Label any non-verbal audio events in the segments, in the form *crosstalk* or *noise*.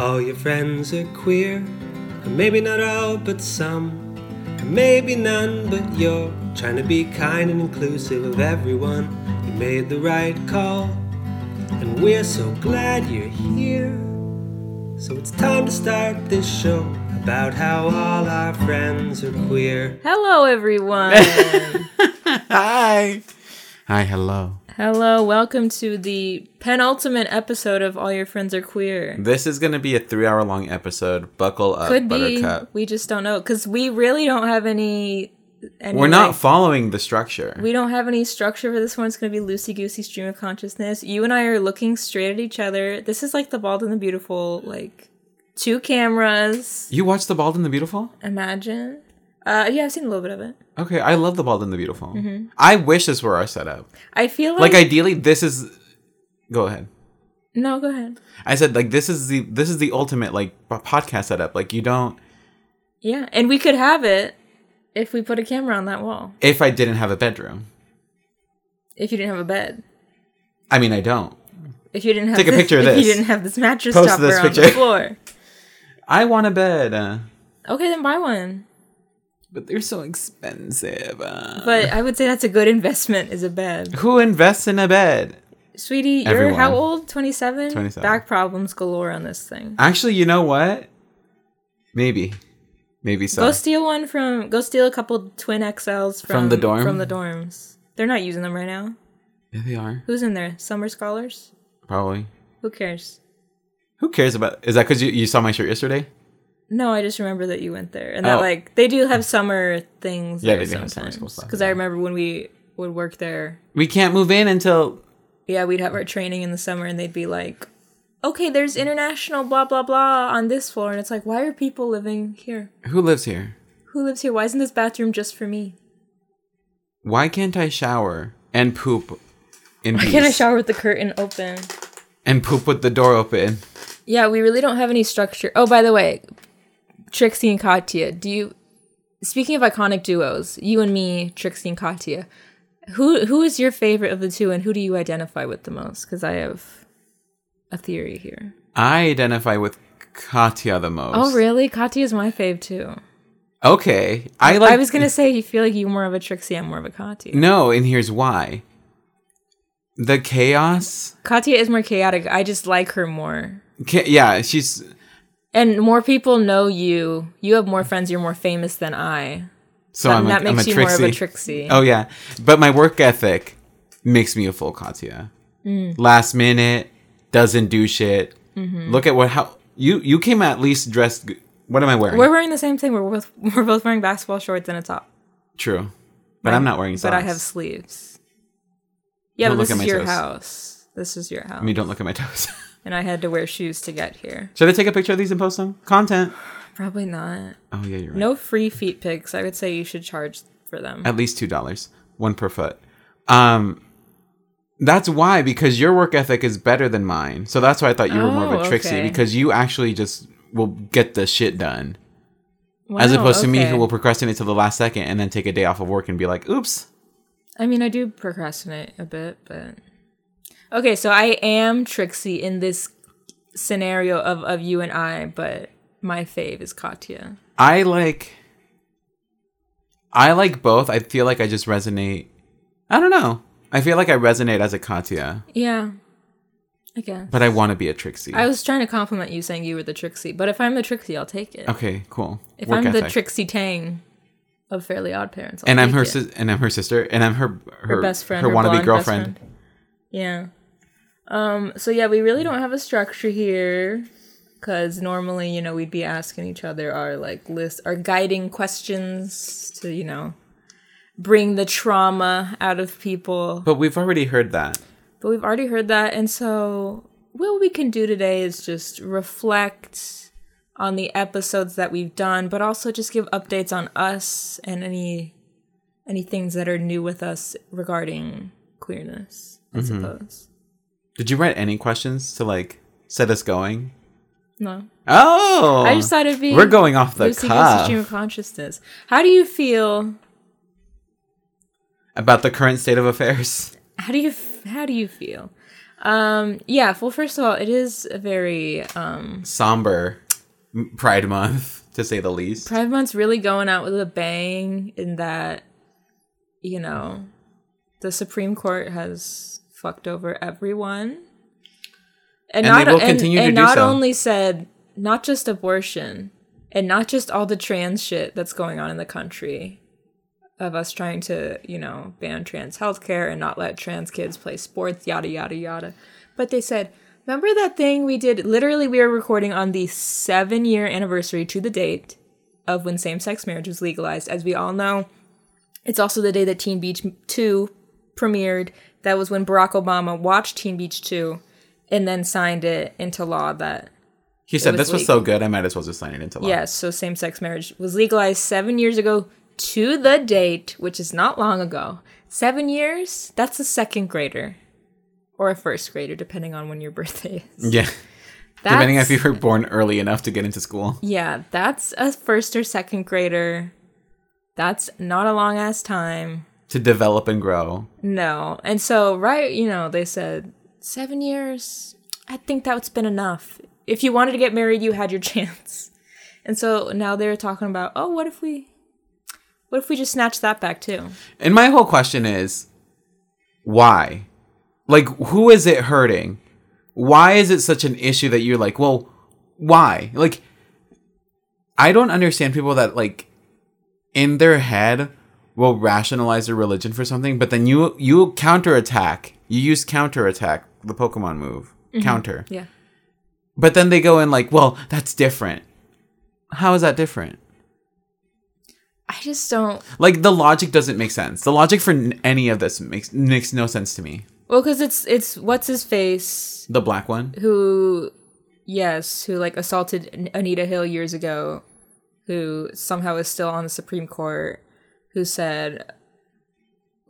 All your friends are queer, or maybe not all, but some, or maybe none, but you're trying to be kind and inclusive of everyone. You made the right call, and we're so glad you're here. So it's time to start this show about how all our friends are queer. Hello, everyone. *laughs* Hi. Hi, hello. Hello, welcome to the penultimate episode of All Your Friends Are Queer. This is going to be a three hour long episode. Buckle up, Could be. Buttercup. We just don't know because we really don't have any. any We're not like- following the structure. we don't have any structure for this one. It's going to be loosey goosey stream of consciousness. You and I are looking straight at each other. This is like the Bald and the Beautiful, like two cameras. you watched The Bald and the Beautiful? Imagine. Uh, yeah, I've seen a little bit of it. Okay, I love The Bald and the Beautiful. Mm-hmm. I wish this were our setup. I feel Like, like. ideally, this is. Go ahead. no, go ahead. I said like this is the this is the ultimate like podcast setup. Like you don't. Yeah, and we could have it if we put a camera on that wall. If I didn't have a bedroom, If you didn't have a bed. I mean I don't. If you didn't have Take a picture of if you didn't have this mattress Post topper this on the floor. *laughs* I want a bed, uh, Okay, then buy one. But they're so expensive. Uh. But I would say that's a good investment is a bed. Who invests in a bed? Sweetie, you're how old? 27? 27. Back problems galore on this thing. Actually, you know what? Maybe, maybe so. Go steal one from go steal a couple twin XLs from, From the dorm? From the dorms. They're not using them right now. yeah, they are Who's in there? Summer scholars? probably. Who cares? Who cares about? Is that because you, you saw my shirt yesterday? No, I just remember that you went there, and that Oh. like they do have summer things. Yeah, there they do have summer school stuff, Because I remember when we would work there, We can't move in until. yeah, we'd have our training in the summer, and they'd be like, "Okay, there's international blah blah blah on this floor," and it's like, why are people living here? Who lives here? Who lives here? Why isn't this bathroom just for me? Why can't I shower and poop in Why peace? can't I shower with the curtain open? and poop with the door open? Yeah, we really don't have any structure. Oh, by the way, Trixie and Katya, do you? Speaking of iconic duos, you and me, Trixie and Katya, who who is your favorite of the two, and who do you identify with the most? Because I have a theory here. I identify with Katya the most. Oh, really? Katya is my fave too. Okay, I like. I was gonna say you feel like you're more of a Trixie, I'm more of a Katya. No, and here's why. The chaos. Katya is more chaotic. I just like her more. Ca- yeah, she's. And more people know you. You have more friends. You're more famous than I. So That- I'm a, that I'm makes you more of a Trixie. Oh yeah, but my work ethic makes me a full Katya. Mm. Last minute, doesn't do shit. Mm-hmm. Look at what how you you came at least dressed. g- What am I wearing? We're wearing the same thing. We're both *laughs* we're both wearing basketball shorts and a top. True, but I'm not wearing socks. But I have sleeves. Yeah, Don't but look this at is your toes. house. This is your house. I mean, don't look at my toes. *laughs* and I had to wear shoes to get here. Should I take a picture of these and post them? Content. Probably not. Oh yeah, you're right. No free feet pics. I would say you should charge for them. At least two dollars, one per foot. Um, that's why because your work ethic is better than mine. So that's why I thought you were more of Oh, a Trixie okay. because you actually just will get the shit done. as Wow, opposed to me who will procrastinate till the last second and then take a day off of work and be like, "Oops." I mean, I do procrastinate a bit, but okay. So I am Trixie in this scenario of of you and I, but my fave is Katya. I like I like both. I feel like I just resonate. I don't know. I feel like I resonate as a Katya, Yeah, I guess. but I want to be a Trixie. I was trying to compliment you saying you were the Trixie, but if I'm the Trixie, I'll take it. okay, cool. If Work I'm the ethic. Trixie Tang of Fairly Odd Parents, I'll and I'm her sis- and I'm her sister and I'm her her, her best friend, her, her, wannabe girlfriend. Yeah. Um. So yeah, we really don't have a structure here, because normally, you know, we'd be asking each other our like list, our guiding questions to, you know, bring the trauma out of people. But we've already heard that. But we've already heard that, and so what we can do today is just reflect on the episodes that we've done, but also just give updates on us and any any things that are new with us regarding queerness. I suppose. Did you write any questions to like set us going? No, Oh, I just thought it'd be we're going off the cuff stream of consciousness. How do you feel? about the current state of affairs. *laughs* How do you how do you feel Um, yeah. Well, first of all, it is a very um, Somber Pride Month, *laughs* to say the least. Pride Month's really going out with a bang in that, you know, the Supreme Court has fucked over everyone, And they will continue to and do not so. only said not just abortion and not just all the trans shit that's going on in the country of us trying to, you know, ban trans healthcare and not let trans kids play sports, yada yada yada. But they said, remember that thing we did? Literally, we were recording on the seven year anniversary to the date of when same sex marriage was legalized. As we all know, it's also the day that Teen Beach 2 premiered. That was when Barack Obama watched Teen Beach 2 and then signed it into law that He said, was This was so good, I might as well just sign it into law. Yes, so same sex marriage was legalized seven years ago to the date, which is not long ago. Seven years? That's a second grader. Or a first grader, depending on when your birthday is. Yeah. *laughs* Depending if you were born early enough to get into school. Yeah, that's a first or second grader. That's not a long ass time. To develop and grow. No. And so, right, you know, they said seven years. I think that's been enough. If you wanted to get married, you had your *laughs* chance. And so now they're talking about, oh, what if we, what if we just snatch that back too? And my whole question is why? Like, who is it hurting? Why is it such an issue that you're like, well, why? Like, I don't understand people that, like, in their head will rationalize their religion for something, but then you you counterattack. You use counterattack, the Pokemon move. Mm-hmm. Counter. Yeah. But then they go in like, well, that's different. How is that different? I just don't. Like the logic doesn't make sense. The logic for n- any of this makes makes no sense to me. Well, because it's it's what's his face The black one. who, yes, who like assaulted Anita Hill years ago, who somehow is still on the Supreme Court, who said,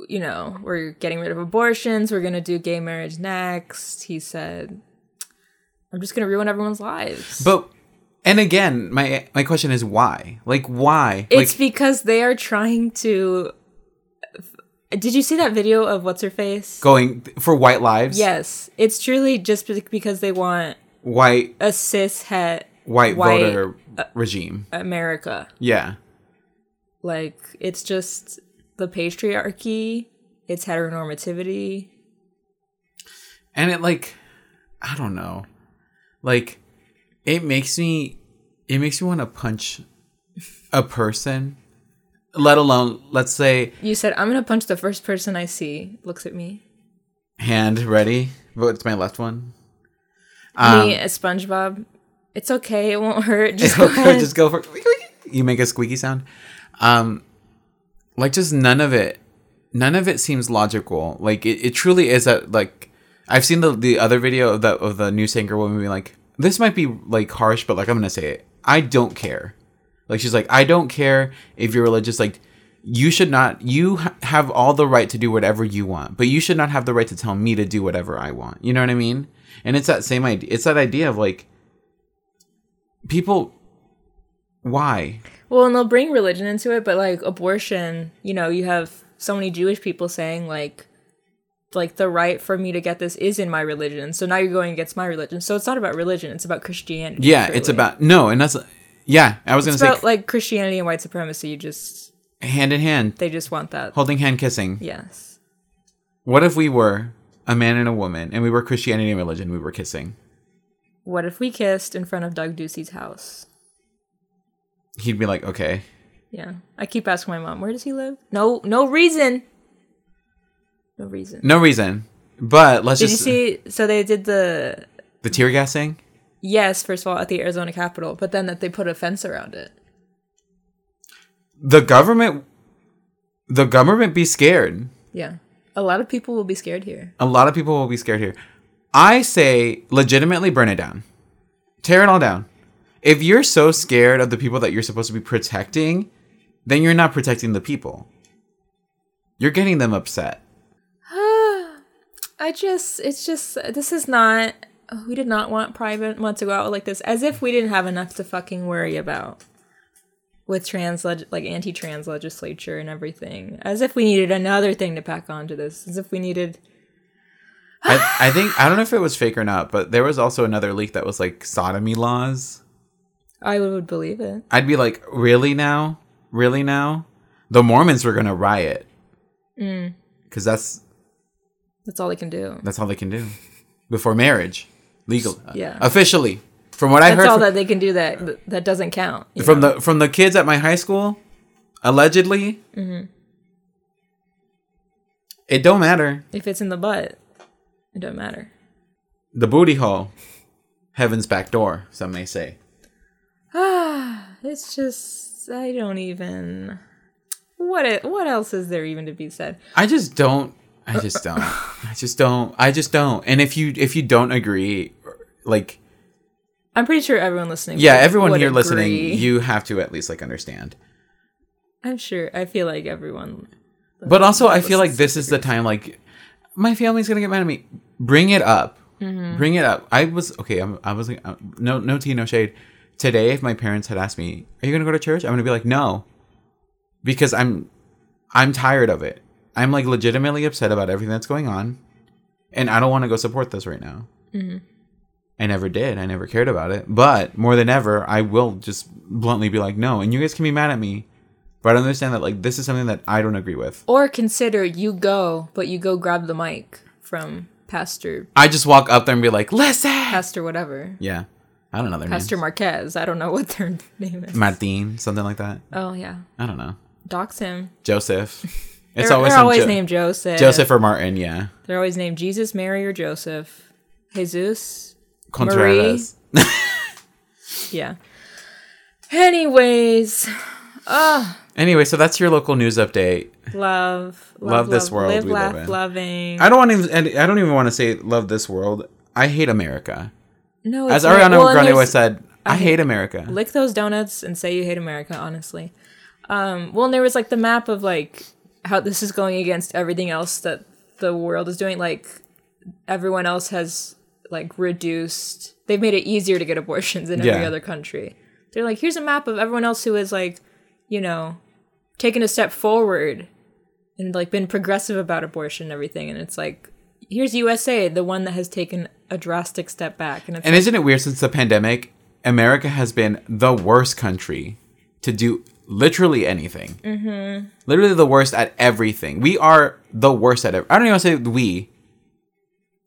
you know, we're getting rid of abortions, we're gonna do gay marriage next. He said, I'm just gonna ruin everyone's lives. But and again, my my question is why? Like why? it's like because they are trying to. Did you see that video of what's her face? going for white lives? Yes, it's truly just because they want White a cis het white, White, voter uh, regime. America. Yeah. Like it's just the patriarchy, it's heteronormativity. And it like I don't know. Like it makes me it makes me want to punch a person. Let alone let's say You said I'm gonna punch the first person I see looks at me. hand ready. but it's my left one? Um, me as SpongeBob. It's okay, it won't hurt. *laughs* Just go just go for you make a squeaky sound um like just none of it none of it seems logical. Like it, it truly is a like i've seen the the other video of the of the news anchor woman being like this might be like harsh but like i'm gonna say it. I don't care. Like she's like i don't care if you're religious. Like you should not you ha- have all the right to do whatever you want but you should not have the right to tell me to do whatever i want. You know what i mean? And it's that same idea it's that idea of like people why Well, and they'll bring religion into it, but like abortion, you know, you have so many Jewish people saying like like the right for me to get this is in my religion. So now you're going against my religion. So it's not about religion, it's about Christianity. Yeah, it's about no, and that's yeah. I was it's gonna about say like Christianity and white supremacy. You just hand in hand, they just want that. holding hand, kissing. Yes. What if we were a man and a woman, and we were Christianity and religion? We were kissing. What if we kissed in front of Doug Ducey's house? He'd be like, okay, Yeah. I keep asking my mom, where does he live? No no reason. No reason. no reason, but let's Did you just see so they did the the tear gassing. yes, first of all, at the Arizona Capitol, but then that they put a fence around it. The government, the government, be scared. Yeah. A lot of people will be scared here. A lot of people will be scared here. I say, legitimately, burn it down, tear it all down. If you're so scared of the people that you're supposed to be protecting, then you're not protecting the people. You're getting them upset. *sighs* I just, it's just, this is not, we did not want private want to go out like this, as if we didn't have enough to fucking worry about with trans, leg- like anti trans legislature and everything. As if we needed another thing to pack onto this. As if we needed I, I think I don't know if it was fake or not, but there was also another leak that was like sodomy laws. I would believe it. I'd be like, really now, really now? The Mormons were gonna riot Mm. because that's That's all they can do. that's all they can do before marriage, legal, Yeah. officially. From what I That's heard all from, that they can do. That that doesn't count. from know? the from the kids at my high school, allegedly, Mm-hmm. it don't matter. if it's in the butt, it don't matter. The booty hole, heaven's back door. Some may say. Ah, *sighs* it's just I don't even. What it, what else is there even to be said? I just don't. I *laughs* just don't. I just don't. I just don't. And if you if you don't agree, like I'm pretty sure everyone listening. yeah, would- everyone would here listening, you have to at least like understand. I'm sure. I feel like everyone. But also, I feel like this is the time. Like, my family's gonna get mad at me. Bring it up. Mm-hmm. Bring it up. I was okay. I'm, I was like, uh, no, no tea, no shade. Today, if my parents had asked me, "Are you gonna go to church?" I'm gonna be like, "No," because I'm, I'm tired of it. I'm like legitimately upset about everything that's going on, and I don't want to go support this right now. Mm-hmm. I never did. I never cared about it. But more than ever, I will just bluntly be like, "No," and you guys can be mad at me, but I understand that like this is something that I don't agree with. Or consider you go, but you go grab the mic from Pastor I just walk up there and be like, listen. Pastor whatever. Yeah. I don't know their name. Pastor names. Marquez. I don't know *laughs* what their name is. Martin, something like that. oh yeah. I don't know. Dox him. Joseph. *laughs* It's They're, always, they're always Jo- named Joseph. Joseph or Martin, yeah. They're always named Jesus, Mary, or Joseph. Jesus. Contreras. *laughs* Yeah. Anyways, ah. Anyway, so that's your local news update. love, love, Love this world live, we live in. loving. I don't want to. I don't even want to say love this world. I hate America. No, As Ariana well, Grande once said, I, hate- hate America. lick those donuts and say you hate America, honestly. Um, well, and there was like the map of like how this is going against everything else that the world is doing. Like everyone else has like reduced. They've made it easier to get abortions in every other country. They're like, here's a map of everyone else who is like, you know, taken a step forward and like been progressive about abortion and everything. And it's like, here's USA, the one that has taken a drastic step back. And And isn't it weird since the pandemic, America has been the worst country to do literally anything. Mm-hmm. Literally the worst at everything. We are the worst at it. I don't even want to say we,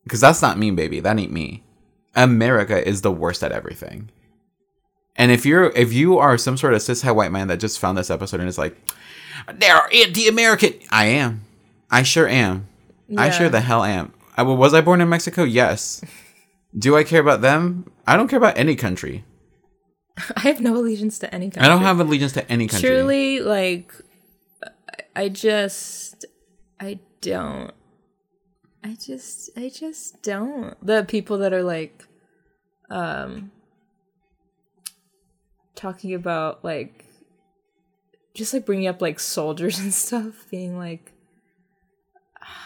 because that's not me, baby. That ain't me. America is the worst at everything. And if you're if you are some sort of cis white man that just found this episode and is like, they're anti-American, I am. I sure am. I Yeah. sure the hell am. I, well, was I born in Mexico? Yes. Do I care about them? I don't care about any country. *laughs* I have no allegiance to any country. I don't have allegiance to any country. Truly, like, I- I just, I don't. I just, I just don't. The people that are like, um, talking about like, just like bringing up like soldiers *laughs* and stuff, being like,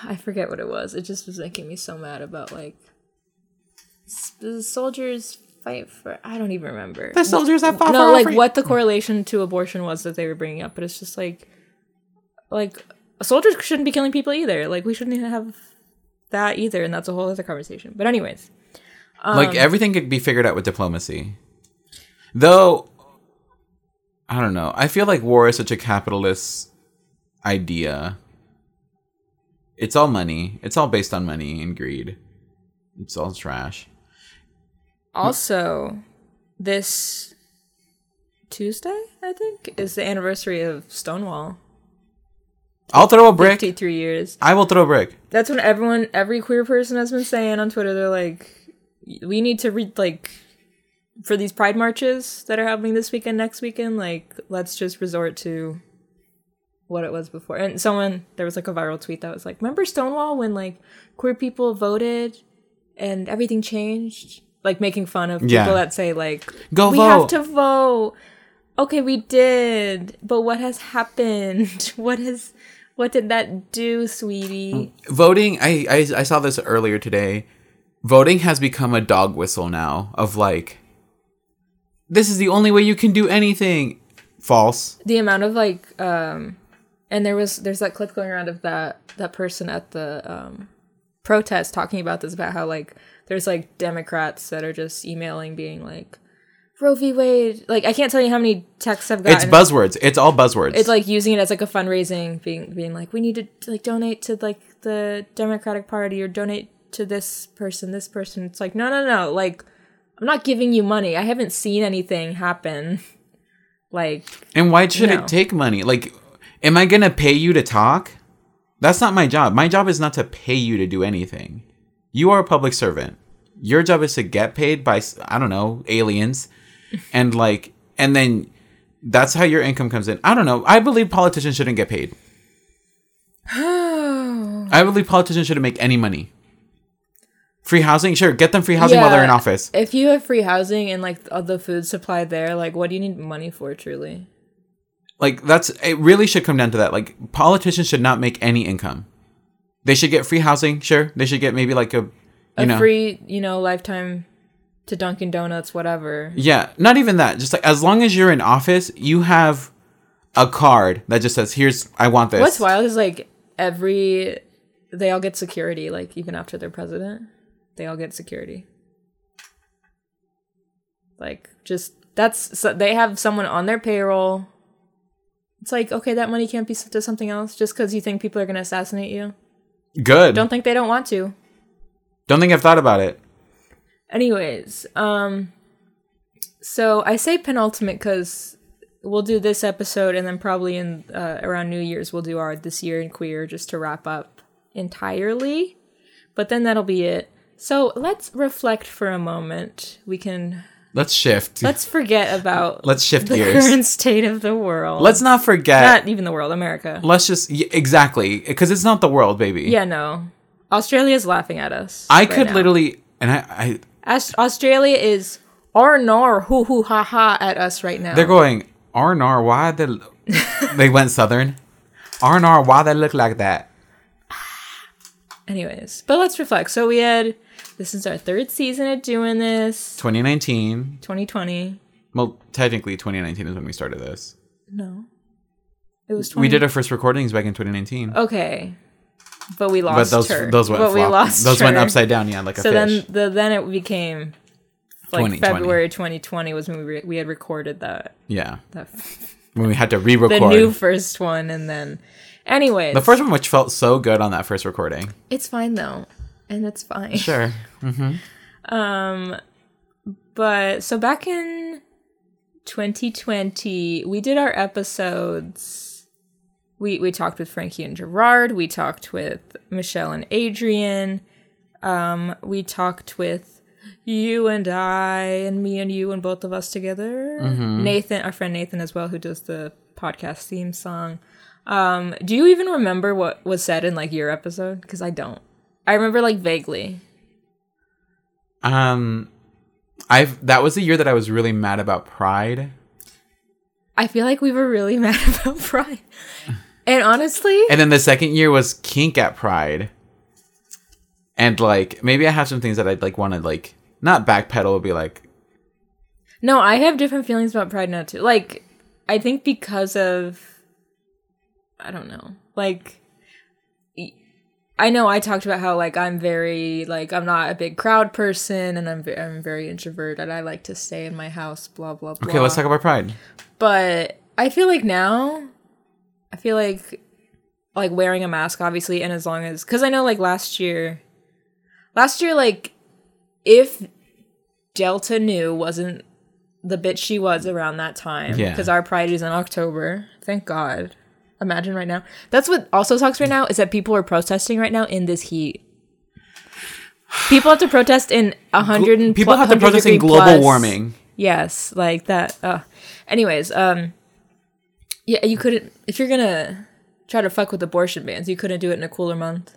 I forget what it was. It just was making me so mad about like, the soldiers fight for. I don't even remember the soldiers that fought no for like what the correlation to abortion was that they were bringing up but it's just like like soldiers shouldn't be killing people either like we shouldn't even have that either and that's a whole other conversation but anyways like um, everything could be figured out with diplomacy. Though I don't know. I feel like war is such a capitalist idea. It's all money. It's all based on money and greed. It's all trash. also this tuesday i think is the anniversary of stonewall I'll throw a brick. 53 years I will throw a brick. that's when everyone every queer person has been saying on twitter they're like we need to read like for these pride marches that are happening this weekend next weekend like let's just resort to what it was before. And someone there was like a viral tweet that was like remember stonewall when like queer people voted and everything changed? Like making fun of people Yeah. that say like Go we vote. have to vote. Okay we did. But what has happened? *laughs* What has what did that do sweetie? Voting I, I i saw this earlier today. Voting has become a dog whistle now of like this is the only way you can do anything. False. The amount of like um and there was there's that clip going around of that that person at the um protests talking about this about how like there's like Democrats that are just emailing being like Roe v. Wade. Like I can't tell you how many texts I've gotten. It's buzzwords. It's all buzzwords. It's like using it as like a fundraising, being being like, we need to like donate to like the Democratic Party or donate to this person, this person. It's like, no, no, no. Like, I'm not giving you money. I haven't seen anything happen. Like, and why should No. it take money? Like, am I gonna pay you to talk? That's not my job. My job is not to pay you to do anything. You are a public servant. Your job is to get paid by I don't know aliens, *laughs* and like, and then that's how your income comes in. I don't know. I believe politicians shouldn't get paid. *sighs* I believe politicians shouldn't make any money. Free housing, sure, get them free housing while they're in office. if you have free housing and like the food supply there, like, what do you need money for? Truly, Like that's it. Really should come down to that. Like politicians should not make any income. They should get free housing, sure. They should get maybe like a, you a know, free, you know, lifetime to Dunkin' Donuts, whatever. yeah, not even that. Just like as long as you're in office, you have a card that just says, "Here's I want this." What's wild is like every they all get security, like even after they're president, they all get security. Like just that's so they have someone on their payroll. It's like okay, that money can't be sent to something else just because you think people are gonna assassinate you. Good. Don't Don't think they don't want to. don't think I've thought about it. Anyways, um, so I say penultimate because we'll do this episode, and then probably in uh, around New Year's we'll do our this year in queer just to wrap up entirely. But then that'll be it. So let's reflect for a moment. We can Let's shift. let's forget about Let's shift the gears. current state of the world. Let's not forget. not even the world, America. let's just y- exactly because it's not the world, baby. Yeah, no. Australia's laughing at us. I right could now. literally, and I, I Aus- Australia is or nor hoo hoo ha ha at us right now. They're going Arnar. Why the? *laughs* they went southern. Arnar. Why they look like that? Anyways, but let's reflect. So we had this is our third season of doing this. 2019. 2020. Well, technically, 2019 is when we started this. No, it was. 20. We did our first recordings back in 2019, Okay, but we but lost those her. those went but we lost those went upside down. Yeah, like a So fish. then the then it became like 2020. February 2020 was when we re- we had recorded that yeah, that when we had to re-record The new first one, and then anyways, the first one, which felt so good on that first recording. it's fine though, and it's fine. Sure. *laughs* Um, but so back in 2020, we did our episodes. We we talked with Frankie and Gerard. We talked with Michelle and Adrian. Um, we talked with you and I and me and you and both of us together. Nathan, our friend Nathan as well, who does the podcast theme song. Um, do you even remember what was said in like your episode? Because I don't. I remember like vaguely. Um, I've that was the year that I was really mad about Pride, I feel like we were really *laughs* mad about Pride. And honestly, and then the second year was Kink at Pride. And like maybe I have some things that I'd like want to like not backpedal, but be like, no, I have different feelings about Pride now too. Like, I think because of, I don't know, like, I know I talked about how like I'm very like I'm not a big crowd person and I'm ve- I'm very introvert and I like to stay in my house. Blah blah blah. okay, let's talk about Pride. but I feel like now, I feel like like wearing a mask, obviously, and as long as because I know like last year, last year like if Delta Nu wasn't the bitch she was around that time, Yeah. because our Pride is in October. Thank God. Imagine right now. That's what also sucks right now is that people are protesting right now in this heat. People have to protest in a hundred and People pl- have to protest in global plus. warming. Yes, like that. Uh, anyways, um, yeah, you couldn't if you're gonna try to fuck with abortion bans, you couldn't do it in a cooler month.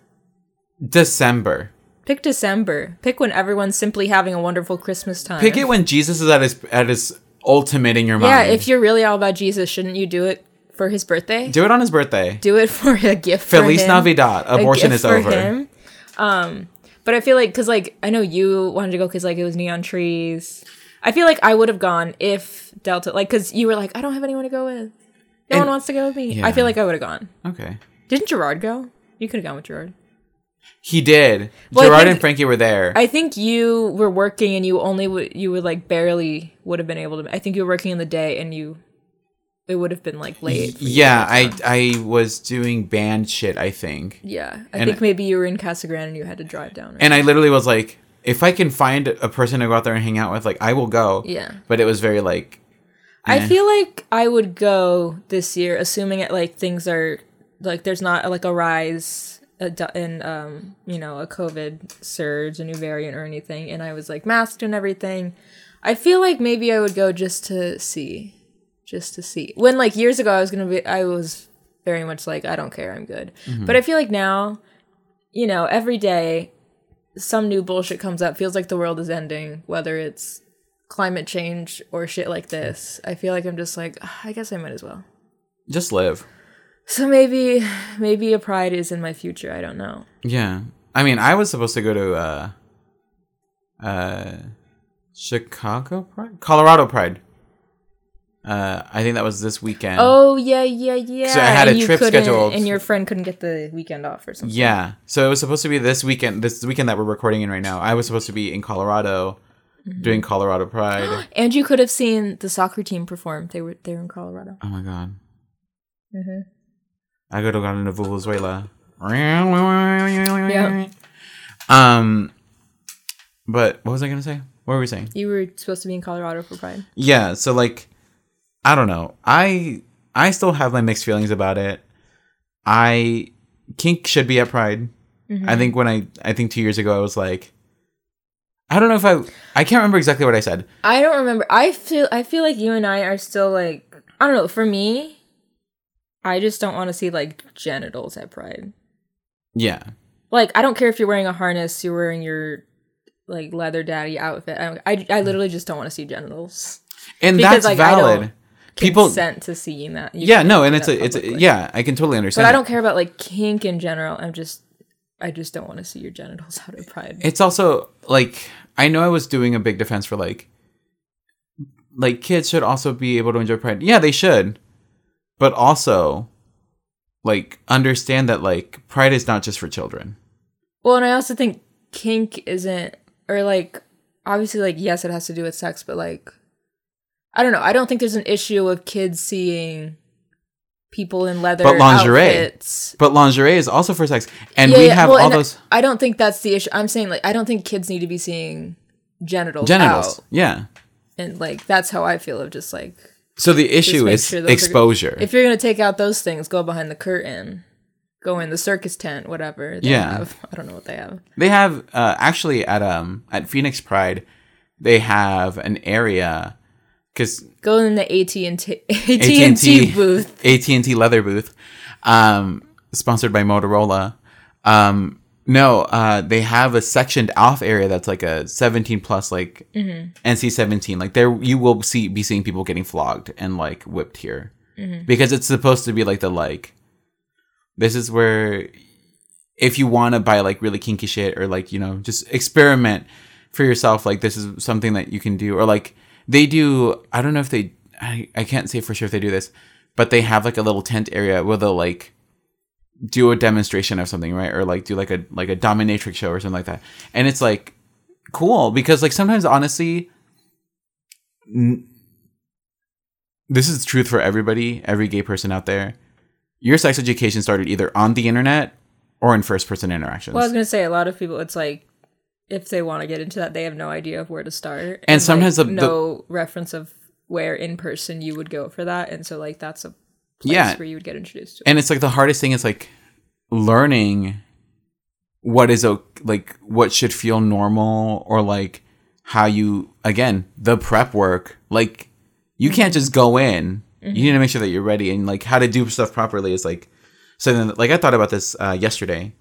December. Pick December. Pick when everyone's simply having a wonderful Christmas time. Pick it when Jesus is at his at his ultimate in your mind. Yeah, if you're really all about Jesus, shouldn't you do it for his birthday? do it on his birthday. do it for a gift. Feliz for him. Navidad. Abortion is over. Um, but I feel like because like I know you wanted to go because like it was neon trees. I feel like I would have gone if Delta like because you were like I don't have anyone to go with. No And- one wants to go with me. yeah. I feel like I would have gone. Okay. Didn't Gerard go? You could have gone with Gerard. He did. Well, Gerard think- and Frankie were there. I think you were working and you only would you would like barely would have been able to. I think you were working in the day and you it would have been like late. yeah, I. I was doing band shit. I think, yeah. I and- think maybe you were in Casa Grande and you had to drive down. Or and I literally was like, if I can find a person to go out there and hang out with, like I will go. yeah. But it was very like. I eh. feel like I would go this year, assuming it like things are like there's not like a rise in um you know a COVID surge, a new variant or anything, and I was like masked and everything. I feel like maybe I would go just to see, just to see. When like years ago, I was gonna be, I was very much like I don't care, I'm good. But I feel like now, you know, every day some new bullshit comes up. Feels like the world is ending, whether it's climate change or shit like this. I feel like I'm just like, "Ah, I guess I might as well. just live. So maybe, maybe a pride is in my future. I don't know. Yeah. I mean, I was supposed to go to uh uh Chicago Pride? Colorado Pride. Uh I think that was this weekend. Oh yeah, yeah, yeah. So I had And a trip scheduled. and your friend couldn't get the weekend off or something. Yeah. So it was supposed to be this weekend this weekend that we're recording in right now. I was supposed to be in Colorado Mm-hmm. doing Colorado Pride. *gasps* And you could have seen the soccer team perform. They were they were in Colorado. oh my god. Mhm. I go to go to Venezuela. Yeah. Um but what was I gonna say? What were we saying? You were supposed to be in Colorado for Pride. yeah so like i don't know i i still have my mixed feelings about it i kink should be at pride i mm-hmm. think when i i think two years ago i was like i don't know if i i can't remember exactly what i said I don't remember. I feel I feel like you and I are still like I don't know. For me, I just don't want to see like genitals at Pride. yeah Like I don't care if you're wearing a harness, you're wearing your like leather daddy outfit. I don't, I, I literally just don't want to see genitals. and Because, that's like, valid people consent to seeing that. You yeah no and it's a it's a, yeah i can totally understand But I don't care about like kink in general. I'm just I just don't want to see your genitals *laughs* out of Pride. it's also like I know I was doing a big defense for like like kids should also be able to enjoy pride. Yeah, they should. But also like understand that like pride is not just for children. Well, and I also think kink isn't, or like, obviously, like, yes, it has to do with sex, but like, I don't know. I don't think there's an issue of kids seeing people in leather But lingerie. outfits. But lingerie is also for sex. And Yeah, we yeah, have well, all those I don't think that's the issue. I'm saying like, I don't think kids need to be seeing genitals. genitals. out. Yeah. and like that's how I feel of just like So the issue is sure those are- exposure. if you're gonna take out those things, go behind the curtain, go in the circus tent, whatever. They Yeah. have. *laughs* I don't know what they have. They have uh, actually at um at Phoenix Pride, they have an area because Go in the AT and T *laughs* AT&T booth. AT and T leather booth, um, sponsored by Motorola. Um, no, uh, they have a sectioned off area that's like a 17 plus, like Mm-hmm. NC 17. Like there, you will see be seeing people getting flogged and like whipped here Mm-hmm. because it's supposed to be like the like. This is where, if you want to buy like really kinky shit or like you know just experiment for yourself, like this is something that you can do or like they do. I don't know if they. I I can't say for sure if they do this, but they have like a little tent area where they'll like do a demonstration of something, right? Or like do like a like a dominatrix show or something like that. And it's like cool because like sometimes honestly n- this is truth for everybody, every gay person out there. Your sex education started either on the internet or in first person interactions. Well, I was gonna say a lot of people. It's like if they want to get into that, they have no idea of where to start, And sometimes like, the- the- no reference of where in person you would go for that, and so like that's a place Yeah. where you would get introduced to. it. and it's like the hardest thing is like learning what is like what should feel normal or like how you again the prep work like you can't just go in you need to make sure that you're ready and like how to do stuff properly is like So then, like i thought about this uh yesterday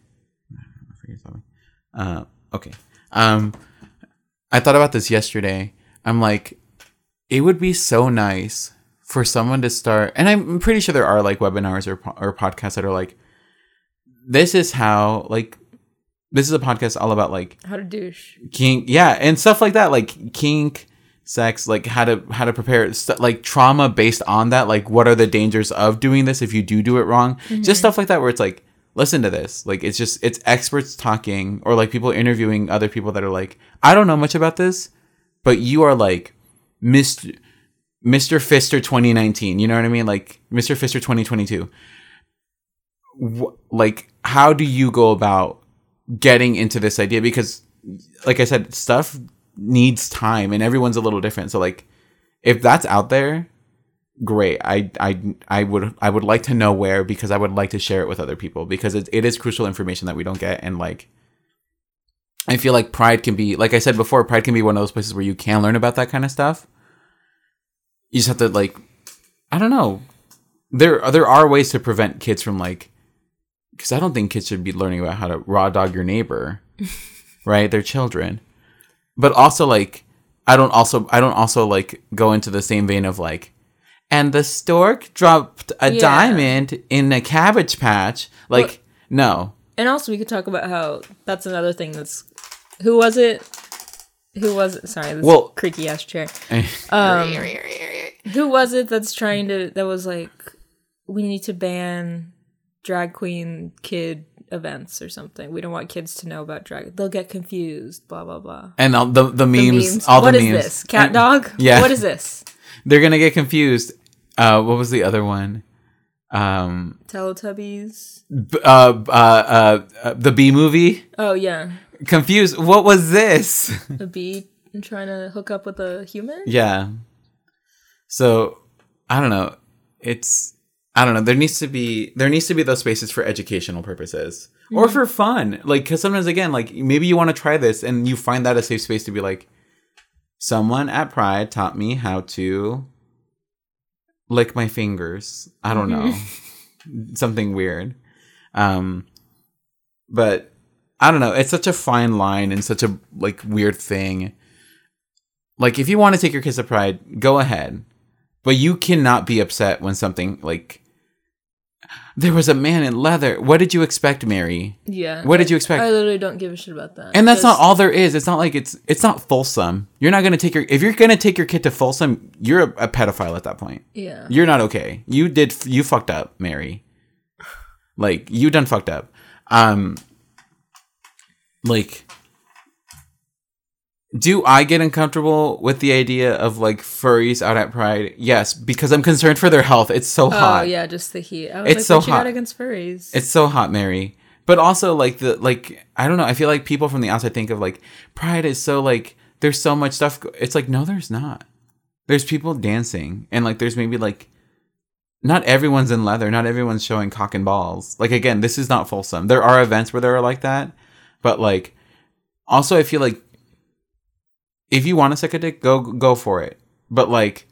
I forget something. uh okay um i thought about this yesterday. I'm like it would be so nice for someone to start and i'm pretty sure there are like webinars or, or podcasts that are like this is how like this is a podcast all about like How to douche? kink yeah and stuff like that like kink sex like how to how to prepare st- like trauma based on that like what are the dangers of doing this if you do do it wrong? Just stuff like that where it's like listen to this. Like it's just it's experts talking or like people interviewing other people that are like, I don't know much about this, but you are like Mr. Mr. Fister 2019. You know what I mean? Like Mr. Fister 2022. Wh- like how do you go about getting into this idea because like I said, stuff needs time and everyone's a little different. So like if that's out there, great. I I I would I would like to know where because I would like to share it with other people because it, it is crucial information that we don't get and like I feel like Pride can be like I said before, Pride can be one of those places where you can learn about that kind of stuff. You just have to like I don't know. There there are ways to prevent kids from like because I don't think kids should be learning about how to raw dog your neighbor, *laughs* right? They're children, but also like I don't also I don't also like go into the same vein of like, and the stork dropped a Yeah. diamond in a cabbage patch. Like Well- no, And also, we could talk about how that's another thing that's. Who was it? Who was it? Sorry, this Well- creaky ass chair. *laughs* Um, who was it that's trying to? That was like, we need to ban drag queen kid events or something. We don't want kids to know about drag. They'll get confused. Blah blah blah. and all the the The memes, all What the is memes. this? Cat And *laughs* dog? yeah. What is this? They're gonna get confused. Uh, what was the other one? Um, Teletubbies. b- uh, uh, uh, uh, the B movie. Oh yeah, Confused. What was this? a bee trying to hook up with a human. Yeah. So I don't know. It's I don't know. There needs to be there needs to be those spaces for educational purposes or for fun. Like because sometimes again, like maybe you want to try this and you find that a safe space to be like, someone at Pride taught me how to lick my fingers. I don't know. *laughs* Something weird. Um, but I don't know. It's such a fine line and such a like weird thing. Like if you want to take your kiss of Pride, go ahead. But you cannot be upset when something like there was a man in leather. What did you expect, Mary? Yeah. What did you expect? I literally don't give a shit about that. And that's not all there is. It's not like it's it's not Folsom. You're not gonna take your if you're gonna take your kid to Folsom, you're a, a pedophile at that point. Yeah. You're not okay. You did you fucked up, Mary. Like you done fucked up. Um like do I get uncomfortable with the idea of like furries out at Pride? Yes, because I'm concerned for their health. It's so Oh hot. Oh yeah, just the heat. I was It's like, so what you hot. got against furries? It's so hot, Mary. But also like the like I don't know. I feel like people from the outside think of like Pride is so like there's so much stuff. It's like no, there's not. There's people dancing and like there's maybe like not everyone's in leather. Not everyone's showing cock and balls. Like again, this is not Folsom. There are events where they're like that, but like also I feel like if you want to suck a dick, go go for it. But like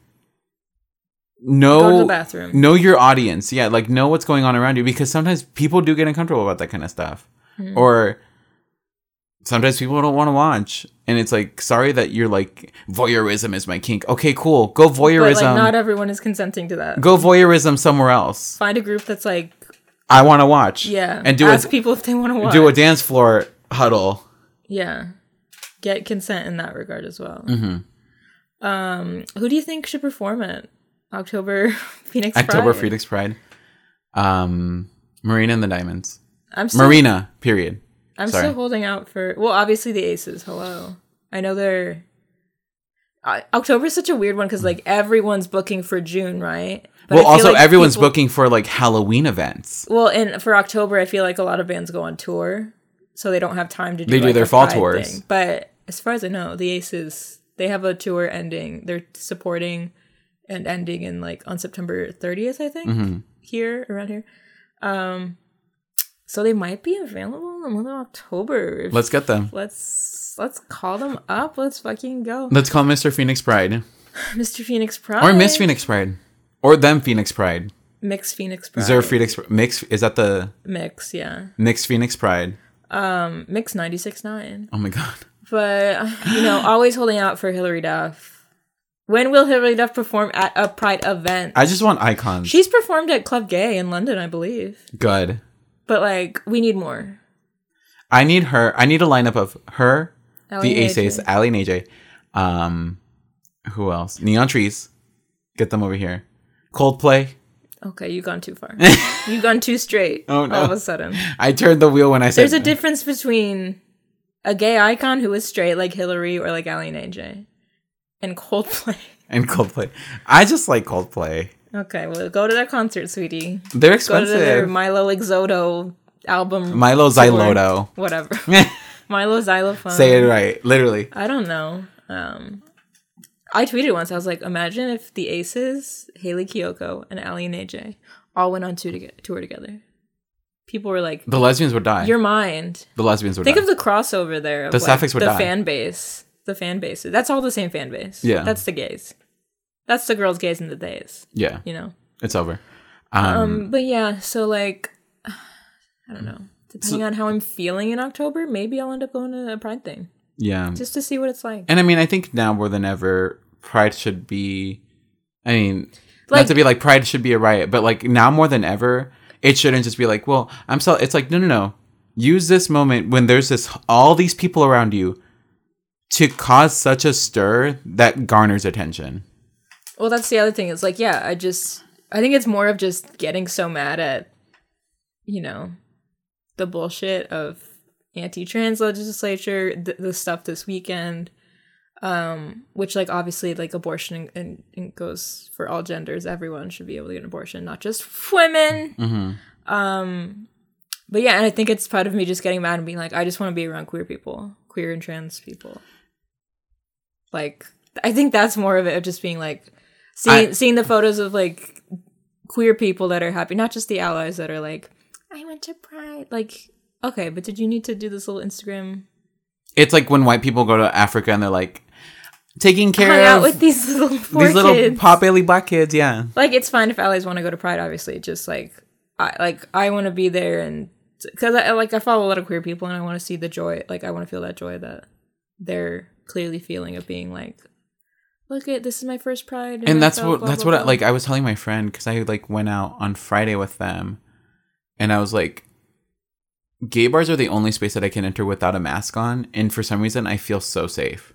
know Go to the bathroom. know your audience. Yeah like know what's going on around you because sometimes people do get uncomfortable about that kind of stuff. Hmm. or sometimes people don't want to watch. And it's like sorry that you're like voyeurism is my kink. Okay cool. Go But voyeurism. like, not everyone is consenting to that. go voyeurism somewhere else. Find a group that's like, i want to watch. Yeah, and do ask a people if they want to watch. do a dance floor huddle. Yeah, get consent in that regard as well. Mm-hmm. Um, who do you think should perform at October *laughs* Phoenix? october Pride? phoenix pride um marina and the diamonds I'm still, marina period I'm sorry. still holding out for. Well, obviously the Aces. Hello, I know they're. Uh, October is such a weird one because like everyone's booking for June, right? But well also like everyone's people- booking for like halloween events Well, and for October, I feel like a lot of bands go on tour, so they don't have time to do. They do like, their fall tours. thing. But as far as I know, the Aces they have a tour ending. They're supporting and ending in like on September 30th, I think, Mm-hmm. here around here. Um, so they might be available in the month of October. Let's get them let's let's call them up. Let's fucking go, let's call mr phoenix pride *sighs* Mr. Phoenix Pride or miss phoenix pride or them phoenix pride Mix Phoenix Pride. There Phoenix mix? Is that the Mix, yeah. Mix Phoenix Pride? Um, Mix 96.9. Oh my god! But you know, always holding out for Hilary Duff. When will Hilary Duff perform at a Pride event? I just want icons. She's performed at Club Gay in London, I believe. good. But like, we need more. I need her. I need a lineup of her, Ally the Aces, Aly and AJ. Um, who else? Neon Trees. Get them over here. Coldplay. Okay, you've gone too far. *laughs* you've gone too straight. Oh, no. All of a sudden, I turned the wheel when I said there's a difference between a gay icon who is straight, like Hilary or like Aly and AJ, and Coldplay. *laughs* and Coldplay. I just like Coldplay. Okay, well, go to their concert, sweetie. They're Go to their expensive. Mylo Exodo album. Mylo. Xyloto. Whatever. *laughs* Milo Xylophone. Say it right, literally. I don't know. Um, I tweeted once. I was like, imagine if the Aces, Hayley Kiyoko, and Aly and AJ all went on tour, to tour together. People were like, The lesbians would die. "Your mind." the lesbians would Think die. of the crossover there. Of The like, Sapphics would the die. fan base. The fan base. That's all the same fan base. Yeah. That's the gays. That's the girls, gays, and the days. yeah, You know. it's over. Um, Um, but yeah, so like, *sighs* I don't know. Depending on how I'm feeling in October, maybe I'll end up going to a Pride thing yeah. just to see what it's like. And I mean, I think now more than ever, Pride should be. I mean, Like- not to be like Pride should be a riot, but like now more than ever, it shouldn't just be like, well, I'm so. It's like no, no, no. Use this moment when there's this all these people around you to cause such a stir that garners attention. Well, that's the other thing. It's like, yeah, I just, I think it's more of just getting so mad at, you know, the bullshit of anti-trans legislature, the, the stuff this weekend, um, which like obviously like abortion and goes for all genders. Everyone should be able to get an abortion, not just women. Mm-hmm. Um, but yeah, and I think it's part of me just getting mad and being like, I just want to be around queer people, queer and trans people. Like, I think that's more of it of just being like, seeing I- seeing the photos of like queer people that are happy, not just the allies that are like, I went to Pride. Like, okay, but did you need to do this little Instagram It's like when white people go to Africa and they're like taking care hang out of with these little poor these little kids? pop belly black kids. Yeah, like it's fine if allies want to go to pride obviously just like i like i want to be there and because i like i follow a lot of queer people and i want to see the joy like i want to feel that joy that they're clearly feeling of being like look at this is my first pride and I that's felt what blah, that's blah, what I, like I was telling my friend because I like went out on Friday with them, and I was like, gay bars are the only space that I can enter without a mask on, and for some reason I feel so safe.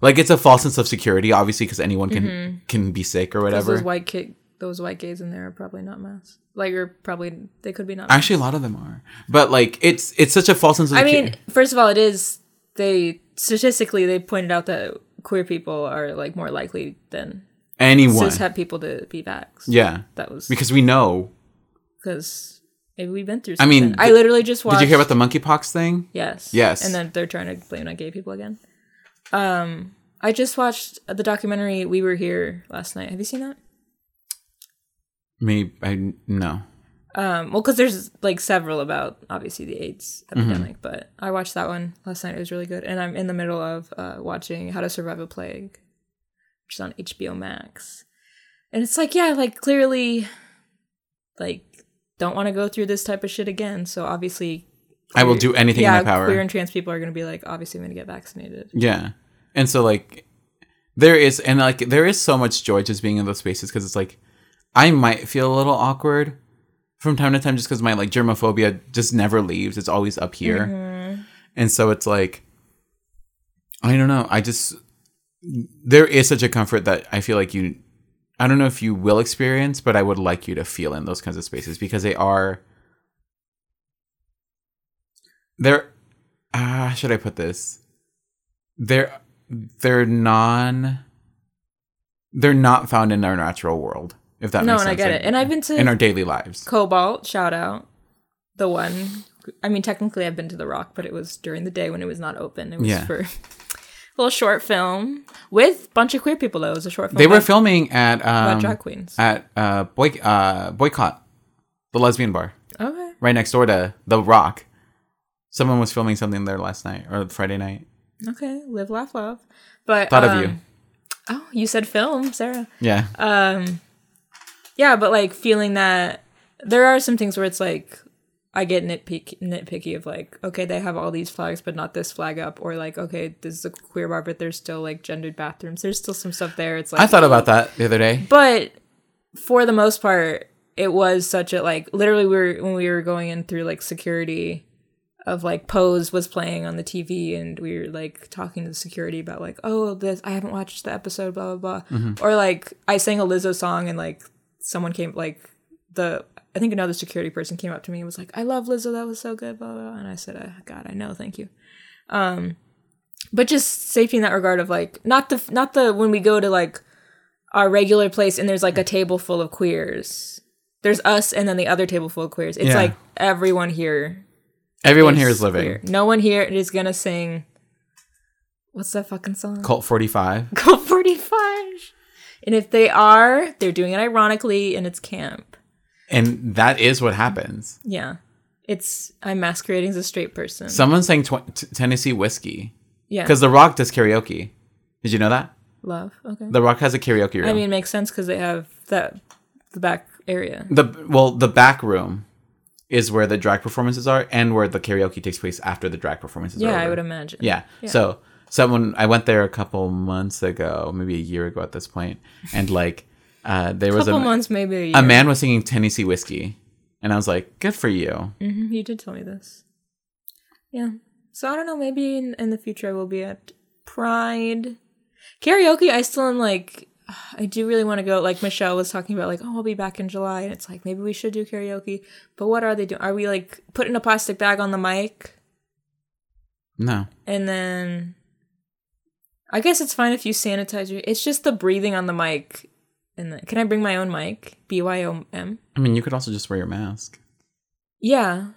Like it's a false sense of security, obviously, because anyone can mm-hmm. can be sick or whatever. those white kid those white gays in there are probably not masked like you're probably they could be not Actually, a lot of them are, but like it's it's such a false sense of i mean first of all it is they statistically they pointed out that queer people are like more likely than anyone. cis het people to be vaxxed yeah, that was because we know. because maybe we've been through. Something. I mean, I literally just watched. Did you hear about the monkeypox thing? Yes. Yes. And then they're trying to blame it on gay people again. Um, I just watched the documentary "We Were Here" last night. Have you seen that? Me, I no. Um, well, because there's like several about obviously the AIDS epidemic, but I watched that one last night. It was really good, and I'm in the middle of uh, watching How to Survive a Plague, which is on HBO Max, and it's like, yeah, like clearly, like don't want to go through this type of shit again. So obviously, I will do anything yeah, in my power. queer and trans people are going to be like, obviously, I'm going to get vaccinated. Yeah. And so like there is and like there is so much joy just being in those spaces because it's like I might feel a little awkward from time to time just because my like germophobia just never leaves. It's always up here. Mm-hmm. And so it's like I don't know. I just there is such a comfort that I feel like you I don't know if you will experience, but I would like you to feel in those kinds of spaces because they are they're ah how should I put this? They're they're non they're not found in our natural world, if that No, makes sense. No, and I get like, it. And I've been to in our daily lives. Cobalt, shout out. The one. I mean, technically, I've been to The Rock, but it was during the day when it was not open. It was Yeah. for little short film with a bunch of queer people, though. It was a short film. They were filming at um, drag queens. at uh, boy, uh boycott, the lesbian bar. okay. right next door to the Rock. Someone was filming something there last night or Friday night. Okay. Live, laugh, love. But. Thought of um, you. Oh, you said film, Sarah. Yeah, Um, yeah, but like feeling that there are some things where it's like I get nitpick nitpicky of like, okay, they have all these flags, but not this flag up, or like, okay, this is a queer bar, but there's still like gendered bathrooms. There's still some stuff there. It's like I thought about that the other day. but for the most part, it was such a like literally we were when we were going in through like security of like Pose was playing on the TV and we were like talking to the security about like, oh, this I haven't watched the episode, blah blah blah. Mm-hmm. Or like I sang a Lizzo song and like someone came like the I think another security person came up to me and was like, "I love Lizzo. That was so good." Blah blah. blah. And I said, uh, "God, I know. Thank you." Um, but just safety in that regard of like not the not the when we go to like our regular place and there's like a table full of queers. There's us and then the other table full of queers. It's Yeah. like everyone here. Everyone here is living. queer. No one here is gonna sing. What's that fucking song? Cult 45. Cult 45. And if they are, they're doing it ironically and it's camp. And that is what happens. Yeah. It's I'm masquerading as a straight person. Someone sang tw- t- Tennessee Whiskey. yeah. Because The Rock does karaoke. Did you know that? love. Okay. The Rock has a karaoke room. I mean, it makes sense because they have that the back area. the well, the back room is where the drag performances are, and where the karaoke takes place after the drag performances. are Yeah, I would imagine. Yeah. So someone I went there a couple months ago, maybe a year ago at this point, and like uh, there was couple a, months, maybe a year. a man was singing Tennessee whiskey, and I was like, "Good for you." Mhm, you did tell me this. Yeah. So I don't know. Maybe in, in the future I will be at Pride karaoke. I still am like. I do really want to go. Like Michelle was talking about, like, oh, I'll be back in July, and it's like maybe we should do karaoke. But what are they doing? Are we like putting a plastic bag on the mic, No, and then I guess it's fine if you sanitize your. It's just the breathing on the mic. And then, can I bring my own mic? B Y O M. I mean you could also just wear your mask. Yeah.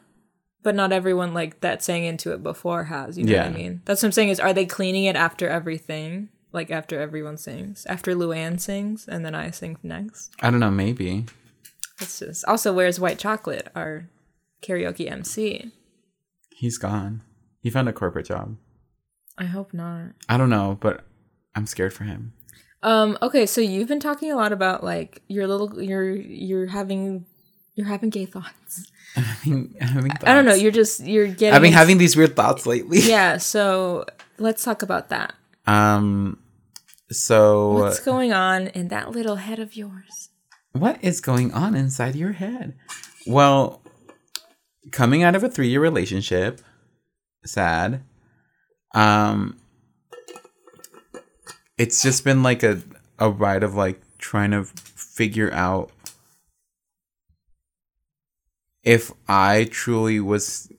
But not everyone like that sang into it before has, you know what I mean? That's what I'm saying is are they cleaning it after everything? Like after everyone sings? After Luann sings and then I sing next? I don't know, maybe. It's just also where's White Chocolate, our karaoke MC? He's gone. He found a corporate job. I hope not. I don't know, but I'm scared for him. Um, okay, so you've been talking a lot about like your little you're you're having you're having gay thoughts. *laughs* having, having I don't know, you're just you're getting I've been into- having these weird thoughts lately. Yeah, *laughs* so let's talk about that. Um. So What's going on in that little head of yours? what is going on inside your head? Well, coming out of a three-year relationship, sad. Um, it's just been like a a ride of like trying to figure out if I truly was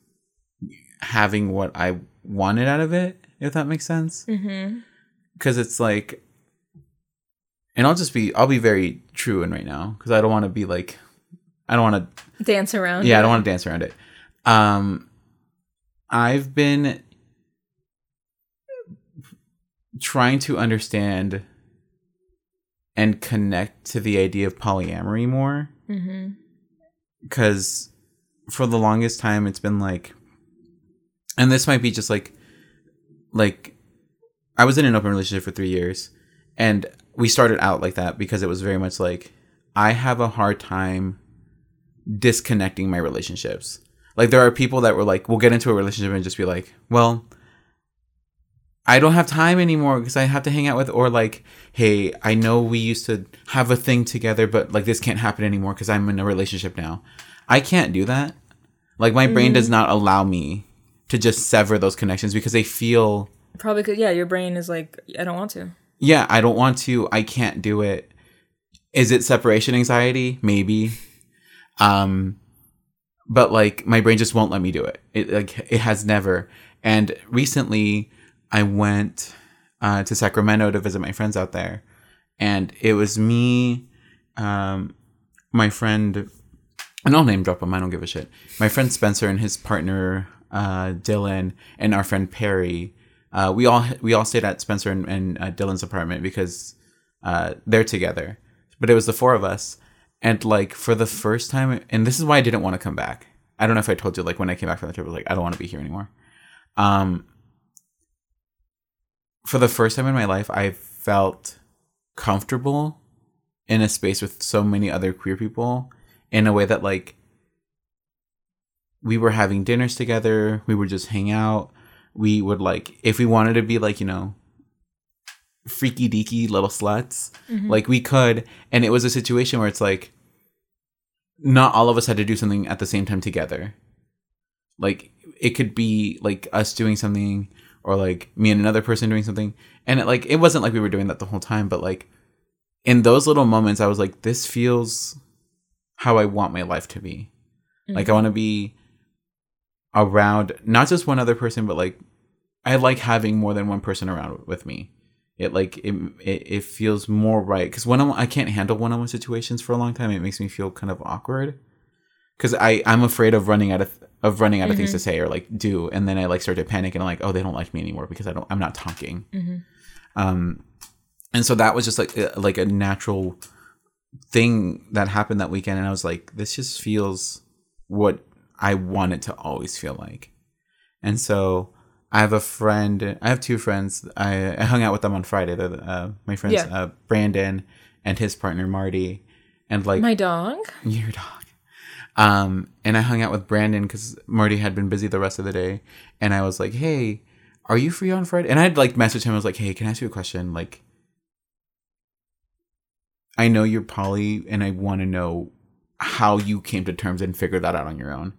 having what I wanted out of it, if that makes sense. Mm-hmm. Because it's like, and I'll just be, I'll be very true in right now because I don't want to be like, I don't want to Dance around. yeah, I don't want to dance around it. Um, I've been trying to understand and connect to the idea of polyamory more Mm-hmm. because for the longest time it's been like and this might be just like like i was in an open relationship for three years and we started out like that because it was very much like i have a hard time disconnecting my relationships like there are people that were like we'll get into a relationship and just be like well I don't have time anymore because I have to hang out with, or like, hey, I know we used to have a thing together, but like this can't happen anymore because I'm in a relationship now. I can't do that. Like, my brain does not allow me to just sever those connections because they feel, Probably because yeah, your brain is like, I don't want to. yeah, I don't want to, I can't do it. Is it separation anxiety? Maybe. Um, but like, my brain just won't let me do it. It like, it has never. And recently, I went uh, to Sacramento to visit my friends out there, and it was me, um, my friend, and I'll name drop him. I don't give a shit. My friend Spencer and his partner uh, Dylan and our friend Perry. Uh, we all we all stayed at Spencer and, and uh, Dylan's apartment because uh, they're together. But it was the four of us, and like for the first time, and this is why I didn't want to come back. I don't know if I told you like when I came back from the trip, I was like I don't want to be here anymore. Um, for the first time in my life, I felt comfortable in a space with so many other queer people in a way that like we were having dinners together, we would just hang out. We would like if we wanted to be like, you know, freaky deaky little sluts, mm-hmm. like we could. And it was a situation where it's like not all of us had to do something at the same time together. Like it could be like us doing something or like me and another person doing something. And it like it wasn't like we were doing that the whole time, but like in those little moments I was like this feels how I want my life to be. Like I mm-hmm. want to be around not just one other person, but like I like having more than one person around with me. It like it it, it feels more right because when I'm, I can't handle one on one situations for a long time, it makes me feel kind of awkward. Because I I'm afraid of running out of of running out of things to say or like do, and then I like start to panic and I'm like, oh, they don't like me anymore because I don't I'm not talking. Um, and so that was just like like a natural thing that happened that weekend, and I was like, this just feels what I want it to always feel like. And so I have a friend. I have two friends. I, I hung out with them on Friday. They're the, uh, my friends, Yeah. uh, Brandon and his partner Marty, and like My dog. your dog. Um, and I hung out with Brandon because Marty had been busy the rest of the day, and I was like, "Hey, are you free on Friday?" And I'd like messaged him. I was like, "Hey, can I ask you a question? Like, I know you're poly, and I want to know how you came to terms and figured that out on your own."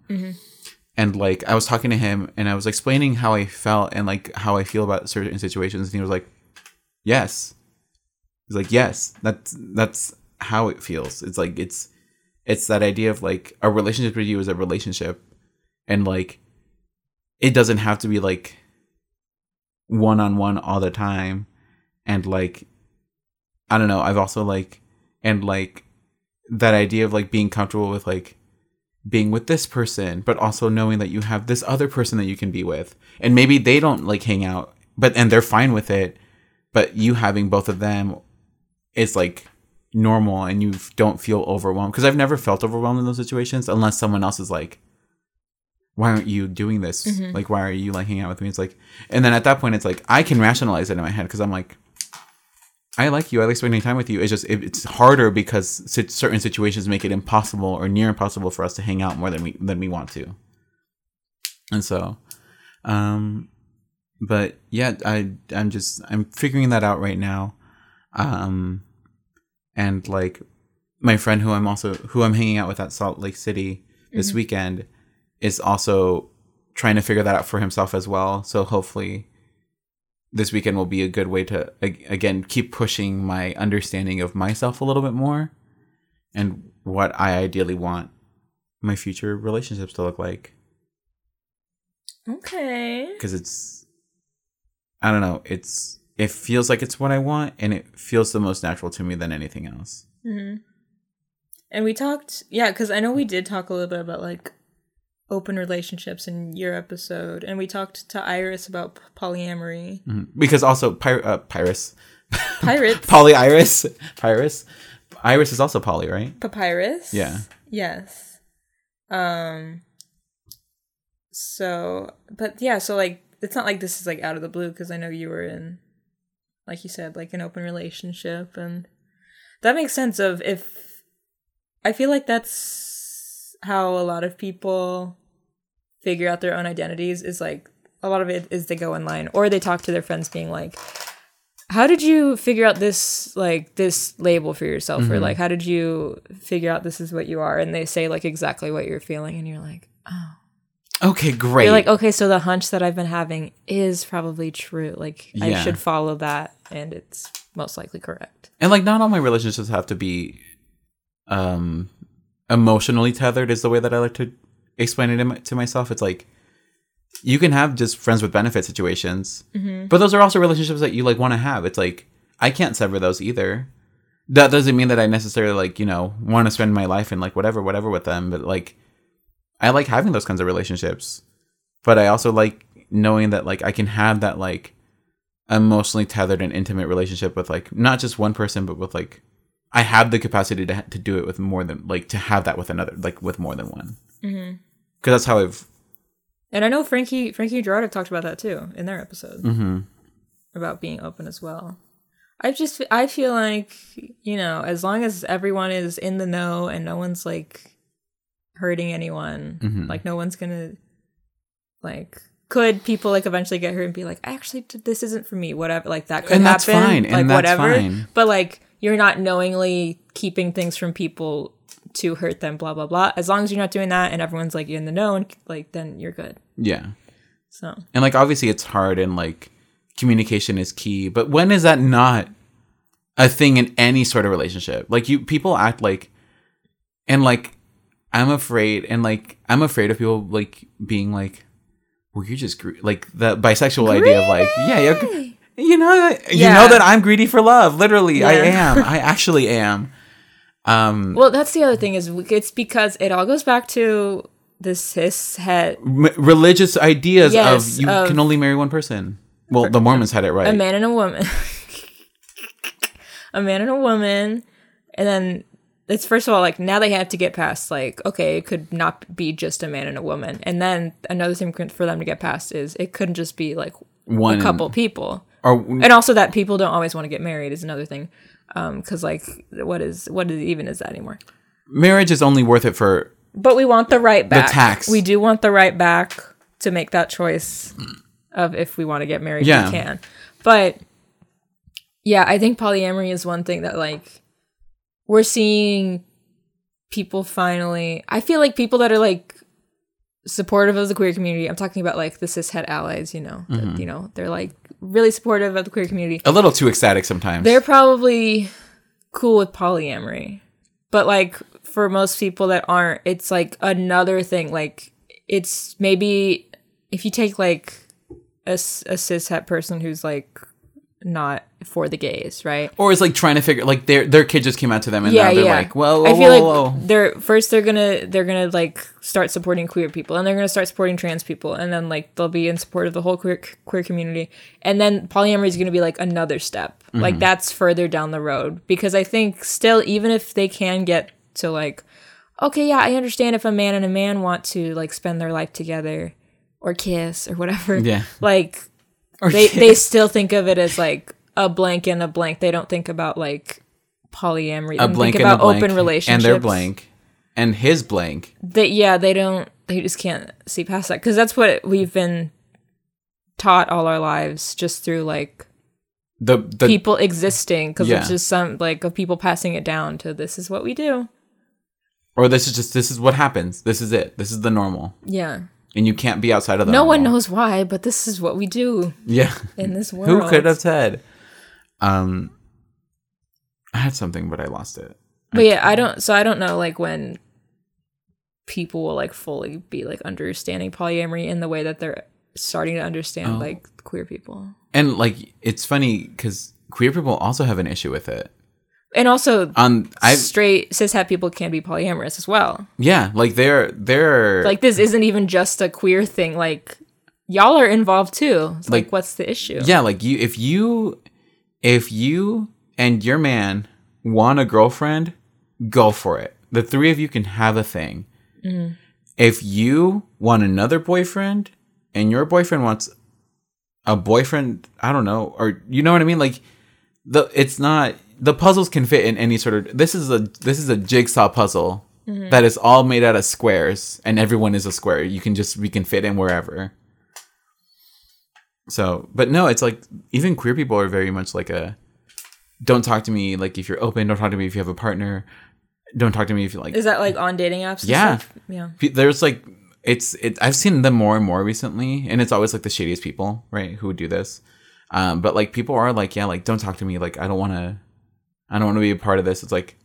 And like, I was talking to him, and I was explaining how I felt and like how I feel about certain situations, and he was like, "Yes." He's like, "Yes, that's that's how it feels. It's like it's." It's that idea of like a relationship with you is a relationship. And like it doesn't have to be like one on one all the time. And like i don't know i've also like and like that idea of like being comfortable with like being with this person but also knowing that you have this other person that you can be with. And maybe they don't like hang out but and they're fine with it but you having both of them is like normal and you don't feel overwhelmed because I've never felt overwhelmed in those situations unless someone else is like why aren't you doing this? Like why are you like hanging out with me? It's like and then at that point it's like I can rationalize it in my head because I'm like I like you. I like spending time with you. It's just it, it's harder because certain situations make it impossible or near impossible for us to hang out more than we than we want to. And so um but yeah I I'm just I'm figuring that out right now. Um and like my friend who I'm also who I'm hanging out with at Salt Lake City this mm-hmm. weekend is also trying to figure that out for himself as well. So hopefully this weekend will be a good way to again keep pushing my understanding of myself a little bit more and what I ideally want my future relationships to look like Okay. because it's I don't know, it's it feels like it's what I want and it feels the most natural to me than anything else. And we talked, yeah, because I know we did talk a little bit about like open relationships in your episode, and we talked to Iris about p- polyamory. Mhm. Because also Py- uh, Pyrus *laughs* Pirates, Poly Iris. Pyrus. Iris is also poly, right? papyrus. Yeah. Yes. Um. So, but yeah, so like, it's not like this is like out of the blue because I know you were in, like you said, like an open relationship, and that makes sense. Of if I feel like that's how a lot of people figure out their own identities is like a lot of it is they go online or they talk to their friends being like how did you figure out this like this label for yourself or mm-hmm. like how did you figure out this is what you are and they say like exactly what you're feeling and you're like oh, Okay, great. you're like okay so the hunch that i've been having is probably true like i should follow that and it's most likely correct and like not all my relationships have to be um emotionally tethered is the way that I like to explain it to to myself. It's like you can have just friends with benefit situations, but those are also relationships that you like want to have. It's like I can't sever those either. That doesn't mean that I necessarily like you know want to spend my life in like whatever whatever with them, but like I like having those kinds of relationships. But I also like knowing that like I can have that like emotionally tethered and intimate relationship with like not just one person but with like I have the capacity to to do it with more than like to have that with another like with more than one. Because that's how I've and i know frankie frankie and gerard have talked about that too in their episode mm-hmm. about being open as well i just i feel like you know as long as everyone is in the know and no one's like hurting anyone Mhm. like no one's gonna like could people like eventually get hurt and be like I actually this isn't for me whatever like that could And that's happen fine, and like that's whatever fine. but like you're not knowingly keeping things from people to hurt them blah blah blah as long as you're not doing that and everyone's like in the know and like then you're good yeah. so And like obviously it's hard and like communication is key, but when is that not a thing in any sort of relationship? Like you people act like and like I'm afraid, and like I'm afraid of people like being like, well, you're just gre-, like the bisexual idea of like, yeah, you know, that- you know that I'm greedy for love. Literally, I am. *laughs* I actually am. Um, Well, that's the other thing is it's because it all goes back to the cis het m- religious ideas Yes, of you of- can only marry one person. Well, the Mormons had it right. a man and a woman. *laughs* a man and a woman. And then it's first of all like now they have to get past like okay, it could not be just a man and a woman. And then another thing for them to get past is it couldn't just be like one a couple people. or And also that people don't always want to get married is another thing. Um cuz like what is what is even is that anymore? marriage is only worth it for But we want the right back. the tax. We do want the right back to make that choice of if we want to get married, Yeah. we can. But yeah, I think polyamory is one thing that like we're seeing people finally. I feel like people that are like supportive of the queer community. I'm talking about like the cis het allies. You know, Mm-hmm. you know, they're like really supportive of the queer community a little too ecstatic sometimes. they're probably cool with polyamory but like for most people that aren't it's like another thing like it's maybe if you take like a, cis het person who's like not for the gays right or it's like trying to figure like their their kid just came out to them and yeah now they're yeah like, well, i whoa, feel whoa, like whoa. they're first they're gonna they're gonna like start supporting queer people and they're gonna start supporting trans people and then like they'll be in support of the whole queer queer community and then polyamory is gonna be like another step Mm-hmm. like that's further down the road because i think still even if they can get to like okay yeah i understand if a man and a man want to like spend their life together or kiss or whatever Yeah. like they they still think of it as like a blank and a blank. They don't think about like polyamory. a blank think and a about blank open relationships. and their blank and his blank. They, yeah, they don't. They just can't see past that because that's what we've been taught all our lives, just through like The the people existing. Because Yeah. it's just some like of people passing it down to this is what we do. or this is just this is what happens. This is it. This is the normal, Yeah. And you can't be outside of the. No one knows why, but this is what we do Yeah. in this *laughs* world. Who could have said? Um, I had something, but I lost it. But yeah, I don't. So I don't know, like when people will like fully be like understanding polyamory in the way that they're starting to understand Oh. like queer people, And like, it's funny because queer people also have an issue with it. And also Um, I straight cis het people can be polyamorous as well. yeah, like they're they're Like this isn't even just a queer thing. Like y'all are involved too. Like, Like, what's the issue? yeah, like you if you if you and your man want a girlfriend, go for it. The three of you can have a thing. If you want another boyfriend and your boyfriend wants a boyfriend, I don't know, or you know what I mean? Like the it's not the puzzles can fit in any sort of this is a this is a jigsaw puzzle that is all made out of squares and everyone is a square. You can just we can fit in wherever. So, but no, it's like even queer people are very much like a don't talk to me like if you're open, don't talk to me if you have a partner. Don't talk to me if you like Is that like on dating apps? Yeah. Yeah. There's like it's it I've seen them more and more recently and it's always like the shadiest people, right, who would do this. Um but like people are like, yeah, like don't talk to me like I don't want to I don't want to be a part of this. It's like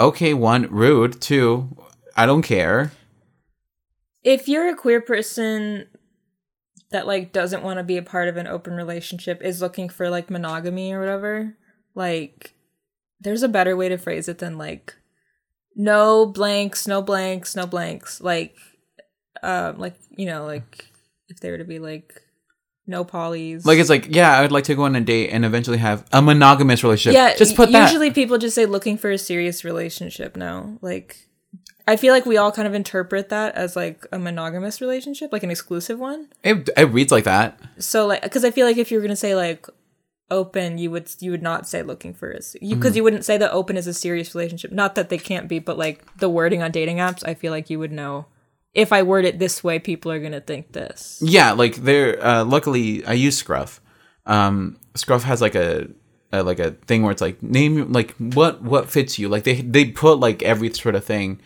okay, one, rude, two, I don't care. if you're a queer person that like doesn't want to be a part of an open relationship is looking for like monogamy or whatever like there's a better way to phrase it than like no blanks no blanks no blanks like um like you know like if they were to be like no polys Like it's like, yeah, I would like to go on a date and eventually have a monogamous relationship. yeah just put that. usually people just say looking for a serious relationship now like i feel like we all kind of interpret that as like a monogamous relationship like an exclusive one It, it reads like that. so like because i feel like if you were gonna say like open you would you would not say looking for a you Mm-hmm. because you wouldn't say that open is a serious relationship not that they can't be but like the wording on dating apps i feel like you would know if i word it this way people are gonna think this Yeah, like they're uh, luckily I use Scruff. Um, Scruff has like a, a like a thing where it's like name like what what fits you. Like they they put like every sort of thing.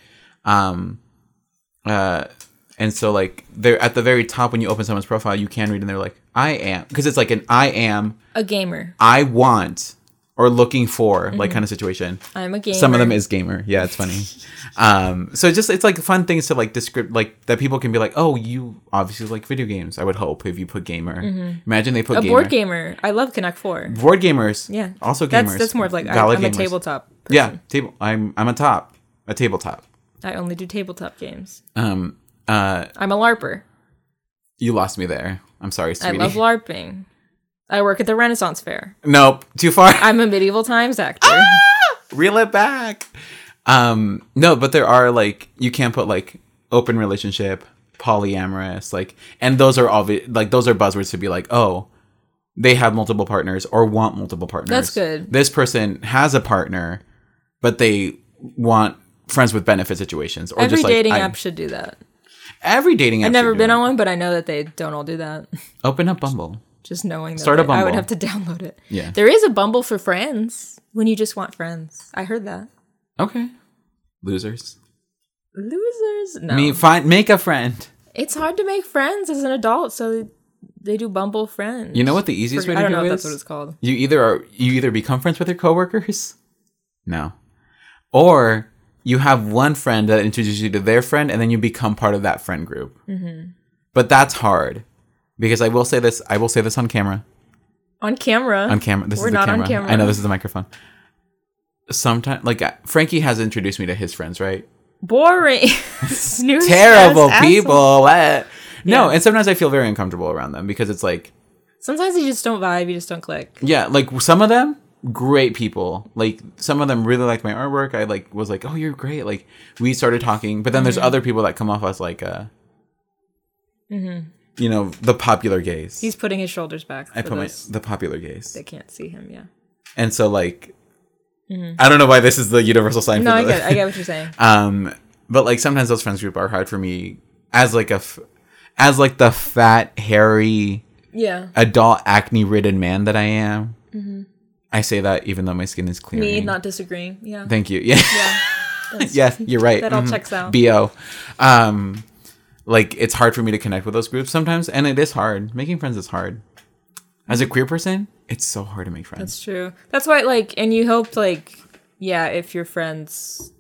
Um, uh, and so like they're at the very top when you open someone's profile, you can read and they're like I am because it's like an I am a gamer I want or looking for like kind of situation. I'm a gamer. Some of them is gamer. Yeah, it's funny. *laughs* um, so just it's like fun things to like describe like that people can be like, oh, you obviously like video games. I would hope if you put gamer. Imagine they put a gamer. board gamer. I love Connect Four. Board gamers. Yeah, Also gamers. That's that's more of like I, I'm a tabletop. Person. Yeah, table. I'm I'm a top, a tabletop. I only do tabletop games. Um, uh, I'm a larper. you lost me there. I'm sorry, I love larping. I work at the Renaissance Fair. nope, too far. *laughs* I'm a medieval times actor. Ah! Reel it back. Um, no, but there are like you can't put like open relationship, polyamorous, like, and those are obvious. Like those are buzzwords to be like, oh, they have multiple partners or want multiple partners. That's good. This person has a partner, but they want friends with benefit situations or Every just like dating I- app should do that. Every dating app. I've never been on one, but I know that they don't all do that. Open up Bumble. Just knowing that Start a I would Bumble. have to *laughs* download it. Yeah. There is a Bumble for friends when you just want friends. I heard that. Okay. Losers. Losers? No. Me find make a friend. it's hard to make friends as an adult, so they do Bumble friends. You know what the easiest way to I don't do know if that's what it's called. You either are you either become friends with your coworkers, no, or you have one friend that introduces you to their friend, and then you become part of that friend group. Mm-hmm. But that's hard because I will say this. I will say this on camera. On camera. On camera. This We're is the not on camera. camera. I know this is the microphone. Sometimes, like uh, Frankie has introduced me to his friends, right? Boring. *laughs* *laughs* Terrible people. What? No, Yeah. and sometimes I feel very uncomfortable around them because it's like Sometimes you just don't vibe. You just don't click. Yeah, like some of them, great people. Like some of them really liked my artwork. I like was like, "Oh, you're great." Like we started talking, but then there's Mm-hmm. other people that come off as like, uh, you know, the popular gays. He's putting his shoulders back. I put my the popular gays, They can't see him. Yeah. and so like, I don't know why this is the universal sign. Mm-hmm. No, for I get. I get what you're saying. *laughs* um, but like sometimes those friends group are hard for me as like a, f- as like the fat hairy Yeah. adult acne ridden man that I am. I say that even though my skin is clear. Mm-hmm. Me not disagreeing. Yeah. Thank you. *laughs* Yeah. yeah. *laughs* Yes, you're right. That all Mhm. checks out. Bo. Um, like it's hard for me to connect with those groups sometimes, and it is hard. Making friends is hard. As a queer person, it's so hard to make friends. That's true. That's why, like, and you hope, like, yeah, if your friends,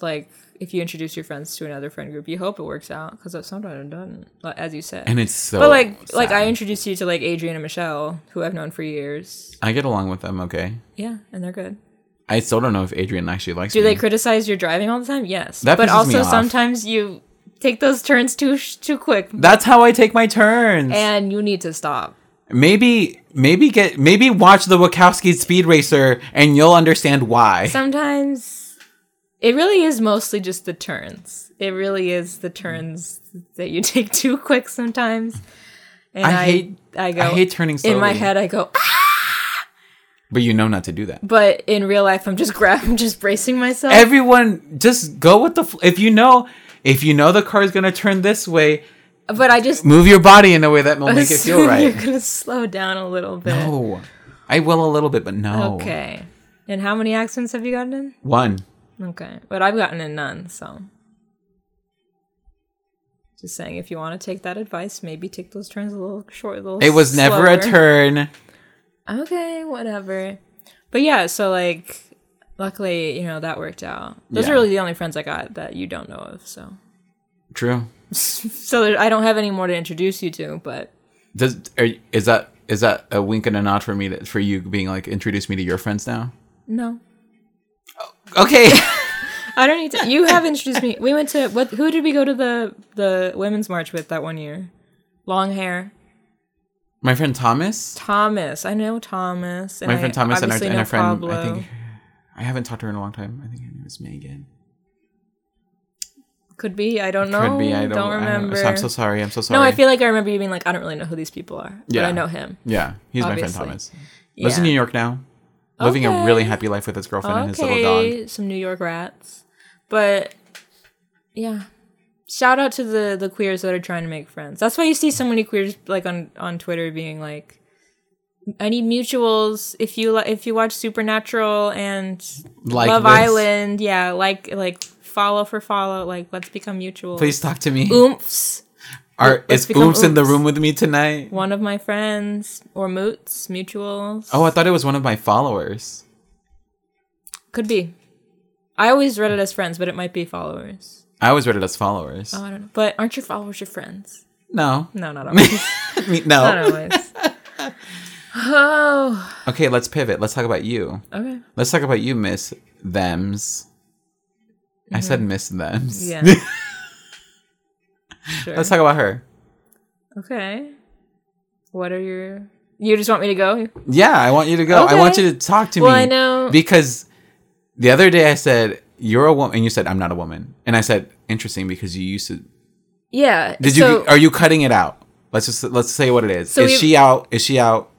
like, if you introduce your friends to another friend group, you hope it works out because sometimes it doesn't, like, as you said. and it's so. but like, like I introduced you to like Adrian and Michelle, who I've known for years. I get along with them. Okay. Yeah, and they're good. I still don't know if Adrian actually likes Do me. they criticize your driving all the time? Yes, That but also sometimes you take those turns too too quick, That's how I take my turns. and you need to stop. maybe, maybe get, maybe watch the Wachowski Speed Racer, and you'll understand why. Sometimes it really is mostly just the turns. It really is the turns that you *laughs* take too quick sometimes. And I I, hate- I go I hate turning in my head. I go, "Ah!" but you know not to do that. but in real life, I'm just grab, *laughs* I'm just bracing myself. Everyone, just go with the. Fl- if you know, if you know the car is gonna turn this way, but I just move your body in a way that will make it feel *laughs* right. You're gonna slow down a little bit. No, I will a little bit, but no. Okay. And how many accidents have you gotten in? One. Okay, but I've gotten in none. So, just saying, if you want to take that advice, maybe take those turns a little short, a little. It was never a turn. Okay, whatever. But yeah, so like, luckily, you know that worked out. Those Yeah. are really the only friends I got that you don't know of. So, True. *laughs* so there, I don't have any more to introduce you to. But Does are, is that is that a wink and a nod for me to, for you being like introduce me to your friends now? no, oh, Okay. *laughs* *laughs* I don't need to. You have introduced me. We went to what? Who did we go to the the women's march with that one year? Long hair. My friend Thomas. Thomas. I know Thomas. And My friend Thomas and our, and our friend. Pablo. I think I haven't talked to her in a long time. I think her name is Megan. Could be. I don't know. Could be. I don't, I remember. so I'm so sorry. I'm so sorry. no, I feel like I remember you being like, I don't really know who these people are. Yeah. But I know him. Yeah, he's my friend Thomas. Lives in New York now. Living a really happy life with his girlfriend and his little dog. some New York rats. But yeah. Shout out to the the queers that are trying to make friends. That's why you see so many queers like on on Twitter being like I need mutuals. If you if you watch Supernatural and Like Love this. Island, yeah, like like follow for follow, like let's become mutuals. Please talk to me. Oomphs. Are let's is become Ooms in the room with me tonight? One of my friends or moots, mutuals. Oh, I thought it was one of my followers. Could be. I always read it as friends, but it might be followers. I always read it as followers. Oh, I don't know. But aren't your followers your friends? No. No, not *laughs* always. Me- not no. always. *laughs* Oh, Okay, let's pivot. Let's talk about you. okay. Let's talk about you, Miss Thems. I said Miss Thems. Mm-hmm. Yeah. *laughs* sure. Let's talk about her. okay. What are your? You just want me to go? Yeah, I want you to go. I want you to talk to Well, me. I know- Because the other day I said, You're a woman. And you said, I'm not a woman. And I said, Interesting, because you used to. Yeah. Did so, you? Are you cutting it out? Let's just let's say what it is. So is we- she out? Is she out?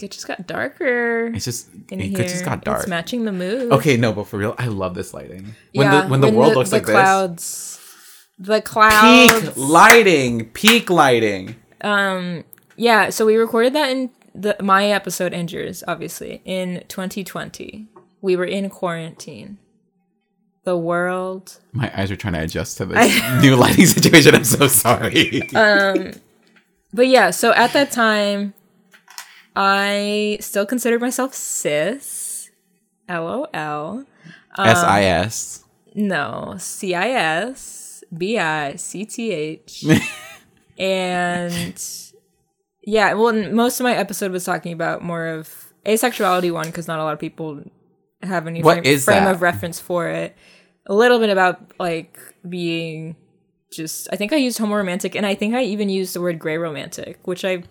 It just got darker. It's just in it here. just got dark. It's matching the mood. Okay, no, but for real, I love this lighting. When yeah, the when the world looks the like clouds, the this, clouds. peak lighting, peak lighting. Um, yeah. So we recorded that in the my episode Injures, obviously in 2020. We were in quarantine. The world. My eyes are trying to adjust to *laughs* this new lighting situation. I'm so sorry. Um but yeah. So at that time, I still considered myself cis. LOL. S I S. Um, no, CIS, C I S B I C T H. *laughs* And yeah, well, most of my episode was talking about more of asexuality one because not a lot of people have any What frame, frame of reference for it. A little bit about like being just, I think I used homo romantic and I think I even used the word gray romantic, which I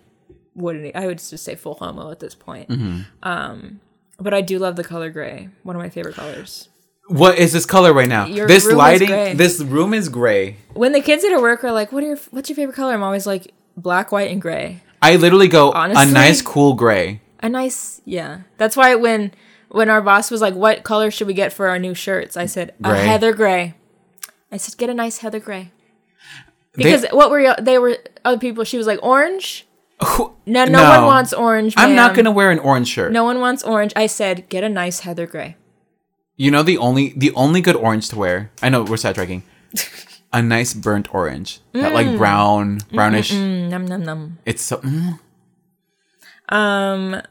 wouldn't, I would just say full homo at this point. Mm-hmm. Um, but I do love the color gray, one of my favorite colors. What is this color right now? Your this lighting. gray. This room is gray. when the kids at work are like, "What are your, what's your favorite color?" I'm always like, "Black, white, and gray." I literally go Honestly? a nice cool gray. A nice, yeah. That's why when when our boss was like, "What color should we get for our new shirts?" I said, "A heather gray." I said, "Get a nice heather gray." They- Because what were they were other people? She was like, "Orange." Who- No, no, one wants orange. I'm not gonna wear an orange shirt. No one wants orange. I said, "Get a nice heather gray." You know the only the only good orange to wear. I know we're sidetracking. *laughs* a nice burnt orange, that Mm. like brown, brownish. Mm, num num num. It's so. mm. Um,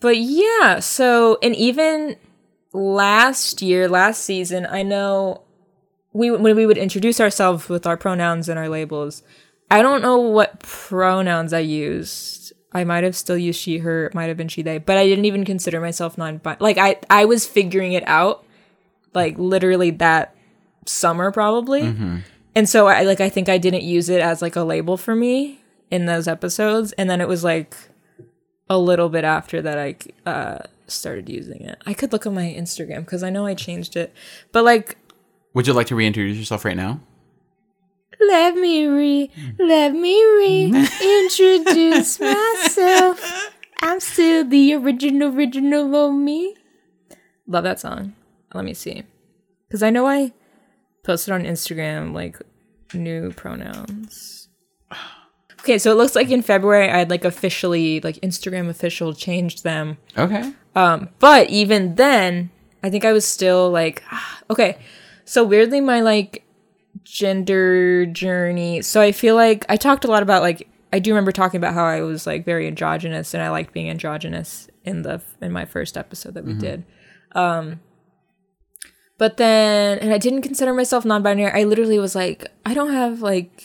but yeah, so and even last year, last season, I know we when we would introduce ourselves with our pronouns and our labels. I don't know what pronouns I used. I might have still used she, her, it might have been she, they, but I didn't even consider myself non binary. like I I was figuring it out like literally that summer probably. And so I like I think I didn't use it as like a label for me in those episodes and then it was like a little bit after that I uh started using it. I could look on my Instagram cuz I know I changed it. But like Would you like to reintroduce yourself right now? Let me re let me reintroduce *laughs* myself. I'm still the original original of me. Love that song. Let me see. Cuz I know I posted on Instagram like new pronouns. Okay, so it looks like in February I had like officially like Instagram official changed them. Okay. Um, but even then, I think I was still like, ah, *sighs* okay. So weirdly, my like gender journey. So I feel like I talked a lot about like I do remember talking about how I was like very androgynous and I liked being androgynous in the in my first episode that we did. Um, but then, and I didn't consider myself non-binary. I literally was like, I don't have like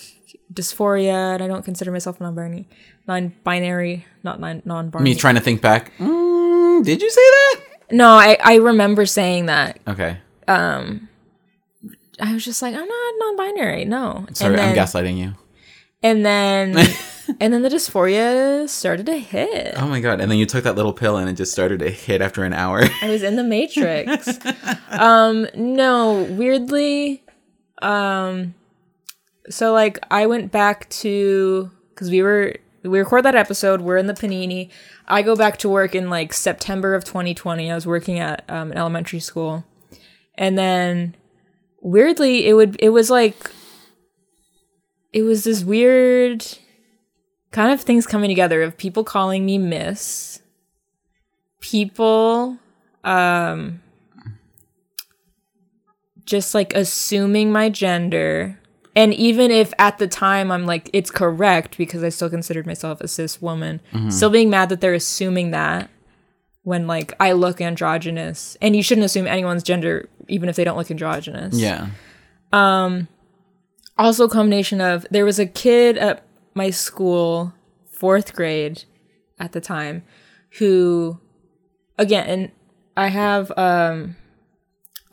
dysphoria, and I don't consider myself non-binary, non-binary, not non non-binary. Me trying to think back. Mm, did you say that? No, I, I remember saying that. Okay. I was just like, I'm not non-binary. No. Sorry, then, I'm gaslighting you. And then, *laughs* and then the dysphoria started to hit. Oh my god! And then you took that little pill and it just started to hit after an hour. I was in the Matrix. *laughs* um, no, weirdly, um, so like I went back to because we were we record that episode. We're in the panini. I go back to work in like September of 2020. I was working at um, an elementary school, and then weirdly, it would it was like it was this weird kind of things coming together of people calling me Miss, people um just like assuming my gender and even if at the time i'm like it's correct because i still considered myself a cis woman still being mad that they're assuming that when like I look androgynous, and you shouldn't assume anyone's gender even if they don't look androgynous. Yeah. Um. Also, a combination of there was a kid at my school, fourth grade, at the time, who, again, and I have um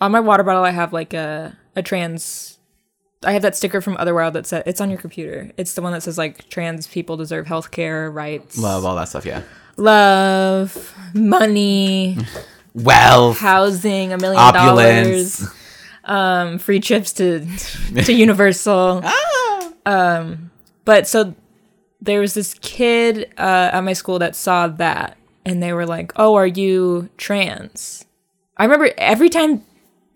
on my water bottle I have like a a trans. I have that sticker from Otherworld that said it's on your computer. It's the one that says like trans people deserve health care rights, Love all that stuff. Yeah. Love, money, Wealth. housing, a million dollars, um, free trips to to *laughs* Universal. Um, but so there was this kid uh, at my school that saw that, and they were like, "Oh, are you trans?" I remember every time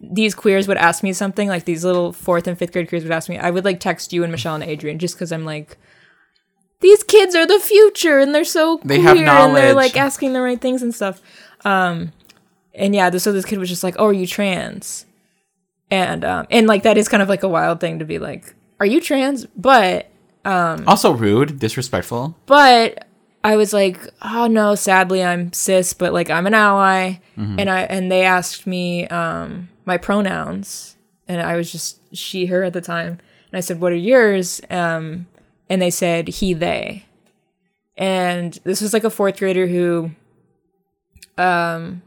these queers would ask me something, like these little fourth and fifth grade queers would ask me, I would like text you and Michelle and Adrian just because I'm like. These kids are the future, and they're so They have and they're like asking the right things and stuff. Um, and yeah, so this kid was just like, "Oh, are you trans?" And um, and like that is kind of like a wild thing to be like, "Are you trans?" But Also rude, disrespectful. but I was like, "Oh no, sadly I'm cis, but like I'm an ally." And I and they asked me um my pronouns, and I was just she her at the time, and I said, "What are yours?" Um, and they said he they, and this was like a fourth grader who um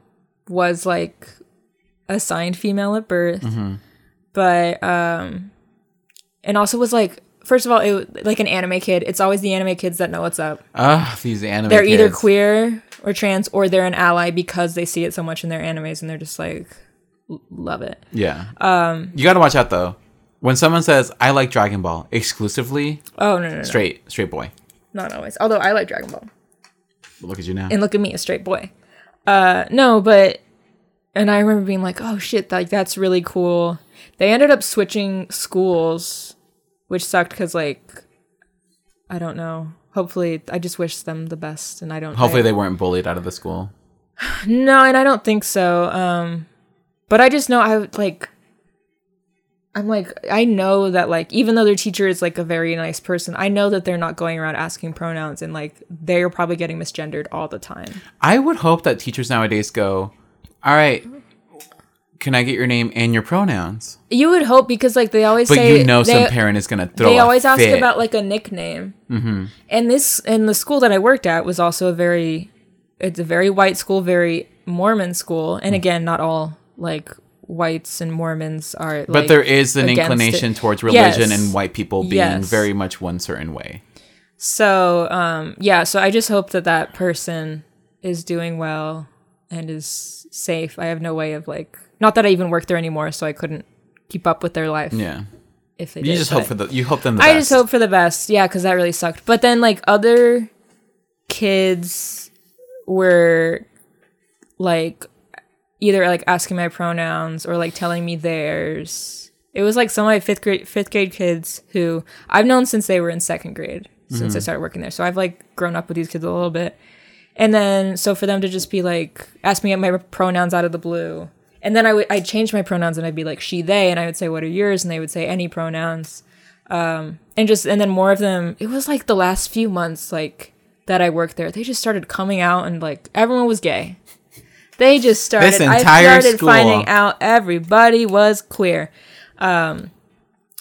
was like assigned female at birth, but um, and also was like. First of all, it like an anime kid. It's always the anime kids that know what's up Ah, these anime. they're either queer or trans or they're an ally because they see it so much in their animes and they're just like love it Yeah. Um. You gotta watch out though. When someone says I like Dragon Ball exclusively, oh no no no straight straight boy. not always although i like dragon ball Look at you now. and look at me a straight boy uh no but and i remember being like oh shit like that's really cool they ended up switching schools which sucked because like i don't know hopefully i just wish them the best and i don't Hopefully I- they weren't bullied out of the school. *sighs* No, and I don't think so. Um, but I just know I like. I'm like I know that like even though their teacher is like a very nice person, I know that they're not going around asking pronouns and like they're probably getting misgendered all the time. I would hope that teachers nowadays go, "All right, can I get your name and your pronouns?" You would hope because like they always But say you know, they, some parent is gonna throw. they always ask fit. about like a nickname. Mm-hmm. And this and the school that I worked at was also a very it's a very white school, very Mormon school, Mm. and again, not all like whites and Mormons are. But like, there is an inclination it. towards religion Yes. and white people being Yes. very much one certain way. So, um, yeah, so I just hope that that person is doing well and is safe. I have no way of like, not that I even work there anymore, so I couldn't keep up with their life Yeah, if they you did. just hope for the you hope them the I best. just hope for the best, yeah, because that really sucked. But then like other kids were like either like asking my pronouns or like telling me theirs. It was like some of my fifth grade fifth grade kids who I've known since they were in second grade since I started working there. So I've like grown up with these kids a little bit. And then so for them to just be like ask me my pronouns out of the blue. And then I would I'd change my pronouns and I'd be like she they and I would say what are yours and they would say any pronouns. Um and just and then more of them it was like the last few months like that I worked there. They just started coming out and like everyone was gay. They just started This I started school. finding out everybody was queer. Um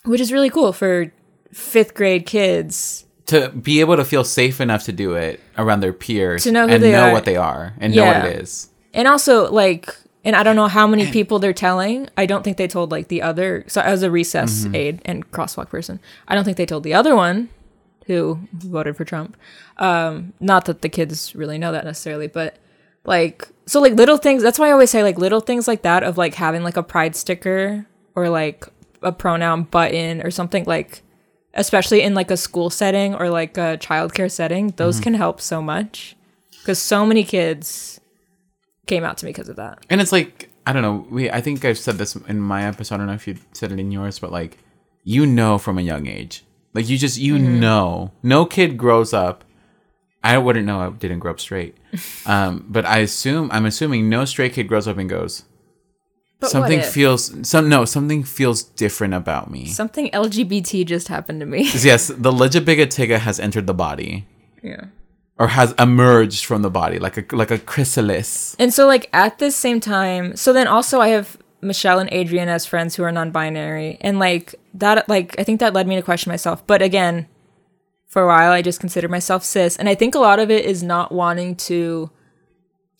which is really cool for fifth grade kids to be able to feel safe enough to do it around their peers To know who and know are. what they are and know what it is. and also like and i don't know how many people they're telling i don't think they told like the other so as a recess Mm-hmm. aide and crosswalk person i don't think they told the other one who voted for trump um not that the kids really know that necessarily but like so like little things that's why i always say like little things like that of like having like a pride sticker or like a pronoun button or something like especially in like a school setting or like a childcare setting those can help so much because so many kids came out to me because of that And it's like I don't know. We I think I've said this in my episode. I don't know if you said it in yours, but like you know from a young age, like you just you Mm-hmm. know, no kid grows up. I wouldn't know. I didn't grow up straight, *laughs* um, but I assume I'm assuming no straight kid grows up and goes. But something feels some no something feels different about me. something lgbt just happened to me *laughs* yes, the legibigatiga has entered the body. yeah or has emerged from the body like a like a chrysalis. And so like at the same time, so then also I have Michelle and Adrian as friends who are non-binary and like that like I think that led me to question myself. But again, for a while I just considered myself cis and I think a lot of it is not wanting to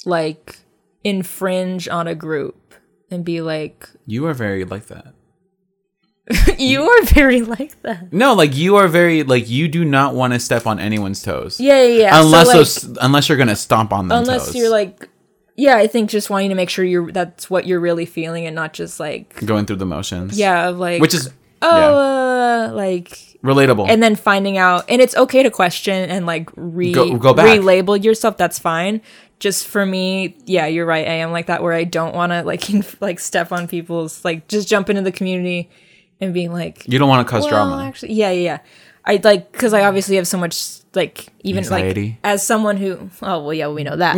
like infringe on a group and be like You are very like that. *laughs* you are very like that. No, like you are very like you do not want to step on anyone's toes. Yeah, yeah, yeah. So, Unless like, those, unless you're gonna stomp on them. unless toes. you're like yeah, I think just wanting to make sure you're that's what you're really feeling and not just like going through the motions. yeah, of like which is oh yeah, uh, like relatable. and then finding out and it's okay to question and like re Go- go relabel yourself that's fine just for me yeah you're right i am like that where i don't want to *laughs* like inf- like step on people's like just jump into the community and being like you don't want to cause well, drama. actually yeah yeah yeah i like because i obviously have so much like even Anxiety. like as someone who oh well yeah we know that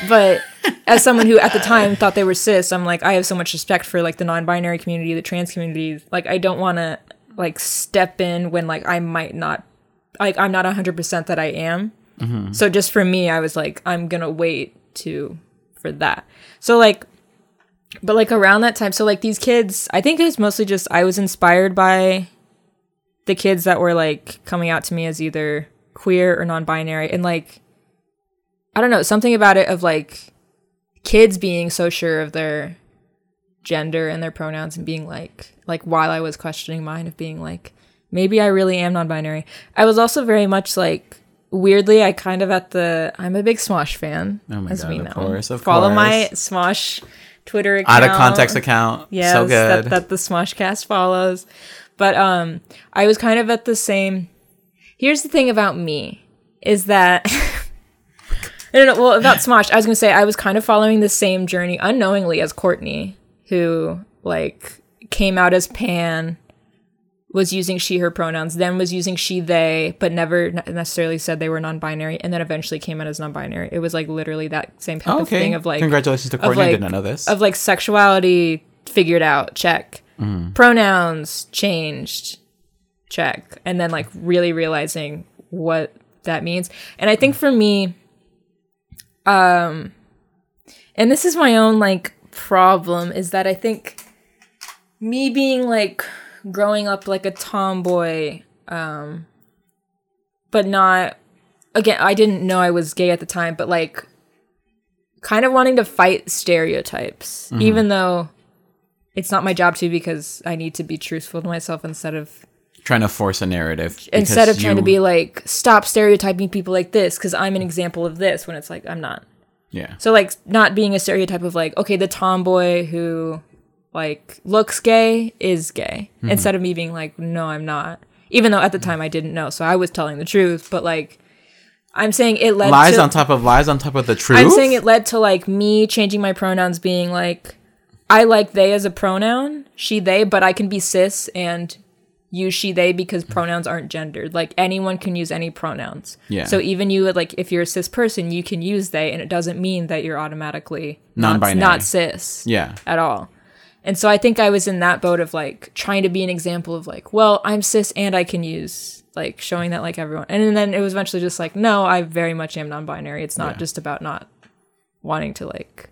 *laughs* but as someone who at the time thought they were cis i'm like i have so much respect for like the non-binary community the trans community like i don't want to like step in when like i might not like i'm not 100% that i am. Mm-hmm. So just for me i was like i'm gonna wait to for that. So like but like around that time so like these kids i think it was mostly just i was inspired by the kids that were like coming out to me as either queer or non-binary. And like i don't know something about it of like kids being so sure of their gender and their pronouns and being like like while i was questioning mine of being like maybe i really am non-binary i was also very much like weirdly i kind of at the i'm a big smosh fan Oh my as God, we of know course, of follow my smosh twitter account Out of context account. yes, so good. That, that the Smoshcast follows. But um, I was kind of at the same. Here's the thing about me is that no, no, no. Well, about Smosh, I was gonna say I was kind of following the same journey unknowingly as Courtney, who like came out as pan, was using she her pronouns, then was using she they, but never necessarily said they were non-binary, and then eventually came out as non-binary. It was like literally that same type Oh, of thing of like congratulations to Courtney. Like- did not know this. of like sexuality figured out check pronouns changed check and then like really realizing what that means and i think for me um and this is my own like problem is that i think me being like growing up like a tomboy um but not again i didn't know i was gay at the time but like kind of wanting to fight stereotypes even though it's not my job to because i need to be truthful to myself instead of trying to force a narrative instead of because trying to be like stop stereotyping people like this because i'm an example of this when it's like i'm not yeah so like not being a stereotype of like okay the tomboy who like looks gay is gay Mm-hmm. instead of me being like no I'm not even though at the time I didn't know so I was telling the truth but like I'm saying it led lies to on top of lies on top of the truth. I'm saying it led to like me changing my pronouns being like I like they as a pronoun she they but I can be cis and use she they because pronouns aren't gendered like anyone can use any pronouns Yeah. so even you like if you're a cis person you can use they and it doesn't mean that you're automatically not, Non-binary. not cis Yeah. at all and so i think i was in that boat of like trying to be an example of like well i'm cis and i can use like showing that like everyone and then it was eventually just like no i very much am non-binary it's not Yeah. just about not wanting to like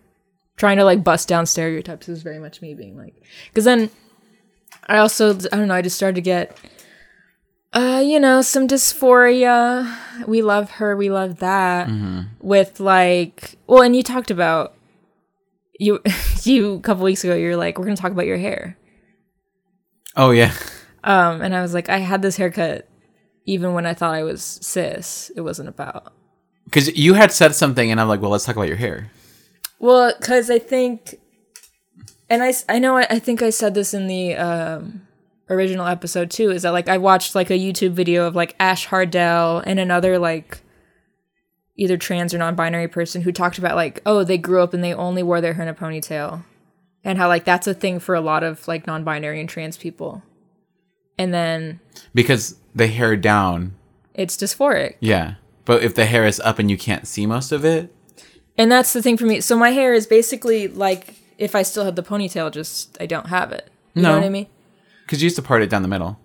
trying to like bust down stereotypes is very much me being like because then i also i don't know i just started to get uh you know some dysphoria. We love her we love that. With like well and you talked about you *laughs* you a couple weeks ago You're like we're gonna talk about your hair. Oh yeah. um and i was like i had this haircut even when i thought i was cis. It wasn't about Because you had said something, and I'm like, well, let's talk about your hair. Well, because I think, and I, I know I, I think I said this in the um, original episode too, is that like I watched like a YouTube video of like Ash Hardell and another like either trans or non-binary person who talked about like oh they grew up and they only wore their hair in a ponytail, and how like that's a thing for a lot of like non-binary and trans people, and then Because the hair down, it's dysphoric. yeah. But if the hair is up and you can't see most of it, And that's the thing for me. So my hair is basically like if I still had the ponytail, just I don't have it. You know No. what I mean? because you used to part it down the middle.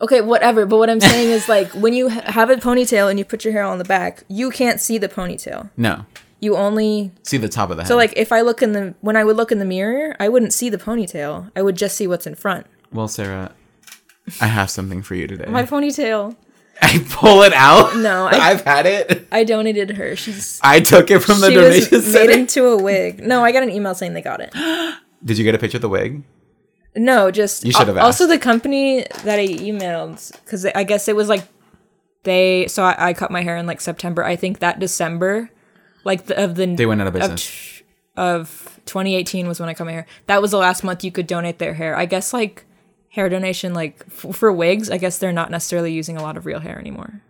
Okay, whatever. But what I'm *laughs* saying is like when you ha- have a ponytail and you put your hair on the back, you can't see the ponytail. No. You only See the top of the head. so like if I look in the when I would look in the mirror, I wouldn't see the ponytail. I would just see what's in front. well, Sarah, I have something for you today. My ponytail. *laughs* I pull it out. No, *laughs* I- I've had it. I donated her. She's I took it from the she donation was made into a wig. No, I got an email saying they got it. *gasps* Did you get a picture of the wig? No, just You should have al- Also, the company that I emailed because I guess it was like they. So I, I cut my hair in like September. I think that December, like the, of the They went out of of, business. t- of 2018 was when I cut my hair. That was the last month you could donate their hair. I guess like hair donation, like f- for wigs. I guess they're not necessarily using a lot of real hair anymore.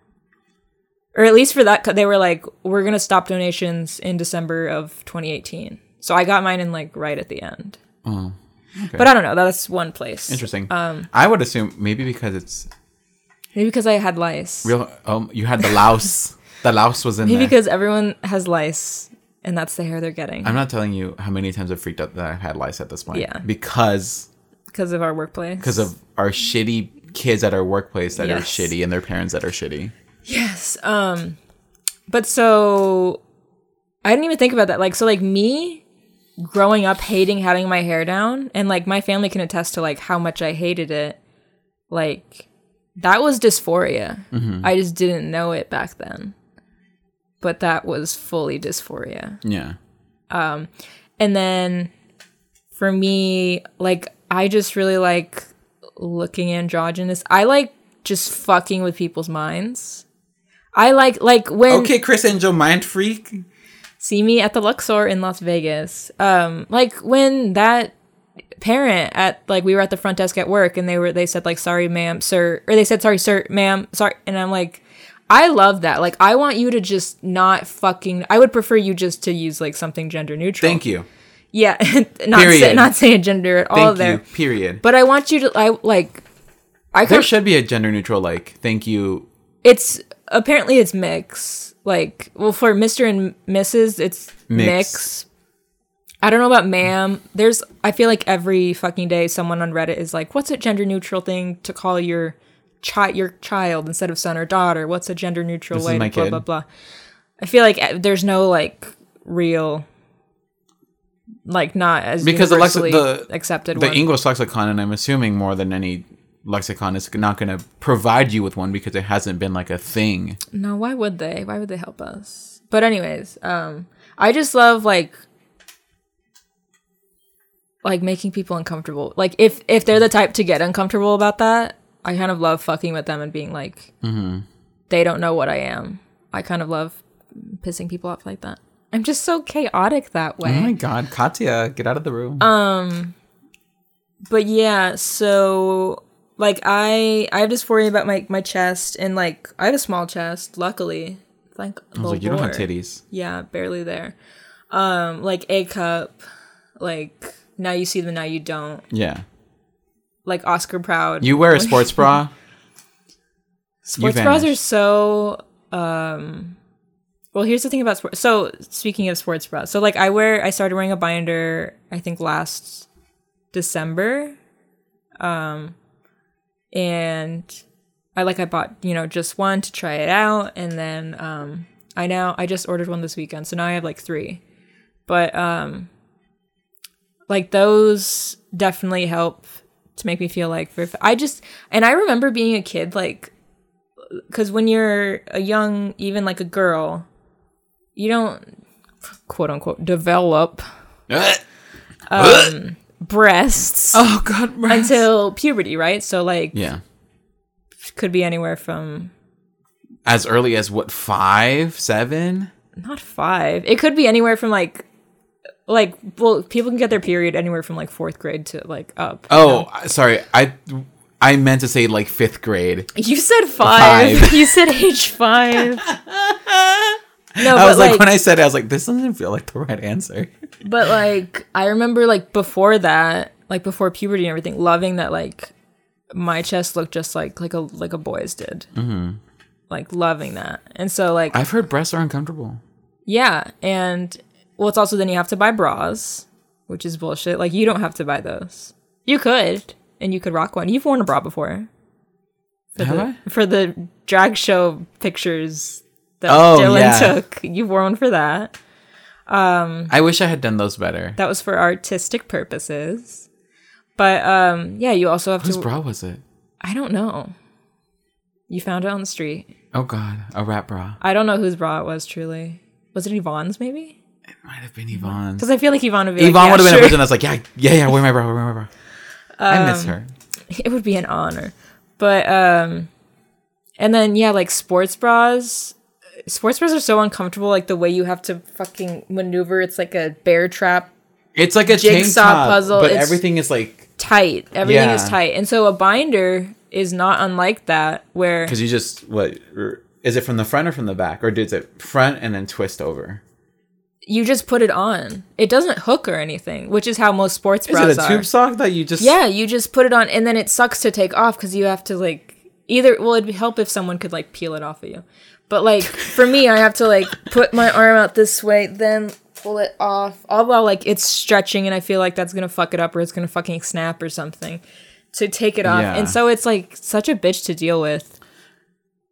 Or at least for that, they were like, we're gonna stop donations in December of 2018. So I got mine in like right at the end. Oh, okay. But I don't know. That's one place. Interesting. Um, I would assume maybe because it's Maybe because I had lice. real. Um, you had the louse. *laughs* the louse was in Maybe there. because everyone has lice, and that's the hair they're getting I'm not telling you how many times I've freaked out that I've had lice at this point. Yeah. Because because of our workplace. because of our shitty kids at our workplace that are shitty and their parents that are shitty. yes. Um, but so I didn't even think about that. Like, so like me growing up hating having my hair down, and like my family can attest to like how much I hated it. Like that was dysphoria. I just didn't know it back then. But that was fully dysphoria. Yeah. Um And then for me, like I just really like looking androgynous. I like just fucking with people's minds. I like like when Okay, Criss Angel, mind freak. see me at the Luxor in Las Vegas. Um like when that parent at like we were at the front desk at work and they were they said like sorry ma'am sir or they said sorry sir ma'am sorry and I'm like I love that. Like I want you to just not fucking I would prefer you just to use like something gender neutral. Thank you. Yeah, *laughs* not say, not saying gender at all Thank there. you. Period. But I want you to I like I there should be a gender neutral like thank you. it's apparently it's mix. Like well for Mr. and Mrs. it's Mix. mix. I don't know about ma'am. There's I feel like every fucking day someone on Reddit is like, "What's a gender neutral thing to call your child your child instead of son or daughter? What's a gender neutral This is way to blah kid. blah blah." I feel like uh, there's no like real like not as Because the lex- universally the- accepted The one. English lexicon, and I'm assuming more than any lexicon, is not going to provide you with one because it hasn't been like a thing. No, why would they? Why would they help us? But anyways, um I just love like like making people uncomfortable. Like if if they're the type to get uncomfortable about that, I kind of love fucking with them and being like they don't know what I am. I kind of love pissing people off like that. I'm just so chaotic that way. Oh my god, Katya, get out of the room. Um but yeah, so like I I have dysphoria about my my chest and like I have a small chest, luckily. Thank I was like, you don't have titties. Yeah, barely there. Um, like A cup, like now you see them, now you don't. Yeah. Like Oscar proud. You wear a sports bra. *laughs* sports bras are so um well here's the thing about sports so speaking of sports bras so like i wear i started wearing a binder i think last december um and i like i bought you know just one to try it out and then um i now i just ordered one this weekend so now i have like three. But um like those definitely help to make me feel like i just and i remember being a kid like because when you're a young, even like a girl, you don't quote unquote develop *laughs* um, breasts oh god, until puberty, right? So like, yeah. could be anywhere from As early as what five, seven? not five. It could be anywhere from like, like well, people can get their period anywhere from like fourth grade to like up. you Oh, know? Sorry. I I meant to say like fifth grade. you said five. Five. *laughs* you said age five. *laughs* *laughs* no, I but was like, like when I said it, I was like, this doesn't feel like the right answer. *laughs* But like I remember like before that, like before puberty and everything, loving that like my chest looked just like like a like a boy's did. Mm-hmm. Like loving that, and so like I've heard breasts are uncomfortable. yeah, and well, it's also then you have to buy bras, which is bullshit. Like you don't have to buy those. You could, and you could rock one. You've worn a bra before. for Have the, I? for the drag show pictures that Oh, Dylan yeah. took. You wore one for that. I wish I had done those better. That was for artistic purposes. But um yeah, you also have Whose to bra was it? I don't know. You found it on the street. Oh God, a rat bra. I don't know whose bra it was truly. Was it Yvonne's maybe? It might have been Yvonne's. Because I feel like Yvonne would be Yvonne like, yeah, would have been sure. a person that's like, yeah, yeah, yeah, wear my bra, wear my bra. I miss Um, her. it would be an honor. But um and then yeah, like sports bras. Sports bras are so uncomfortable, like the way you have to fucking maneuver. It's like a bear trap It's like a jigsaw top, puzzle, but it's- everything is like tight. Everything is tight. And so a binder is not unlike that, where because you just what er, it from the front or from the back, or does it front and then twist over? you just put it on. It doesn't hook or anything, which is how most sports Is bras it a are. tube sock that you just? Yeah, you just put it on, and then it sucks to take off because you have to like either. Well, it'd help if someone could like peel it off of you, but like for me, I have to like put my arm out this way, then pull it off, all while like it's stretching, and I feel like that's gonna fuck it up or it's gonna fucking snap or something to take it off, Yeah. and so it's like such a bitch to deal with.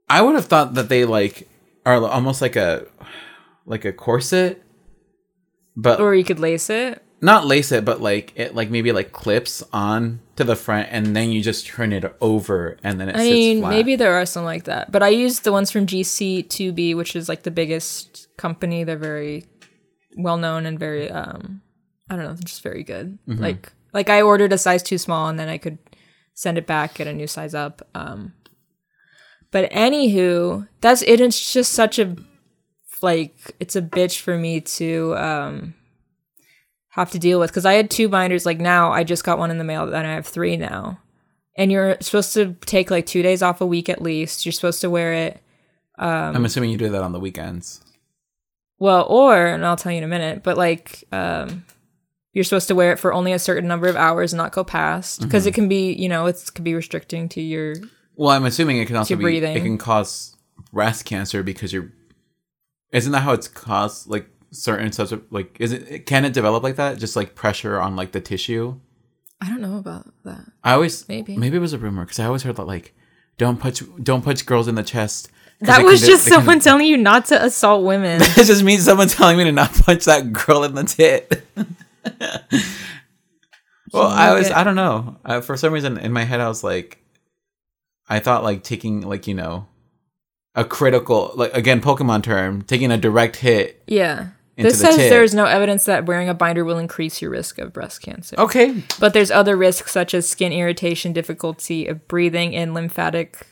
I would have thought that they like are almost like a like a corset, but Or you could lace it. Not lace it, but like it like maybe like clips on to the front, and then you just turn it over, and then it I mean, flat. maybe there are some like that, but I used the ones from GC2B, which is like the biggest company. They're very well known and very, um, I don't know, just very good. Mm-hmm. Like, like I ordered a size too small, and then I could send it back, get a new size up. Um, but anywho, that's it. It's just such a like, it's a bitch for me to um have to deal with because I had two binders. Like now, I just got one in the mail, and I have three now and you're supposed to take like two days off a week at least. You're supposed to wear it. I'm assuming you do that on the weekends. Well, or, and I'll tell you in a minute, but like, um, you're supposed to wear it for only a certain number of hours and not go past because Mm-hmm. it can be, you know, it could be restricting to your. Well, I'm assuming it can also be breathing. it can cause breast cancer because you're. Isn't that how it's caused? Like certain such like is it can it develop like that? Just like pressure on like the tissue. I don't know about that. I always Maybe. maybe it was a rumor because I always heard that like don't punch don't punch girls in the chest. That was just it can- someone telling you not to assault women. *laughs* It just means someone telling me to not punch that girl in the tit. *laughs* well, I was, Okay. I don't know. Uh, for some reason in my head, I was like, I thought like taking like, you know, a critical, like again, Pokemon term, taking a direct hit. yeah. This says there's no evidence that wearing a binder will increase your risk of breast cancer. Okay. But there's other risks such as skin irritation, difficulty of breathing, and lymphatic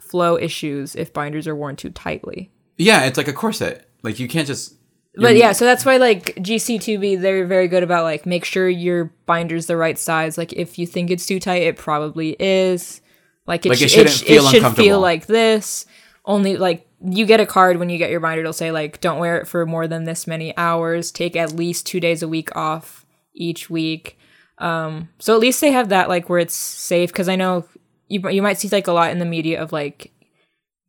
flow issues if binders are worn too tightly. Yeah, it's like a corset. Like you can't just. But yeah, so that's why like GC2B they're very good about like make sure your binder's the right size. Like if you think it's too tight, it probably is. Like it, Like, it sh- shouldn't sh- feel it should feel like this. Only like you get a card when you get your binder. It'll say like don't wear it for more than this many hours. Take at least two days a week off each week. Um, so at least they have that like where it's safe because I know you you might see like a lot in the media of like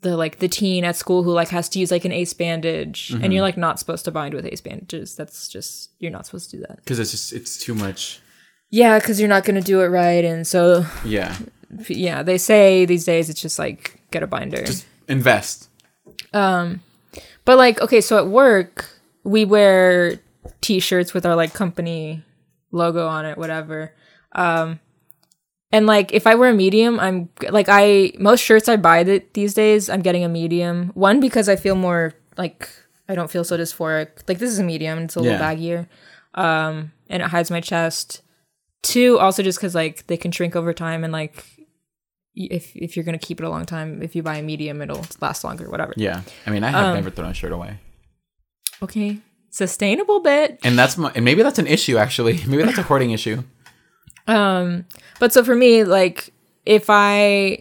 the like the teen at school who like has to use like an ace bandage and you're like not supposed to bind with ace bandages that's just you're not supposed to do that Because it's just it's too much. yeah because you're not going to do it right and so Yeah. yeah they say these days it's just like get a binder Invest. But like okay so at work we wear t-shirts with our like company logo on it whatever. Um and like if i wear a medium i'm like i most shirts i buy th- these days i'm getting a medium. One because i feel more like i don't feel so dysphoric. Like this is a medium it's a little Yeah. baggier um and it hides my chest. Two also just because like they can shrink over time and like if if you're gonna keep it a long time if you buy a medium it'll last longer whatever Yeah. I mean, I have Um, never thrown a shirt away. okay sustainable bit And that's my, and maybe that's an issue actually. *laughs* Maybe that's a hoarding issue. um but so for me like if i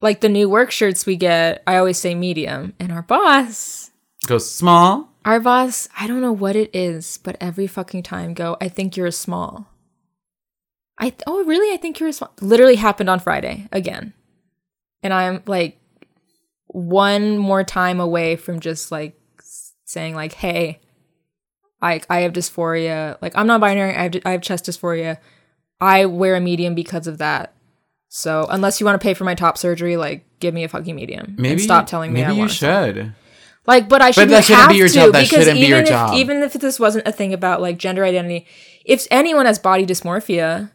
like the new work shirts we get i always say medium and our boss Goes small. our boss i don't know what it is but every fucking time go i think you're a small i th- oh really i think you're a small literally happened on friday again and i'm like one more time away from just like saying like hey i i have dysphoria like i'm not binary i have, I have chest dysphoria i wear a medium because of that So unless you want to pay for my top surgery, like give me a fucking medium. Maybe and stop telling me Maybe I you should. Like, but I shouldn't, but that shouldn't be your job. That shouldn't be your if, job. Even if this wasn't a thing about like gender identity, if anyone has body dysmorphia,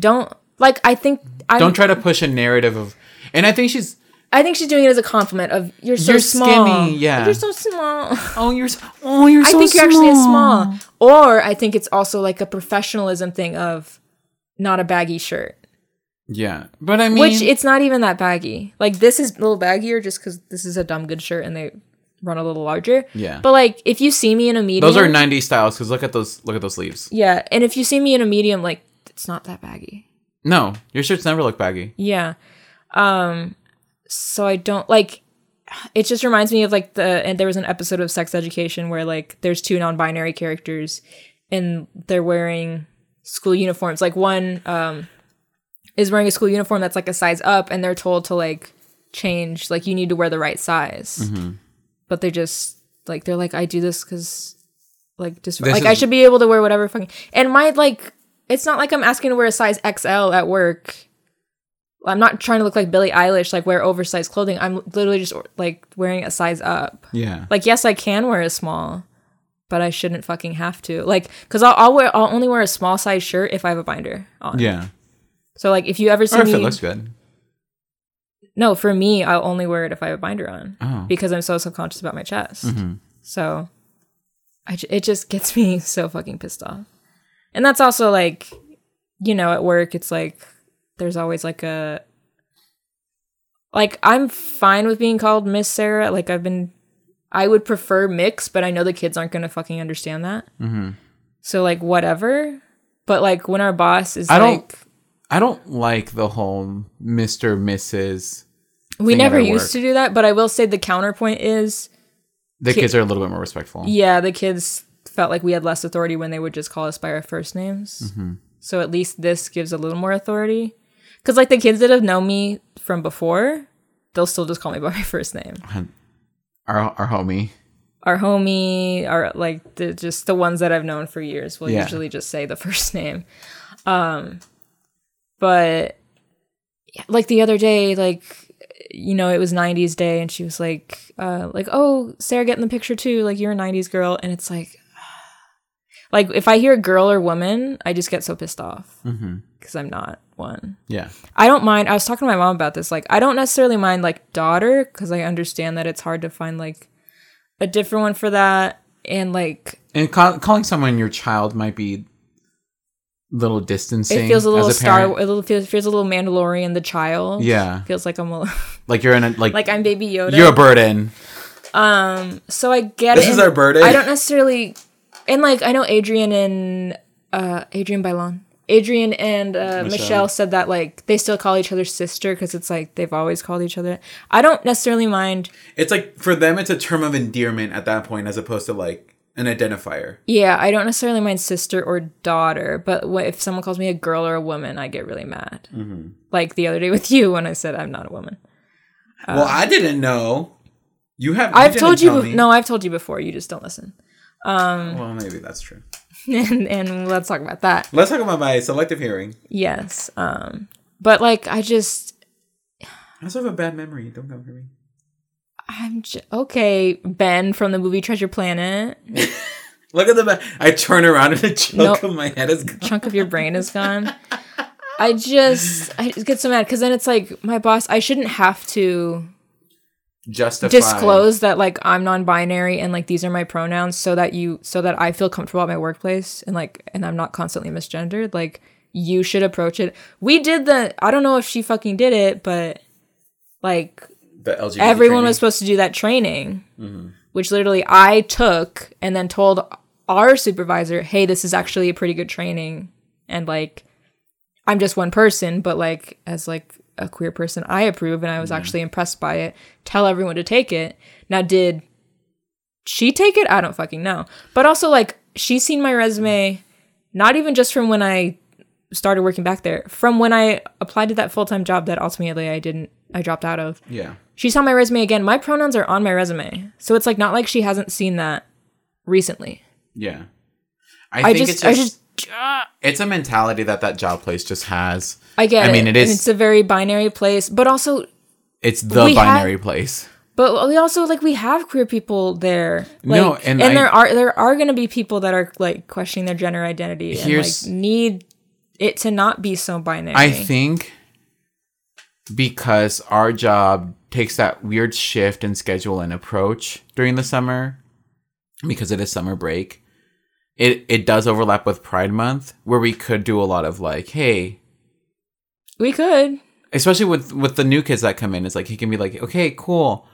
don't like. I think I'm, Don't try to push a narrative of. And I think she's. I think she's doing it as a compliment of you're so You're small. skinny, yeah. you're so small. Oh, you're. Oh, you're I think you're actually small. Or I think it's also like a professionalism thing of not a baggy shirt. Yeah, but I mean, Which it's not even that baggy. Like this is a little baggier just because this is a dumb good shirt and they run a little larger. Yeah. But like if you see me in a medium, those are '90s styles. Because look at those. Look at those sleeves. yeah, and if you see me in a medium, like it's not that baggy. No, your shirts never look baggy. Yeah. Um. So I don't like. It just reminds me of like the and there was an episode of Sex Education where like there's two non-binary characters, and they're wearing school uniforms. Like one um is wearing a school uniform that's like a size up, and they're told to like change. Like you need to wear the right size, Mm-hmm. but they just like they're like I do this because like just This like I should be able to wear whatever fucking and my like it's not like I'm asking to wear a size XL at work. I'm not trying to look like Billie Eilish, like wear oversized clothing. I'm literally just like wearing a size up. Yeah. Like, yes, I can wear a small, but I shouldn't fucking have to. Like, cause I'll, I'll wear, I'll only wear a small size shirt if I have a binder on. yeah. So like, if you ever see Or if me, it looks good. no, for me, I'll only wear it if I have a binder on Oh. Mm-hmm. because I'm so subconscious about my chest. So, I it just gets *laughs* me so fucking pissed off. And that's also like, you know, at work, it's like there's always like a like I'm fine with being called Miss Sarah. Like I've been, I would prefer mix, but I know the kids aren't gonna fucking understand that. Mm-hmm. So like whatever. But like when our boss is I don't- I don't like the whole Mr. Mrs. we never used to do that. But I will say the counterpoint is The Ki- kids are a little bit more respectful. Yeah, the kids felt like we had less authority when they would just call us by our first names. Mm-hmm. So at least this gives a little more authority. Because, like, the kids that have known me from before, they'll still just call me *laughs* by my first name. Our our homie. Our homie, our, like, the, just the ones that I've known for years will Yeah. usually just say the *laughs* first name. Um, but, like, the other day, like, you know, it was 90s day, and she was like, uh, like, oh, Sarah, get in the picture too. Like, you're a 90s girl. And it's like, like, if I hear a girl or woman, I just get so pissed off Mm-hmm. because I'm not one. Yeah. I don't mind. I was talking to my mom about this. Like, I don't necessarily mind like daughter because I understand that it's hard to find like a different one for that. And like, And call, calling someone your child might be a little distancing. it feels a little as Star. A little feels, feels a little Mandalorian. The child. Yeah. Feels like I'm a, *laughs* Like you're in a like, like I'm Baby Yoda. you're a burden. Um. So I get it This it. is our burden. I don't necessarily, and like I know Adrian and uh Adrienne Bailon. Adrian and uh, Michelle. Michelle. said that like they still call each other sister because it's like they've always called each other. I don't necessarily mind. It's like for them, it's a term of endearment at that point, as opposed to like an identifier. Yeah, I don't necessarily mind sister or daughter, but wh- if someone calls me a girl or a woman, I get really mad. Mm-hmm. Like the other day with *laughs* you when I said I'm not a woman. well, I didn't know. You have. I've didn't told you. tell be- me. No, I've told you before. You just don't listen. Well, maybe that's true. *laughs* and, and let's talk about that. Let's talk about my selective hearing. Yes. Um. But like, I just I also have a bad memory. Don't come for me. I'm j- okay. Ben from the movie Treasure Planet. *laughs* Look at the back. I turn around and a chunk Nope. of my head is gone. Chunk of your brain is gone. I just I just get so mad because then it's like my boss. I shouldn't have to Justify. disclose that like I'm non-binary and like these are my pronouns so that you so that I feel comfortable at my workplace and like and I'm not constantly misgendered. Like you should approach it. We did the. I don't know if she fucking did it, but like the LGBT everyone training. was supposed to do that training, mm-hmm. which literally I took and then told our supervisor, "Hey, this is actually a pretty good training," and like I'm just one person, but like as like a queer person, I approve and I was actually impressed by it. Tell everyone to take it. Now, did she take it? I don't fucking know. But also, like, she's seen my resume, not even just from when I started working back there, from when I applied to that full time job that ultimately I didn't, I dropped out of. Yeah. She saw my resume again. My pronouns are on my resume. So it's like not like she hasn't seen that recently. Yeah. I, just, I just it's a mentality that that job place just has. I get I mean, it and it's a very binary place, but also It's the binary place. But we also like we have queer people there. Like, No, and and, I- there are there are going to be people that are like questioning their gender identity and like need it to not be so binary. I think because our job takes that weird shift in schedule and approach during the summer, because it is summer break, it it does overlap with Pride Month, where we could do a lot of like, hey, we could. especially with with the new kids that come in, it's like he can be like, okay, cool.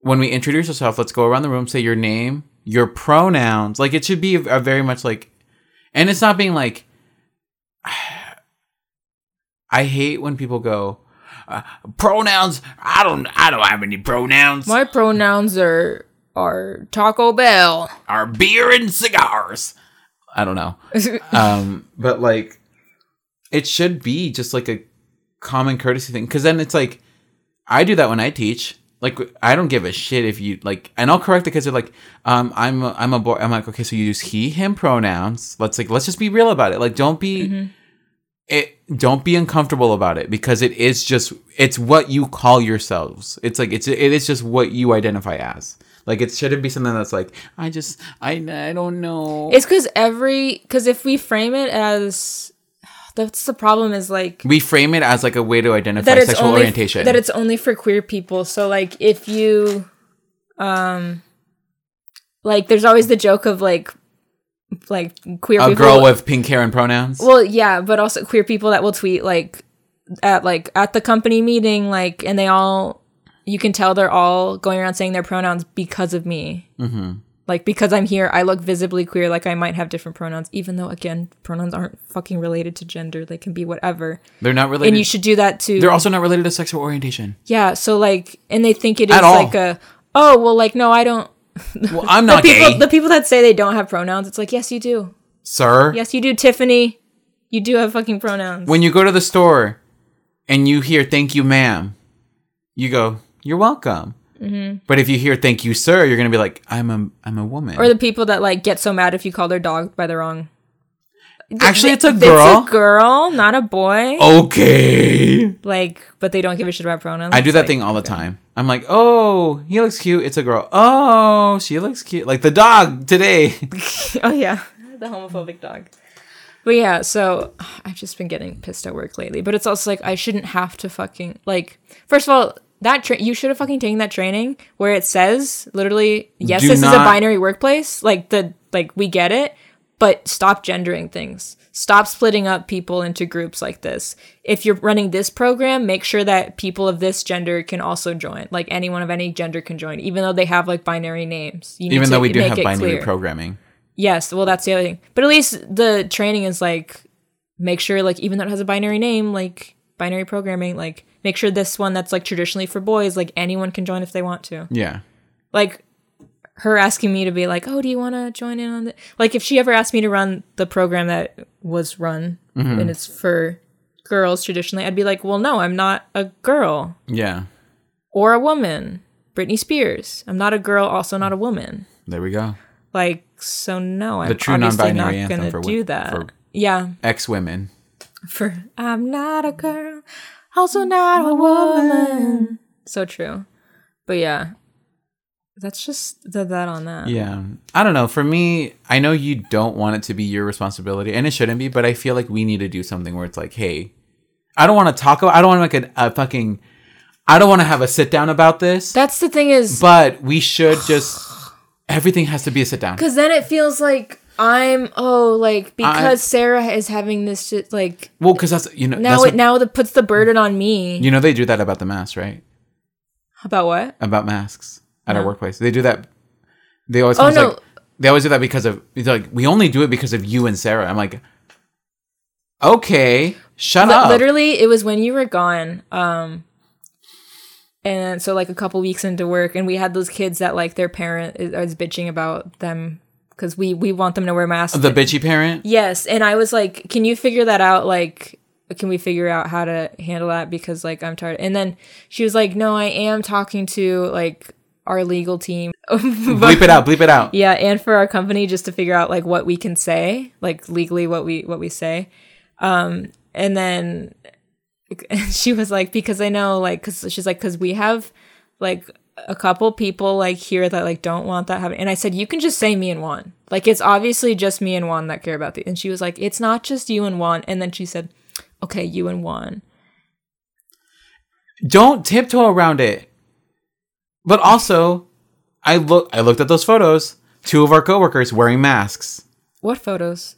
When we introduce ourselves, let's go around the room, say your name, your pronouns. Like it should be a, a very much like, and it's not being like. *sighs* I hate when people go uh, pronouns. I don't. I don't have any pronouns. My pronouns are are Taco Bell. our beer and cigars. I don't know. *laughs* um, but like, it should be just like a common courtesy thing. Because then it's like, I do that when I teach. Like, I don't give a shit if you like, and I'll correct it because they're like, um, I'm a, I'm a boy. I'm like, okay, so you use he, him pronouns. Let's like, let's just be real about it. Like, don't be. It don't be uncomfortable about it because it is just it's what you call yourselves. It's like it's it is just what you identify as. Like it shouldn't be something that's like I just I I don't know. it's because every because if we frame it as that's the problem is like we frame it as like a way to identify that sexual only orientation. that it's only for queer people. So like if you um like there's always the joke of like like queer a people girl with pink hair and pronouns. well yeah but also queer people that will tweet like at like at the company meeting like and they all you can tell they're all going around saying their pronouns because of me mm-hmm. like because i'm here i look visibly queer like i might have different pronouns even though again pronouns aren't fucking related to gender they can be whatever They're not related. and you should do that too they're also not related to sexual orientation. yeah so like and they think it is At all. like a oh well like no i don't *laughs* Well, I'm the not people gay, the people that say they don't have pronouns it's like yes you do sir. yes you do tiffany you do have fucking pronouns When you go to the store and you hear "Thank you, ma'am," you go, "You're welcome." Mm-hmm. But if you hear "Thank you, sir," you're gonna be like, "I'm a I'm a woman." Or the people that like get so mad if you call their dog by the wrong. Actually, it's a It's girl. a girl, not a boy. okay. Like, but they don't give a shit about pronouns. I do that like- thing all the time. I'm like, oh, he looks cute. It's a girl. Oh, she looks cute. Like the dog today. *laughs* Oh yeah, the homophobic dog. But yeah, so *sighs* I've just been getting pissed at work lately. But it's also like I shouldn't have to fucking like. First of all, that tra- you should have fucking taken that training where it says literally, yes, Do this is a binary workplace. Like the like we get it, but stop gendering things. Stop splitting up people into groups like this. If you're running this program, make sure that people of this gender can also join. Like anyone of any gender can join, even though they have like binary names. You Even though we do make have binary clear. programming. Yes, well, that's the other thing. But at least the training is like, make sure, like, even though it has a binary name, like binary programming, like, make sure this one that's like traditionally for boys, like, anyone can join if they want to. Yeah. Like, her asking me to be like, oh, do you want to join in on it? Like, if she ever asked me to run the program that was run mm-hmm. and it's for girls traditionally, I'd be like, well, no, I'm not a girl Yeah. or a woman. Britney Spears. I'm not a girl, also not a woman. There we go. Like, so no, I'm The true obviously not gonna do that. for- yeah, Ex women. for I'm not a girl, also not a woman. So true, but yeah, that's just the, that on that. Yeah. I don't know. For me, I know you don't want it to be your responsibility, and it shouldn't be, but I feel like we need to do something where it's like, hey, I don't want to talk about, I don't want to make a, a fucking, I don't want to have a sit down about this, That's the thing is, but we should just, everything has to be a sit down. *sighs* because then it feels like I'm oh like because Sarah is having this shit like Well, because that's, you know, now it what, now that puts the burden on me. you know, they do that about the mask, right? About what? About masks at our workplace. They do that. They always, Oh, no. like, they always do that because of, it's like, we only do it because of you and Sarah. I'm like, okay, shut Li- up. Literally, it was when you were gone. Um, and so like a couple weeks into work, and we had those kids that like their parent is, is bitching about them because we we want them to wear masks. The bitchy parent? yes, and I was like, can you figure that out? Like, can we figure out how to handle that? Because like I'm tired. And then she was like, no, I am talking to like our legal team. *laughs* bleep it out. Bleep it out. Yeah, and for our company just to figure out like what we can say, like legally what we what we say. Um and then *laughs* she was like because I know like cuz she's like cuz we have like a couple people like here that like don't want that happening. And I said you can just say me and Juan. Like it's obviously just me and Juan that care about the and she was like it's not just you and Juan and then she said okay, you and Juan. Don't tiptoe around it. But also, I look I looked at those photos. Two of our coworkers wearing masks What photos?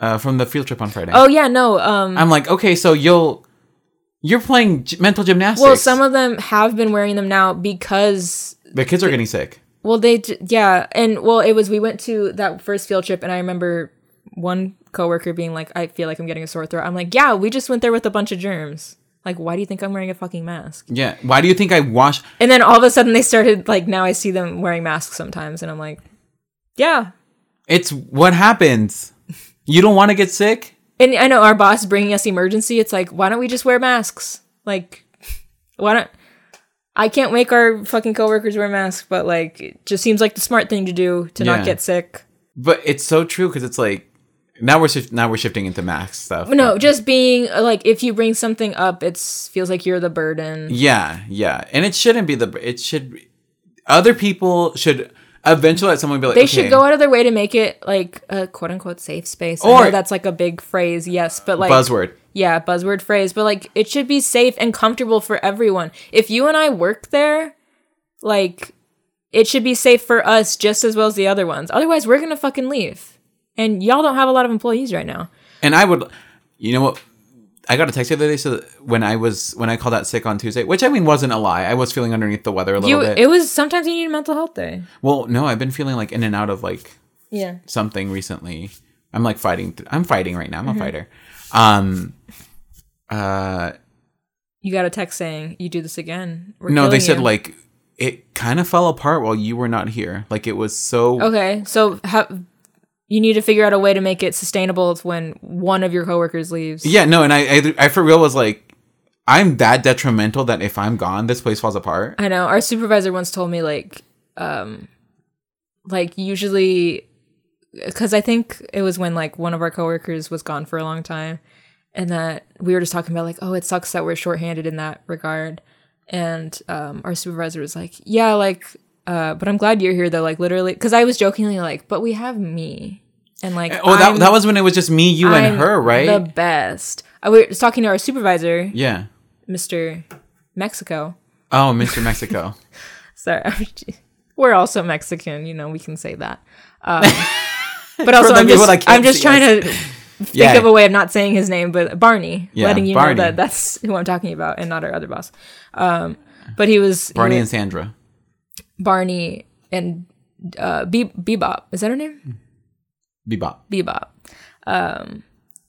uh, from the field trip on Friday. Oh yeah, no. Um I'm like, okay, so you'll you're playing g- mental gymnastics. well, some of them have been wearing them now because the kids are getting sick. Well, they yeah, and well, it was we went to that first field trip, and I remember one coworker being like, "I feel like I'm getting a sore throat." I'm like, "Yeah, we just went there with a bunch of germs. Like, why do you think I'm wearing a fucking mask?" Yeah. Why do you think I wash? And then all of a sudden, they started like now I see them wearing masks sometimes, and I'm like, "Yeah." It's what happens. You don't want to get sick. And I know our boss bringing us emergency. It's like, why don't we just wear masks? Like, why don't? I can't make our fucking coworkers wear masks, but like, it just seems like the smart thing to do to Yeah. not get sick. But it's so true because it's like now we're shif- now we're shifting into mask stuff. No, but- just being uh, like if you bring something up, it feels like you're the burden. yeah, yeah, and it shouldn't be the. It should. Other people should eventually someone be like. They okay, should go out of their way to make it like a quote unquote safe space. Or- that's like a big phrase, yes, but like buzzword. yeah, buzzword phrase, but like it should be safe and comfortable for everyone. If you and I work there, like it should be safe for us just as well as the other ones. Otherwise, we're gonna fucking leave. And y'all don't have a lot of employees right now. And I would, you know what? I got a text the other day. So when I was when I called out sick on Tuesday, which I mean wasn't a lie. I was feeling underneath the weather a little You, bit. it was sometimes you need a mental health day. well, no, I've been feeling like in and out of like Yeah. something recently. I'm like fighting. Th- I'm fighting right now. I'm Mm-hmm. a fighter. Um. Uh. You got a text saying you do this again. We're No, they said you." like it kind of fell apart while you were not here. Like it was so. Okay, so ha- you need to figure out a way to make it sustainable when one of your coworkers leaves. Yeah. No, and I, I, I for real was like, I'm that detrimental that if I'm gone, this place falls apart. I know. Our supervisor once told me like, um, like usually, because I think it was when like one of our coworkers was gone for a long time, and that we were just talking about like, oh, it sucks that we're shorthanded in that regard, and um, our supervisor was like, yeah, like, uh, but I'm glad you're here though, like literally, because I was jokingly like, but we have me, and like, Oh, that, I'm- that was when it was just me, you, and I'm her, right? The best. I was talking to our supervisor, yeah. Mr. Mexico. Oh, Mr. Mexico. *laughs* Sorry, *laughs* we're also Mexican. You know, we can say that. Um, *laughs* but also, I'm just, I'm just trying us. to think Yeah. of a way of not saying his name, but Barney, Yeah, letting you Barney. know that that's who I'm talking about and not our other boss. Um, but he was he Barney and Sandra. Barney and uh, Be- Bebop. Is that her name? Bebop. Bebop. Um,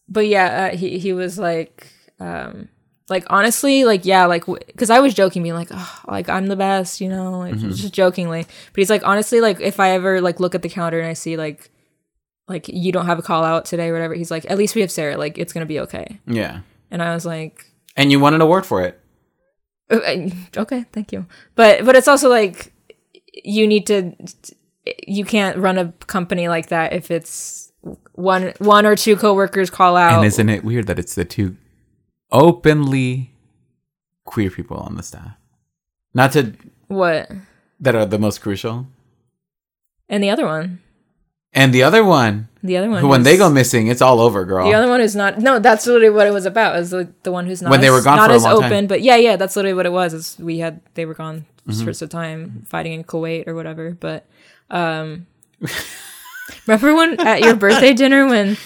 but yeah, uh, he he was like, um, like honestly, like yeah, like because I was joking, being like, oh, like I'm the best, you know, like just jokingly. But he's like, honestly, like if I ever like look at the calendar and I see like, like you don't have a call out today or whatever, he's like, at least we have Sarah, like it's gonna be okay. Yeah. And I was like, And you won an award for it. "Uh, okay, thank you. But but it's also like you need to you can't run a company like that if it's one one or two coworkers call out. And isn't it weird that it's the two openly queer people on the staff? Not to what? that are the most crucial. And the other one, And the other one, the other one, who when they go missing, it's all over, girl. the other one who's not. No, that's literally what it was about. Is the, the one who's not When they were gone not for a as long open. time. But yeah, yeah, that's literally what it was. Is we had they were gone Mm-hmm. for some time fighting in Kuwait or whatever. But um, *laughs* remember when at your birthday dinner when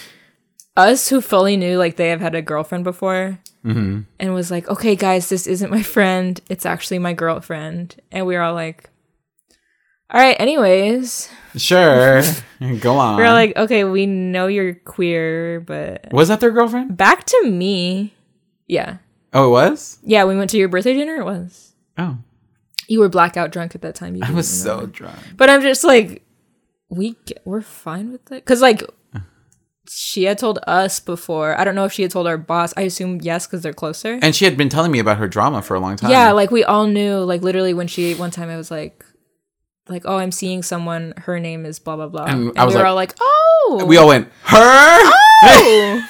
us who fully knew like they have had a girlfriend before. hmm and was like, okay, guys, this isn't my friend. It's actually my girlfriend. And we were all like, all right, anyways. Sure. *laughs* go on. We are like, okay, we know you're queer, but was that their girlfriend? back to me. Yeah. Oh, it was? Yeah, we went to your birthday dinner. It was. Oh. You were blackout drunk at that time. You I was so drunk. But I'm just like, we get, we're fine with it. Because, like, she had told us before. I don't know if she had told our boss. I assume yes, because they're closer. And she had been telling me about her drama for a long time. Yeah, like we all knew, like literally when she one time I was like, like, oh, I'm seeing someone. Her name is blah blah blah, And and, I was we were like- all like, oh, We all went her. oh.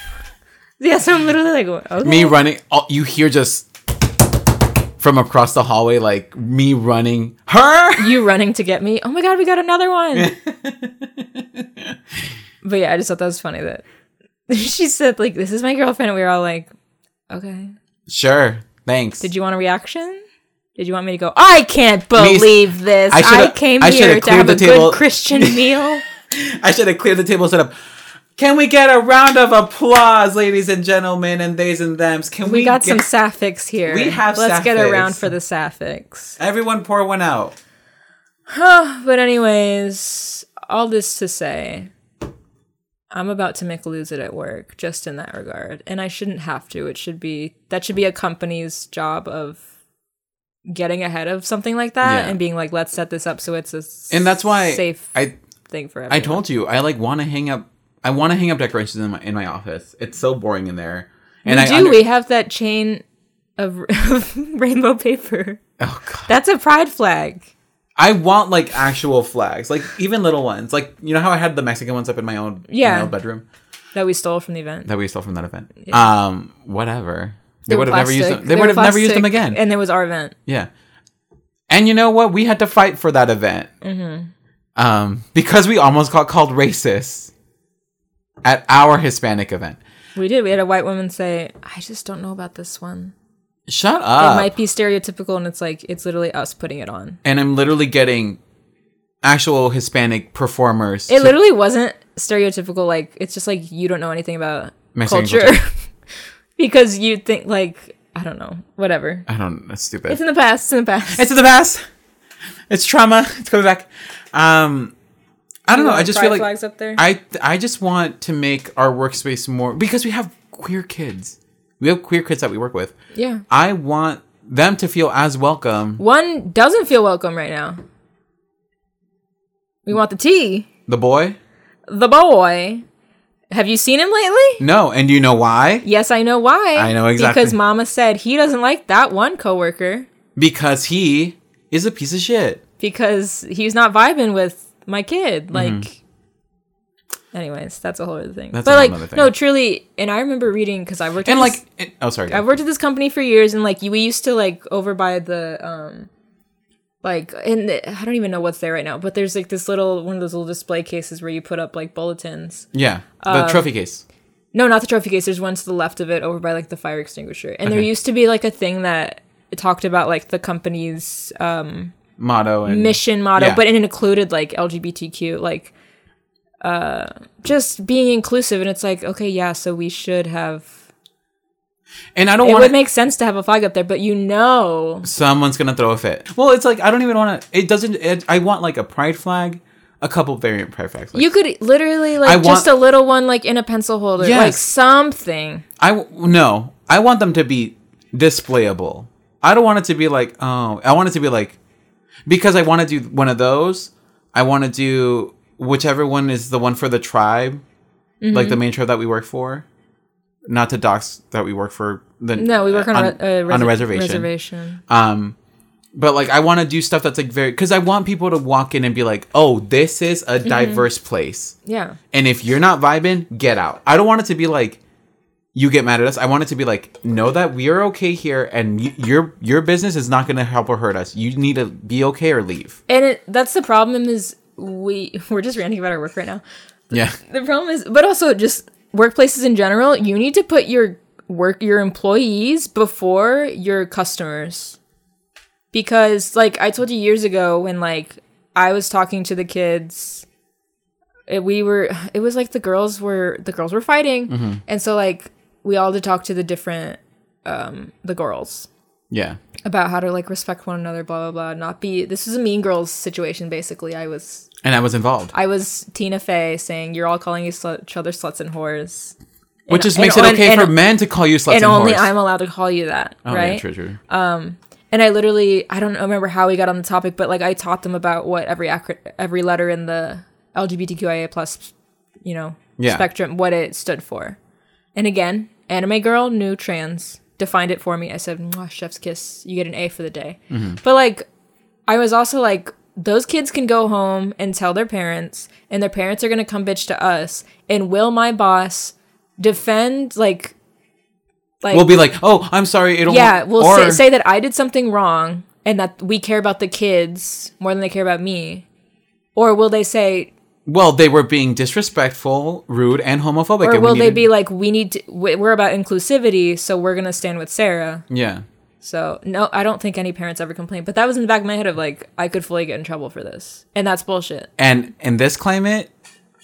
*laughs* yeah. So I'm literally like, *laughs* okay. me running. Oh, you hear just from across the hallway, like me running. Her. you running to get me. Oh my god, we got another one. *laughs* but yeah, I just thought that was funny that she said like, this is my girlfriend. And we were all like, okay. Sure. Thanks. Did you want a reaction? Did you want me to go? I can't believe this. I I, came I here to have a table." good Christian *laughs* meal. I should have cleared the table. Set up. Can we get a round of applause, ladies and gentlemen, and theys and thems? Can we, We got get- some sapphics here. We have Let's get sapphics. around for the sapphics. Everyone, pour one out. But anyways, all this to say, I'm about to make lose it at work, just in that regard, and I shouldn't have to. It should be that should be a company's job of getting ahead of something like that Yeah. and being like, let's set this up so it's a And that's why safe I thing for everyone. I told you I like want to hang up. I want to hang up decorations in my in my office. It's so boring in there. And we I do. under- we have that chain of, *laughs* of rainbow paper. oh god. That's a pride flag. I want like actual flags, like even little ones. Like you know how I had the Mexican ones up in my own Yeah. my own bedroom that we stole from the event. that we stole from that event. Um, whatever. They, would have never used them. They, were would have never used them again. And it was our event. yeah. And you know what? We had to fight for that event. Mm-hmm. Um, because we almost got called racist at our Hispanic event. We did. We had a white woman say, "I just don't know about this one. Shut up. It might be stereotypical, and it's like it's literally us putting it on." and I'm literally getting actual Hispanic performers. It to- literally wasn't stereotypical. Like it's just like you don't know anything about Mexican culture culture. *laughs* because you think like I don't know, whatever. I don't. That's stupid. It's in the past. It's in the past. It's in the past. It's trauma. It's coming back. Um, I don't know. I just feel like flags up there. I I just want to make our workspace more because we have queer kids. We have queer kids that we work with. yeah. I want them to feel as welcome. One doesn't feel welcome right now. We want the tea. The boy? The boy. Have you seen him lately? No, and you know why? Yes, I know why. I know exactly. Because Mama said he doesn't like that one coworker Because he is a piece of shit. because he's not vibing with my kid. Like, Mm-hmm. anyways, that's a whole other thing. That's but like, thing. no, truly, and I remember reading because I worked And at this- like, it, oh sorry. I've worked at this company for years, and like we used to like over by the um, like and the, I don't even know what's there right now, but there's like this little one of those little display cases where you put up like bulletins. yeah, the Um, trophy case. No, not the trophy case. There's one to the left of it, over by like the fire extinguisher. And there used to be like a thing that talked about like the company's um, Motto and mission motto, yeah. but it included like LGBTQ, like uh, just being inclusive. And it's like, okay, yeah, so we should have. And I don't It would make sense to have a flag up there, but you know, someone's gonna throw a fit. Well, it's like I don't even want to. It doesn't. It, I want like a pride flag, a couple variant pride flags. Like, you could literally I like want- just a little one like in a pencil holder, like something. I no. I want them to be displayable. I don't want it to be like oh. I want it to be like because I want to do one of those. I want to do whichever one is the one for the tribe, like Mm-hmm. the main tribe that we work for. Not to dox that we work for. The, No, we work on, a, re- uh, on a reservation. Reservation. Um, but like I want to do stuff that's like very because I want people to walk in and be like, oh, this is a Mm-hmm. diverse place. Yeah. And if you're not vibing, get out. I don't want it to be like you get mad at us. I want it to be like know that we are okay here, and y- your your business is not going to help or hurt us. You need to be okay or leave. And it, that's the problem is we *laughs* we're just ranting about our work right now. Yeah, The problem is, but also just workplaces in general, you need to put your work your employees before your customers. Because like I told you years ago when like I was talking to the kids it, we were it was like the girls were the girls were fighting and so like we all had to talk to the different um the girls yeah. about how to like respect one another blah blah blah not be this was a mean girls situation basically i was And I was involved, I was Tina Fey saying you're all calling each other sluts and whores, which just makes and- it okay and- for men to call you sluts and whores. and, only whores. I'm allowed to call you that, oh, right? Yeah, true, true. And I literally I don't remember how we got on the topic, but like I taught them about what every acro- every letter in the LGBTQIA plus, you know, Yeah. spectrum, what it stood for. And again, anime girl knew trans, defined it for me. I said, "Chef's kiss." You get an A for the day. Mm-hmm. But like, I was also like, those kids can go home and tell their parents, and their parents are gonna come bitch to us. And will my boss defend like like we'll be like, oh, I'm sorry. It'll yeah, we'll or, say, say that I did something wrong and that we care about the kids more than they care about me, or will they say, well, they were being disrespectful, rude, and homophobic. or and will they be like, we need to, we're about inclusivity, so we're gonna stand with Sarah. yeah. So no, I don't think any parents ever complain. But that was in the back of my head of like, I could fully get in trouble for this, and that's bullshit. And in this climate,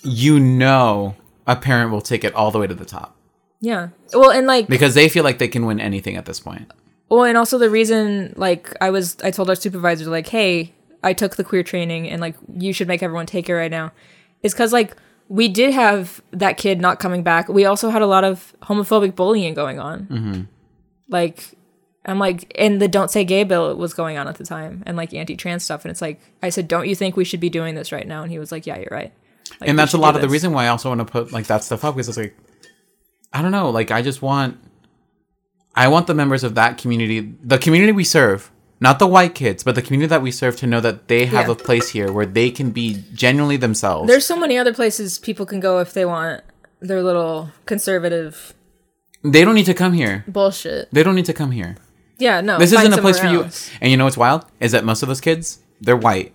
you know, a parent will take it all the way to the top Yeah. Well, and like, because they feel like they can win anything at this point. well, and also the reason, like, I was, I told our supervisor, like, hey, I took the queer training, and like, you should make everyone take it right now, is because like we did have that kid not coming back. We also had a lot of homophobic bullying going on. Mm-hmm. Like, I'm like, and the "Don't Say Gay" bill was going on at the time, and like anti-trans stuff, and it's like, I said, don't you think we should be doing this right now? And he was like, yeah, you're right. Like, and that's a lot of the reason why I also want to put like that stuff up because it's like I don't know, like I just want I want the members of that community, the community we serve, not the white kids, but the community that we serve to know that they have Yeah. a place here where they can be genuinely themselves. There's so many other places people can go if they want their little conservative they don't need to come here. bullshit. They don't need to come here. Yeah, no. This isn't a place for you. else. And you know what's wild? Is that most of those kids, they're white.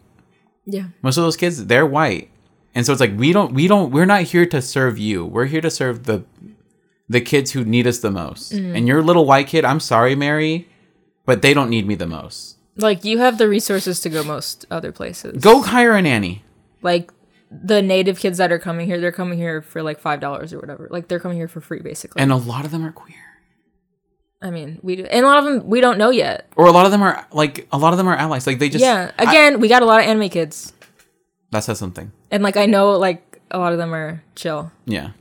Yeah. Most of those kids, they're white. And so it's like we don't we don't we're not here to serve you. We're here to serve the the kids who need us the most. Mm-hmm. And your little white kid, I'm sorry, Mary, but they don't need me the most. Like you have the resources to go most other places. Go hire a nanny. Like the native kids that are coming here, they're coming here for like five dollars or whatever. Like they're coming here for free, basically. And a lot of them are queer. I mean, we do, and a lot of them we don't know yet. Or a lot of them are like a lot of them are allies. Like they just yeah. I- Again, we got a lot of anime kids, that says something. and like I know like a lot of them are chill. Yeah.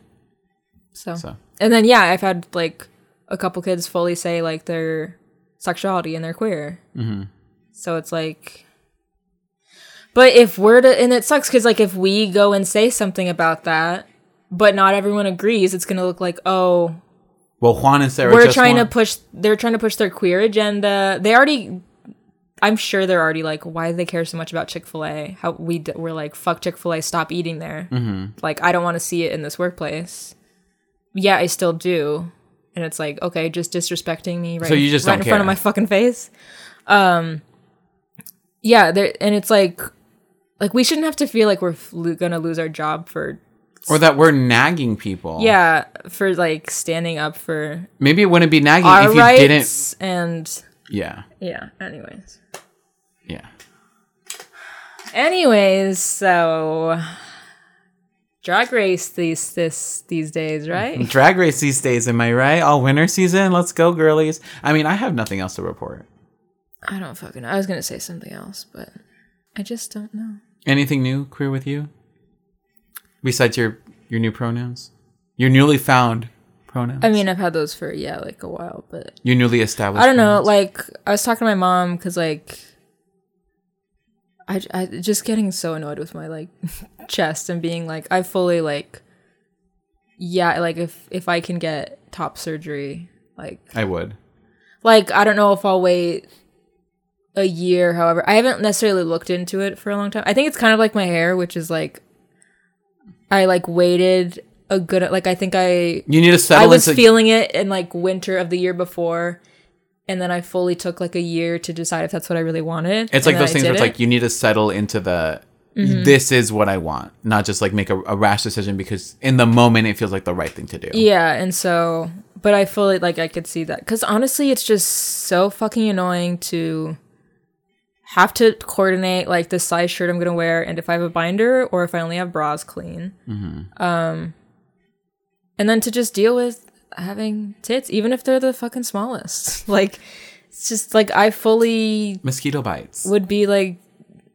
So, So and then yeah, I've had like a couple kids fully say like their sexuality and they're queer. Mm-hmm. So it's like, but if we're to, and it sucks because like if we go and say something about that, but not everyone agrees, it's gonna look like oh well Juan and Sarah we're trying want- to push. They're trying to push their queer agenda. They already. I'm sure they're already like, why do they care so much about Chick Fil A? How we d- we're like, fuck Chick Fil A, stop eating there. Mm-hmm. Like, I don't want to see it in this workplace. Yeah, I still do, and it's like, okay, just disrespecting me right, So you just right in front of my fucking face. Um, yeah, there, and it's like, like we shouldn't have to feel like we're f- gonna lose our job for, or that we're nagging people. yeah, for like standing up for Maybe it wouldn't be nagging our if you rights didn't and Yeah. yeah. Anyways. Yeah. Anyways, so drag race these this these days, right? *laughs* Drag race these days, am I right? All winter season, let's go, girlies. I mean, I have nothing else to report. I don't fucking know. I was gonna say something else, but I just don't know. Anything new queer with you? Besides your your new pronouns, your newly found pronouns. I mean, I've had those for yeah, like a while, but your newly established. I don't know. pronouns. Like I was talking to my mom because like I I just getting so annoyed with my like *laughs* chest and being like I fully like yeah like if if I can get top surgery like I would. like I don't know if I'll wait a year. However, I haven't necessarily looked into it for a long time. I think it's kind of like my hair, which is like I like waited a good like I think I You need to settle I was into. feeling it in like winter of the year before, and then I fully took like a year to decide if that's what I really wanted. it's like those things where it's it. Mm-hmm. like you need to settle into the. This is what I want, not just like make a, a rash decision because in the moment it feels like the right thing to do. Yeah, and so, but I fully like I could see that because honestly, it's just so fucking annoying to have to coordinate like the size shirt I'm gonna wear and if I have a binder or if I only have bras clean. Um, and then to just deal with having tits, even if they're the fucking smallest. *laughs* like, it's just like I fully Mosquito bites. would be like,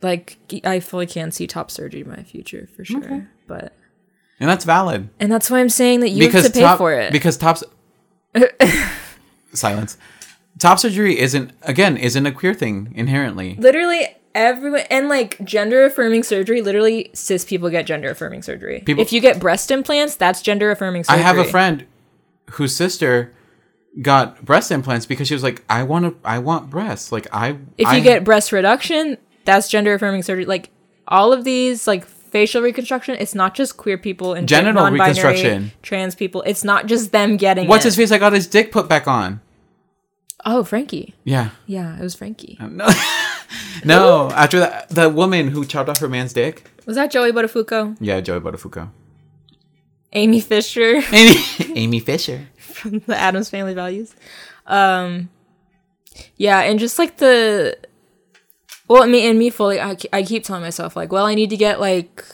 like I fully can see top surgery in my future for sure. But and that's valid. and that's why I'm saying that you have to pay top, for it. Because tops *laughs* silence. Top surgery isn't again isn't a queer thing inherently. literally everyone and like gender affirming surgery literally cis people get gender affirming surgery People- if you get breast implants that's gender affirming surgery. I have a friend whose sister got breast implants because she was like, I want to, I want breasts. Like I, if I- you get breast reduction that's gender affirming surgery. Like all of these, like facial reconstruction, it's not just queer people and Genital reconstruction. trans people. It's not just them getting. What's it. his face? I got his dick put back on. Oh, Frankie. Yeah. Yeah, it was Frankie. Um, no. *laughs* no. After that, the woman who chopped off her man's dick. Was that Joey Buttafuoco? Yeah, Joey Buttafuoco. Amy Fisher *laughs* Amy, *laughs* Amy Fisher. from the Addams Family Values. Um, yeah, and just like the, well, me and me fully, I, I keep telling myself like, well, I need to get like,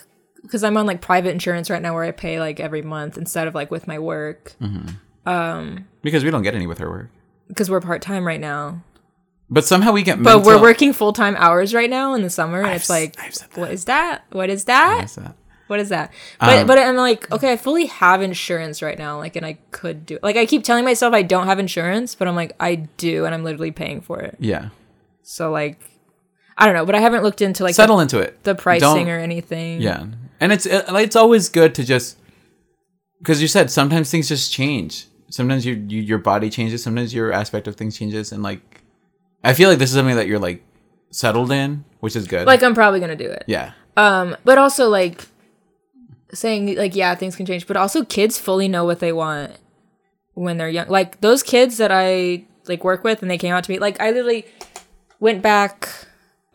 because I'm on like private insurance right now where I pay like every month instead of like with my work mm-hmm. um, Because we don't get any with her work. Because we're part time right now. But somehow we get But we're working full time hours right now in the summer, and I've it's s- like, I've said what is that? What is that? That. What is that? But Um, but I'm like, okay, I fully have insurance right now, like, and I could do like I keep telling myself I don't have insurance, but I'm like I do, and I'm literally paying for it. Yeah. So like, I don't know, but I haven't looked into like the, Settle into it. the pricing Don't- or anything. Yeah, and it's it, it's always good to just because you said sometimes things just change. Sometimes your you, your body changes. Sometimes your aspect of things changes, and like I feel like this is something that you're like settled in, which is good. like I'm probably gonna do it. yeah, Um, but also like saying like yeah, things can change, but also kids fully know what they want when they're young. Like those kids that I like work with and they came out to me, like I literally went back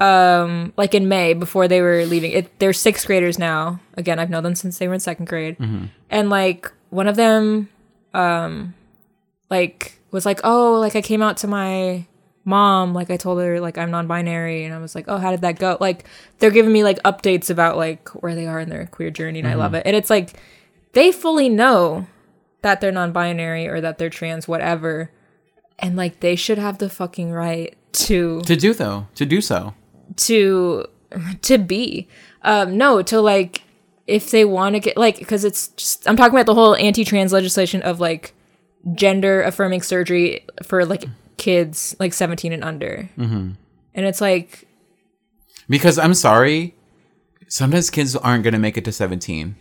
um like in May before they were leaving. It they're sixth graders now. Again, I've known them since they were in second grade. And like one of them um like was like, "Oh, like I came out to my mom like i told her like i'm non-binary and i was like oh how did that go? Like they're giving me like updates about like where they are in their queer journey and i love it. And it's like they fully know that they're non-binary or that they're trans whatever and like they should have the fucking right to to do though, to do so. to to be. Um no to like if they want to get like because it's just i'm talking about the whole anti-trans legislation of like gender affirming surgery for like kids like 17 and under mm-hmm. and it's like Because I'm sorry, sometimes kids aren't gonna make it to 17.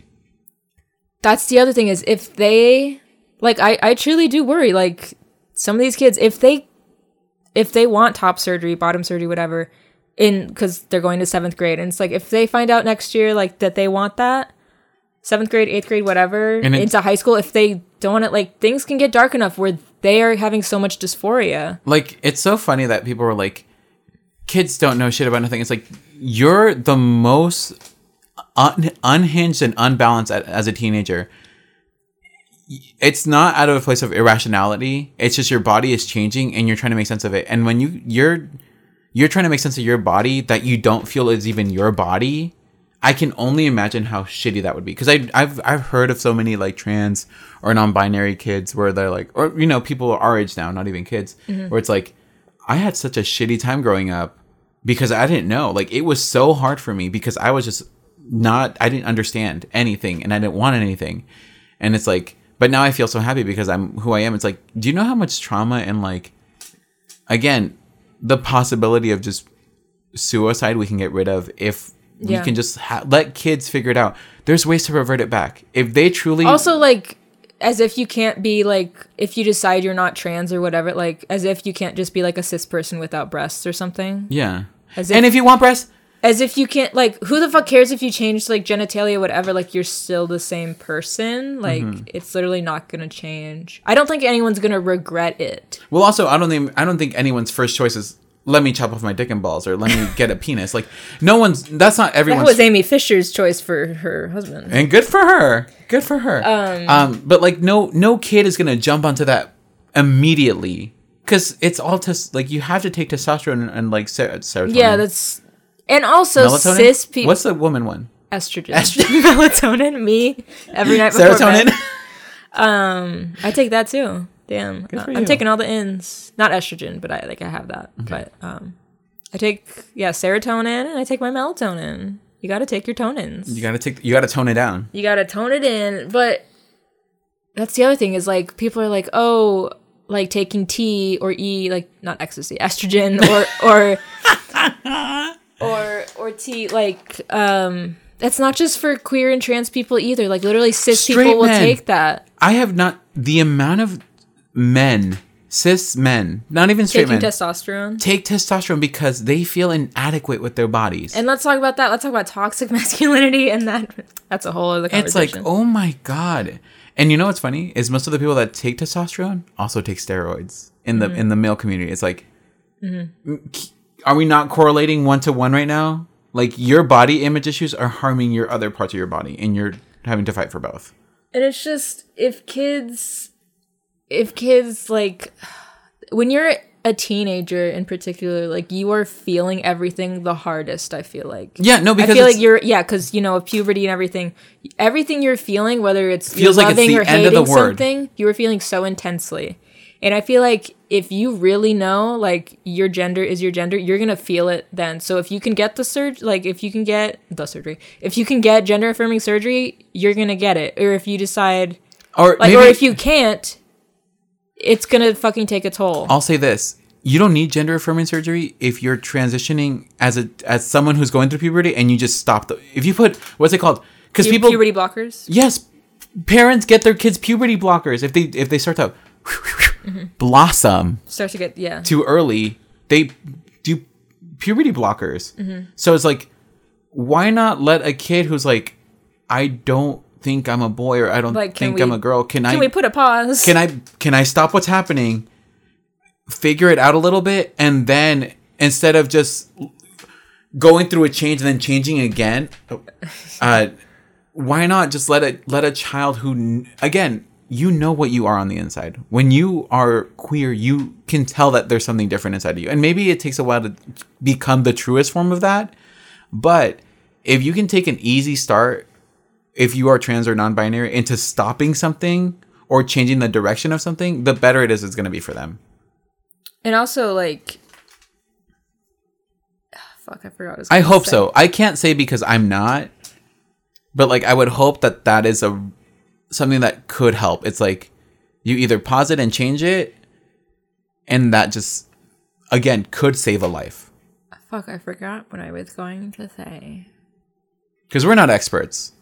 that's the other thing is if they like i i truly do worry like some of these kids if they if they want top surgery bottom surgery whatever in because they're going to seventh grade and it's like if they find out next year like that they want that seventh grade eighth grade whatever And it- into high school if they don't want it like things can get dark enough where they are having so much dysphoria Like it's so funny that people were like, kids don't know shit about nothing. It's like you're the most un- unhinged and unbalanced as a teenager. It's not out of a place of irrationality. It's just your body is changing and you're trying to make sense of it. And when you you're you're trying to make sense of your body that you don't feel is even your body. I can only imagine how shitty that would be. Because I I've I've heard of so many like trans or non-binary kids where they're like or you know people our age now not even kids mm-hmm. where it's like I had such a shitty time growing up because I didn't know. Like it was so hard for me because I was just not I didn't understand anything and I didn't want anything. And it's like but now I feel so happy because I'm who I am. It's like do you know how much trauma and like again the possibility of just suicide we can get rid of if we can just ha- let kids figure it out. There's ways to revert it back. If they truly also like as if you can't be like if you decide you're not trans or whatever like as if you can't just be like a cis person without breasts or something yeah. As if- and if you want breasts, as if you can't like who the fuck cares if you change like genitalia whatever like you're still the same person like Mm-hmm. it's literally not gonna change i don't think anyone's gonna regret it well, also I don't think I don't think anyone's first choice is let me chop off my dick and balls or let me *laughs* get a penis. Like no one's that's not everyone's that was amy fisher's choice for her husband and good for her. Good for her. Um, but like no no kid is gonna jump onto that immediately because it's all just like you have to take testosterone and, and like ser- serotonin. yeah that's and also melatonin. cis people What's the woman one? estrogen Estrogen. *laughs* melatonin me every night before Serotonin. bed. i take that too damn Uh, i'm taking all the ins not estrogen but i like i have that but um i take yeah serotonin and i take my melatonin you gotta take your tonins You gotta take. You gotta tone it down. you gotta tone it in but that's the other thing is like people are like oh like taking t or e like not ecstasy estrogen or or *laughs* or or t like um that's not just for queer and trans people either like literally cis Straight people will men. take that I have not the amount of men cis men, not even straight Taking men, testosterone. take testosterone because they feel inadequate with their bodies. And let's talk about that. Let's talk about toxic *laughs* masculinity, and that that's a whole other it's conversation. like, oh my god. And you know what's funny is most of the people that take testosterone also take steroids in the Mm-hmm. in the male community. It's like, mm, are we not correlating one to one right now? Like your body image issues are harming your other parts of your body, and you're having to fight for both. And it's just if kids, if kids like, when you're a teenager in particular, like you are feeling everything the hardest. I feel like. Yeah, no, because I feel like you're yeah, because you know puberty and everything. Everything you're feeling, whether it's Feels you're like it's loving the or end hating of the word. something, you were feeling so intensely. And I feel like if you really know like your gender is your gender, you're gonna feel it then. So if you can get the surgery, like if you can get the surgery, if you can get gender affirming surgery, you're gonna get it. Or if you decide or like, maybe or if you can't, it's gonna fucking take a toll. I'll say this: you don't need gender affirming surgery if you're transitioning as a as someone who's going through puberty, and you just stop the. If you put what's it called? Because people puberty blockers. yes, parents get their kids puberty blockers if they if they start to blossom Start to get yeah. too early. They do puberty blockers. Mm-hmm. So it's like, why not let a kid who's like, I don't think I'm a boy or I don't Like, can think we- I'm a girl. Can, I Can we put a pause? can I can I stop what's happening, figure it out a little bit, and then instead of just going through a change and then changing again, uh, why not just let it let a child who again you know what you are on the inside. When you are queer, you can tell that there's something different inside of you, and maybe it takes a while to become the truest form of that. But if you can take an easy start if you are trans or non-binary into stopping something or changing the direction of something, the better it is it's going to be for them. And also like *sighs* fuck, I forgot. I, was I hope say. so. I can't say because I'm not, but like I would hope that that is a something that could help. It's like you either pause it and change it, and that just again could save a life Fuck, I forgot what I was going to say. because we're not experts.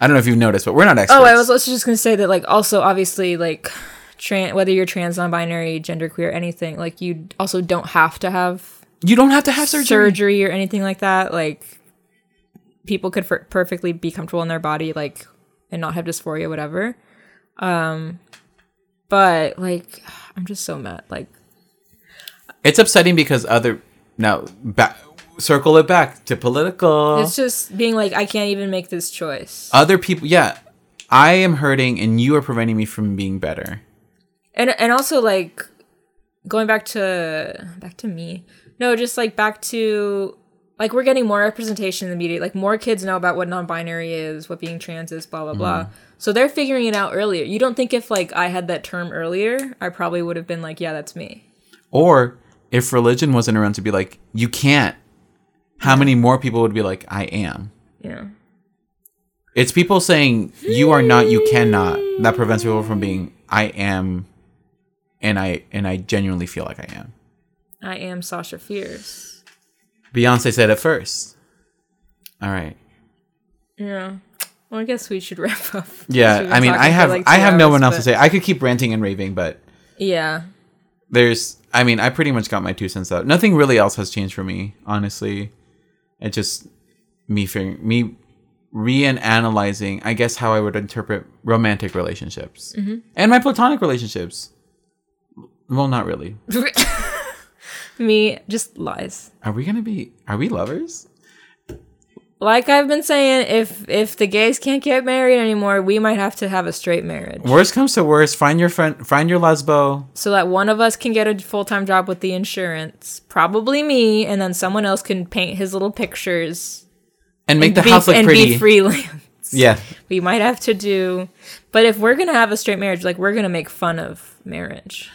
I don't know if you've noticed, but we're not experts. Oh, I was also just gonna say that like also obviously like trans whether you're trans, non-binary, genderqueer, anything like you also don't have to have You don't have to have surgery. surgery or anything like that. Like people could perfectly be comfortable in their body like and not have dysphoria, whatever. Um, but like I'm just so mad. Like It's upsetting because other now back circle it back to political. it's just being like I can't even make this choice. other people yeah i am hurting and you are preventing me from being better and and also like going back to back to me no just like back to like we're getting more representation in the media. Like more kids know about what non-binary is what being trans is blah blah blah. Mm-hmm. So they're figuring it out earlier. You don't think if like i had that term earlier i probably would have been like yeah that's me. Or if religion wasn't around to be like you can't. How many more people would be like i am? Yeah. It's people saying you are not you cannot that prevents people from being i am and i and i genuinely feel like i am. I am sasha fierce beyonce said it first. All right. Yeah. Well i guess we should *laughs* wrap up. Yeah i mean i have like, i have no one else to say. I could keep ranting and raving but yeah. there's i mean i pretty much got my two cents out. Nothing really else has changed for me honestly. It just me figuring me reanalyzing i guess how i would interpret romantic relationships mm-hmm. and my platonic relationships. Well not really *laughs* me just lies. Are we gonna be are we lovers? Like I've been saying, if if the gays can't get married anymore, we might have to have a straight marriage, worst comes to worst find your friend find your lesbo. So that one of us can get a full time job with the insurance, probably me, and then someone else can paint his little pictures and make and the be, house look and pretty. be freelance. yeah. We might have to do, but if we're gonna have a straight marriage, like we're gonna make fun of marriage.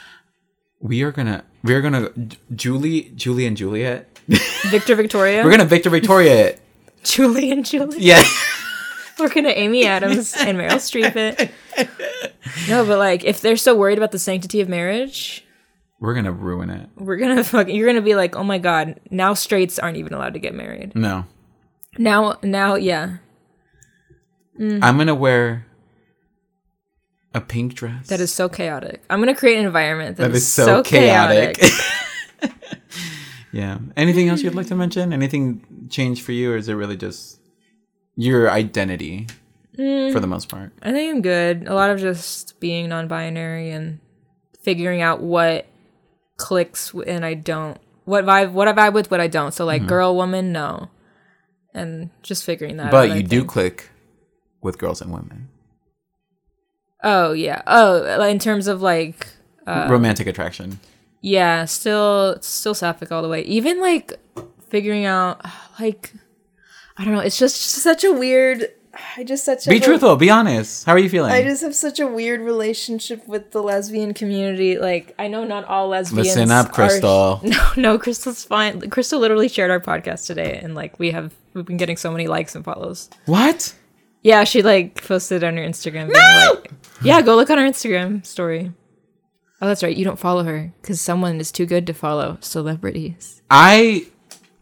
We are gonna we're gonna julie julie and juliet. Victor Victoria, we're gonna victor victoria it. *laughs* Julie and Julie. yeah. *laughs* We're gonna Amy Adams and Meryl Streep it. No, but like if they're so worried about the sanctity of marriage, we're gonna ruin it. we're gonna *laughs* fuck you're gonna be like oh my god now straights aren't even allowed to get married. No. Now now yeah. I'm gonna wear A pink dress. That is so chaotic. I'm gonna create an environment that, that is so, chaotic. *laughs* yeah. Anything else you'd like to mention? Anything changed for you, or is it really just your identity for the most part? I think I'm good. A lot of just being non-binary and figuring out what clicks and I don't. What vibe? What I vibe with? What I don't. So like, girl, woman, no, and just figuring that. out, Mm-hmm. But I you do click with girls and women. Oh yeah. Oh, in terms of like, Uh, Romantic attraction. yeah, still, still sapphic all the way. Even like figuring out, *sighs* like, I don't know. It's just such a weird. I just such a Be truthful. Be honest. How are you feeling? I just have such a weird relationship with the lesbian community. Like, I know not all lesbians. Listen up, Crystal. *laughs* no, no, Crystal's fine. Crystal literally shared our podcast today, and like we have we've been getting so many likes and follows. what? Yeah, she like posted on her Instagram. No! Like, yeah, go look on her Instagram story. Oh, that's right. You don't follow her because someone is too good to follow celebrities. I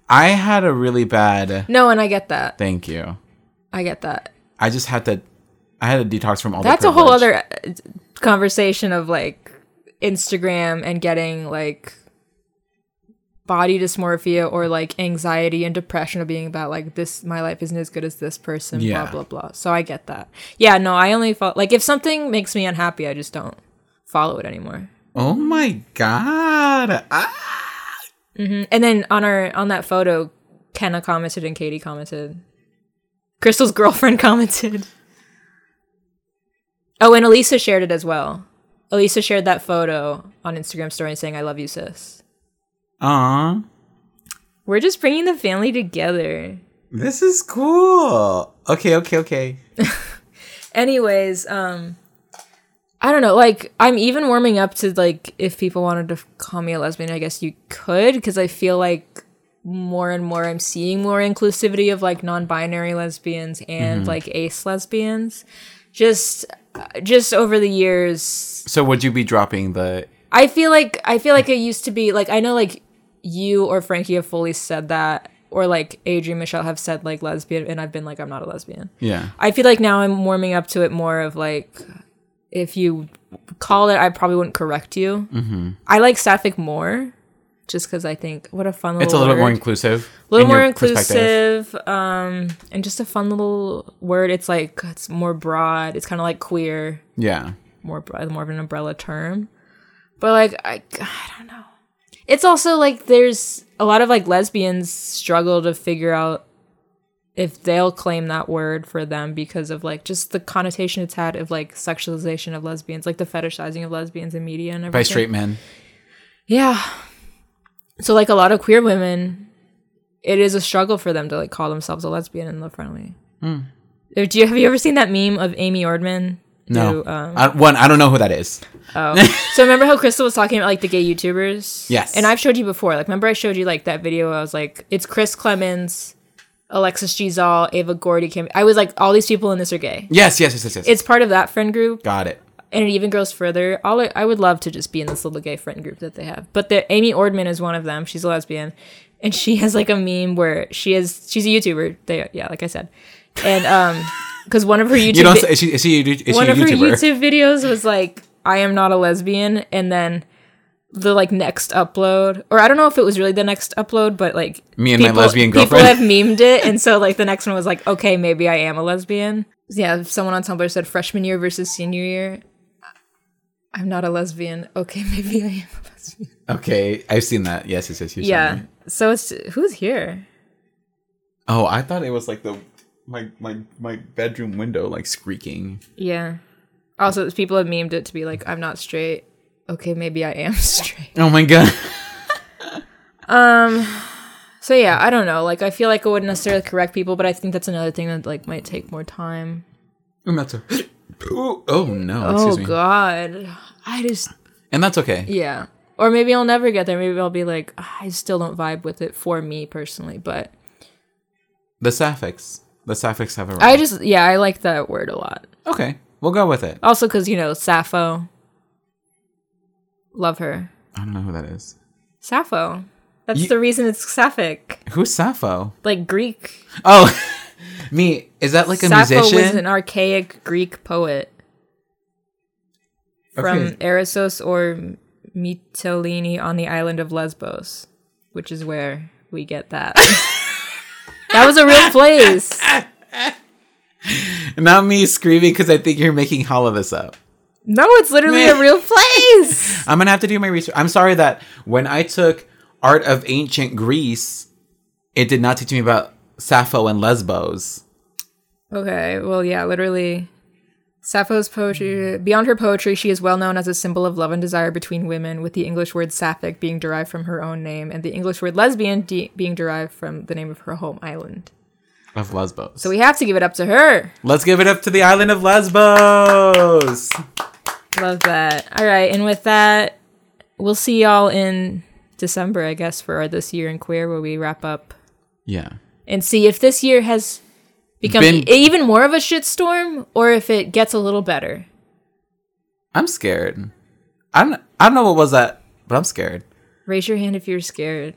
I had a really bad. No, and I get that. Thank you. I get that. I just had to. I had to detox from all. That's the a whole other uh, conversation of like Instagram and getting like body dysmorphia or like anxiety and depression of being about like this my life isn't as good as this person Yeah. blah blah. Blah so i get that. Yeah no i only follow like if something makes me unhappy i just don't follow it anymore. Oh my god! Ah! and then on our on that photo kenna commented and katie commented. Crystal's *laughs* girlfriend commented. Oh and elisa shared it as well. Elisa shared that photo on instagram story saying i love you sis Aw, we're just bringing the family together this is cool. Okay, okay, okay. *laughs* anyways um i don't know like i'm even warming up to like if people wanted to call me a lesbian i guess you could because i feel like more and more i'm seeing more inclusivity of like non-binary lesbians and like ace lesbians just just over the years So would you be dropping the? I feel like I feel like it used to be like I know like you or Frankie have fully said that or like Adrian Michelle have said like lesbian and I've been like I'm not a lesbian. Yeah. I feel like now I'm warming up to it more of like if you call it I probably wouldn't correct you. Mm-hmm. I like sapphic more just because I think what a fun little It's a little bit more inclusive. a little in more inclusive um and just a fun little word it's like it's more broad it's kind of like queer Yeah. more more of an umbrella term. But like I, I don't know. It's also like there's a lot of like lesbians struggle to figure out if they'll claim that word for them because of like just the connotation it's had of like sexualization of lesbians, like the fetishizing of lesbians in media and everything. By straight men. Yeah. So like a lot of queer women, it is a struggle for them to like call themselves a lesbian and live friendly. Uh, Do you have you ever seen that meme of Amy Ordman? No. who, um, I, one, I don't know who that is. Oh, *laughs* so remember how Crystal was talking about like the gay YouTubers? Yes. And I've showed you before. Like, remember I showed you like that video? I was like, it's Chris Clemens, Alexis G. Zall, Ava Gordy. Kim. I was like, all these people in this are gay. Yes, yes, yes, yes, yes. It's part of that friend group, Got it. and it even goes further. All I, I would love to just be in this little gay friend group that they have. But the Amy Ordman is one of them. She's a lesbian, and she *laughs* has like a meme where she is she's a YouTuber. They yeah, like I said, and um, because one of her YouTube You say, is she, is she, is one of her YouTube videos was like, I am not a lesbian, and then the like next upload, or I don't know if it was really the next upload, but like Me and my lesbian girlfriend. People have memed it, and so like the next one was like, okay, maybe I am a lesbian. Yeah, someone on Tumblr said freshman year versus senior year. I'm not a lesbian. Okay, *laughs* maybe I am a lesbian. Okay, I've seen that. Yes, yes, yes. you Yeah. So it's who's here? Oh, I thought it was like the my my my bedroom window like squeaking. Yeah. Also, people have memed it to be like, I'm not straight. Okay, maybe I am *laughs* straight. Oh my god. Um. So yeah, I don't know. Like I feel like I wouldn't necessarily correct people, but I think that's another thing that like might take more time. And that's a. Oh, oh no! Oh Excuse me. god. I just And that's okay. yeah. Or maybe I'll never get there. Maybe I'll be like, "Ah, I still don't vibe with it for me personally, but The sapphics. The sapphics have a. I just yeah, I like that word a lot. okay, we'll go with it. Also cuz you know, Sappho. Love her. I don't know who that is. Sappho. That's You- the reason it's sapphic. Who's Sappho? Like Greek. Oh, *laughs* me. Is that like a musician? Sappho was musician? an archaic Greek poet. from Okay. Eresos or Mytilene on the island of Lesbos, which is where we get that. *laughs* that was a real place. *laughs* Not me screaming because I think you're making all of this up. No, it's literally a real place. *laughs* I'm gonna have to do my research. I'm sorry that when I took art of ancient Greece, it did not teach me about Sappho and Lesbos. Okay, well, yeah, literally. Sappho's poetry, mm. beyond her poetry, she is well known as a symbol of love and desire between women, with the English word sapphic being derived from her own name and the English word lesbian de- being derived from the name of her home island. Of Lesbos. So we have to give it up to her. Let's give it up to the island of Lesbos. Love that. All right, and with that, we'll see y'all in December, I guess, for our This Year in Queer, where we wrap up Yeah. and and see if this year has become Been- even more of a shitstorm or if it gets a little better. I'm scared. I don't I don't know what was that, but I'm scared. Raise your hand if you're scared.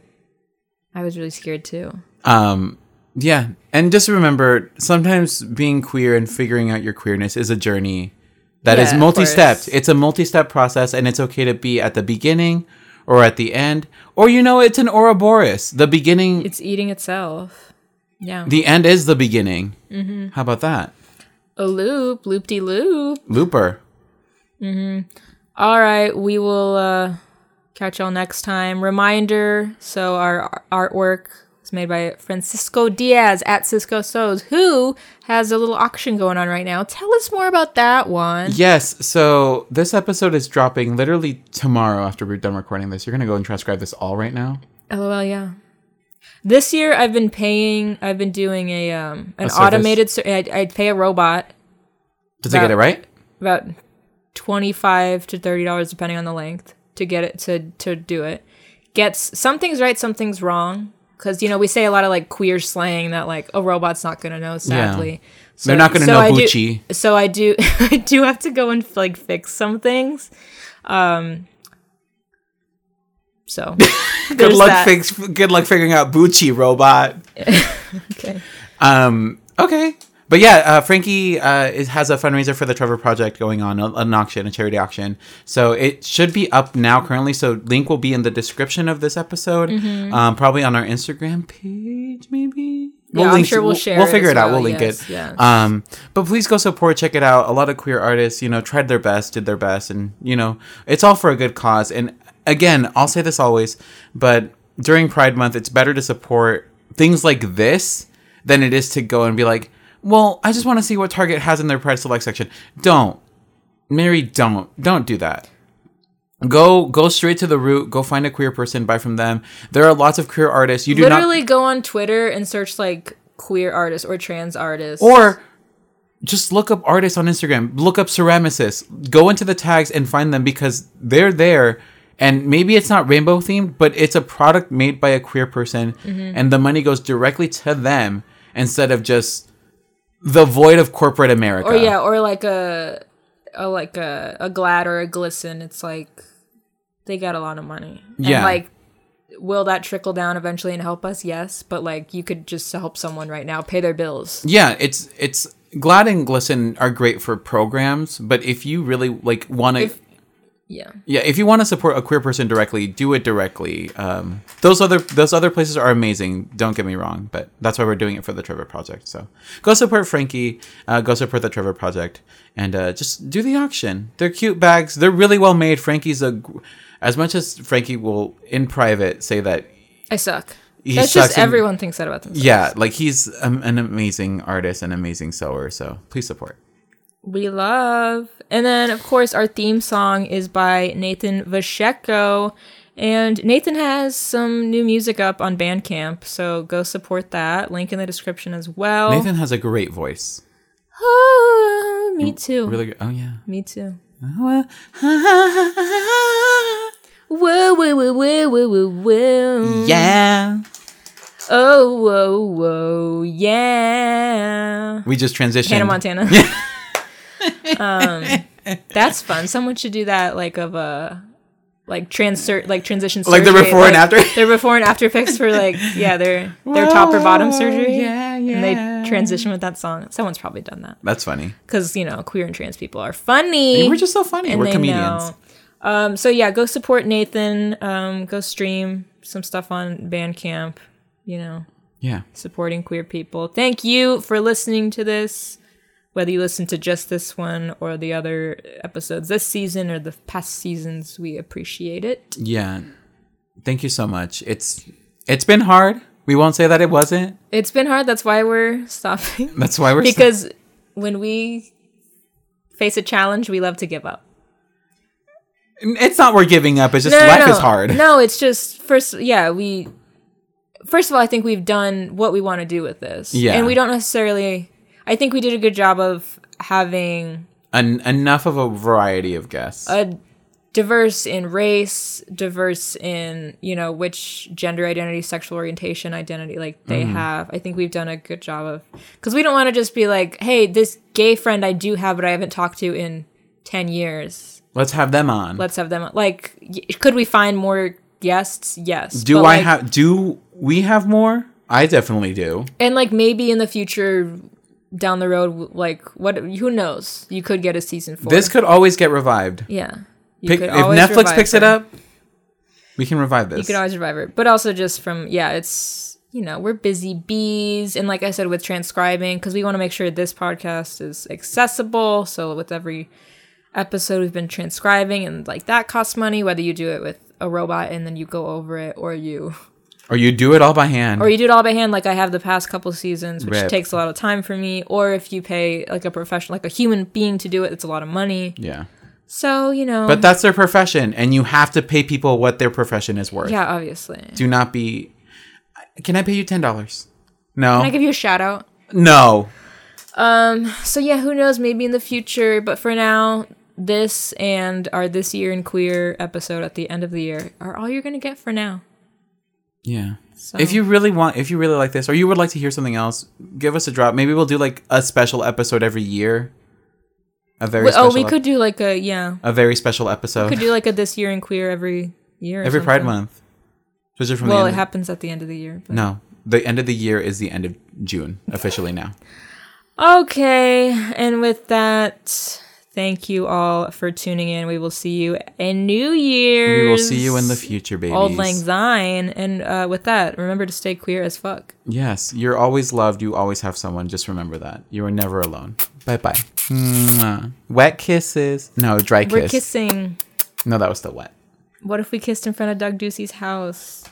I was really scared too. Um yeah, and just remember sometimes being queer and figuring out your queerness is a journey that is Yeah, of multi-stepped. It's a multi-step process and it's okay to be at the beginning or at the end or you know it's an Ouroboros. The beginning It's eating itself. Yeah. the end is the beginning. Mm-hmm. How about that? a loop, loop de loop. Looper. All right, we will uh, catch y'all next time. Reminder: so our ar- artwork is made by Francisco Diaz at Cisco Sews, who has a little auction going on right now. Tell us more about that one. Yes, so this episode is dropping literally tomorrow after we're done recording this. You're going to go and transcribe this all right now? LOL, yeah. This year, I've been paying. I've been doing a um an service? automated. Ser- I'd, I'd pay a robot Does it get it right? about twenty five to thirty dollars depending on the length to get it to to do it. Gets some things right, some things wrong. Because you know we say a lot of like queer slang that like a robot's not gonna know. Sadly, so, They're not gonna know I do- Bucci. So I do, *laughs* I do have to go and like fix some things. Um. So *laughs* Good luck that. fix good luck figuring out Bucci robot. *laughs* Okay. Um okay. But yeah, uh, Frankie uh, is, has a fundraiser for the Trevor Project going on, an auction, a charity auction. So it should be up now currently. So link will be in the description of this episode, Mm-hmm. um, probably on our Instagram page, maybe. Yeah, I'm sure we'll share We'll it figure as it out. well, We'll link yes, it. yes. Um, but please go support, check it out. A lot of queer artists, you know, tried their best, did their best, and you know, it's all for a good cause. And again, I'll say this always, but during Pride Month, it's better to support things like this than it is to go and be like, well, I just want to see what Target has in their Pride Select section. Don't, Mary, don't, don't do that. Go, go straight to the root. Go find a queer person, buy from them. There are lots of queer artists. You do not Literally go on Twitter and search like queer artists or trans artists. Or just look up artists on Instagram. Look up ceramicists. Go into the tags and find them because they're there. And maybe it's not rainbow themed, but it's a product made by a queer person, mm-hmm. and the money goes directly to them instead of just the void of corporate America. or yeah, or like a, a like a, a GLAAD or a GLSEN. It's like they got a lot of money. And Yeah. like will that trickle down eventually and help us? Yes. But like you could just help someone right now, pay their bills. Yeah, it's it's GLAAD and GLSEN are great for programs, but if you really like want to Yeah. Yeah, if you want to support a queer person directly, do it directly. Um, those other those other places are amazing. Don't get me wrong, but that's why we're doing it for the Trevor Project. So go support Frankie. Uh, go support the Trevor Project, and uh, just do the auction. They're cute bags. They're really well made. Frankie's a as much as Frankie will in private say that. I suck. He That's just everyone thinks that about themselves. Yeah, like he's um, an amazing artist, an amazing sewer. So please support. We love. And then, of course, our theme song is by Nathan Vasheko. And Nathan has some new music up on Bandcamp, so go support that. Link in the description as well. Nathan has a great voice. Oh, me too. Really good. Oh yeah. Me too. Well, *laughs* Whoa, whoa, whoa, whoa, whoa, whoa, whoa. yeah. Oh, whoa, whoa, yeah. We just transitioned. Hannah Montana. *laughs* um, that's fun. Someone should do that, like of a like transfer like transition Like the surgery, before and like, after? *laughs* their before and after pics for like yeah their their top or bottom surgery yeah, yeah. and they transition with that song someone's probably done that That's funny. because you know queer and trans people are funny We're just so funny. and We're comedians. Um, so yeah, go support Nathan. Um, go stream some stuff on Bandcamp. You know, Yeah. supporting queer people. Thank you for listening to this. Whether you listen to just this one or the other episodes this season or the past seasons, we appreciate it. Yeah. Thank you so much. It's it's been hard. We won't say that it wasn't. It's been hard. That's why we're stopping. *laughs* That's why we're because when we face a challenge, we love to give up. it's not we're giving up. It's just life is hard. No, it's just first. Yeah, we. First of all, I think we've done what we want to do with this. Yeah. and we don't necessarily. I think we did a good job of having En- enough of a variety of guests. a diverse in race, diverse in you know which gender identity, sexual orientation, identity like they Mm-hmm. have. I think we've done a good job of because we don't want to just be like, hey, this gay friend I do have, but I haven't talked to in ten years. Let's have them on. Let's have them. Like, y- could we find more guests? Yes. do But, I like, have do we have more? I definitely do. And like maybe in the future, down the road, like what? Who knows? You could get a season four. This could always get revived. yeah. Pick, if Netflix picks it up, we can revive this. you could always revive it. But also just from yeah, it's you know we're busy bees, and like I said with transcribing because we want to make sure this podcast is accessible. So with every episode, we've been transcribing, and like that costs money. Whether you do it with a robot and then you go over it, or you or you do it all by hand. or you do it all by hand like i have the past couple seasons which Rip. takes a lot of time for me or if you pay like a professional like a human being to do it it's a lot of money yeah. so you know But that's their profession, and you have to pay people what their profession is worth. yeah obviously Do not be. Can I pay you ten dollars? No. can i give you a shout out no. Um, so yeah who knows maybe in the future but for now this and our this year in queer episode at the end of the year are all you're gonna get for now Yeah. so If you really want, if you really like this, or you would like to hear something else, give us a drop. Maybe we'll do like a special episode every year. A very we, oh, special oh we ep- could do like a yeah a very special episode We could do like a this year in queer every year every Pride something. Month. Especially from well it end. happens at the end of the year but. no, the end of the year is the end of June officially now. *laughs* Okay, and with that, thank you all for tuning in. We will see you in New Year's. We will see you in the future, babies. Auld Lang Syne. And uh, with that, remember to stay queer as fuck. Yes, you're always loved. You always have someone. Just remember that you are never alone. Bye bye. Wet kisses. No, dry kiss. We're kissing. No, that was still wet. What if we kissed in front of Doug Ducey's house?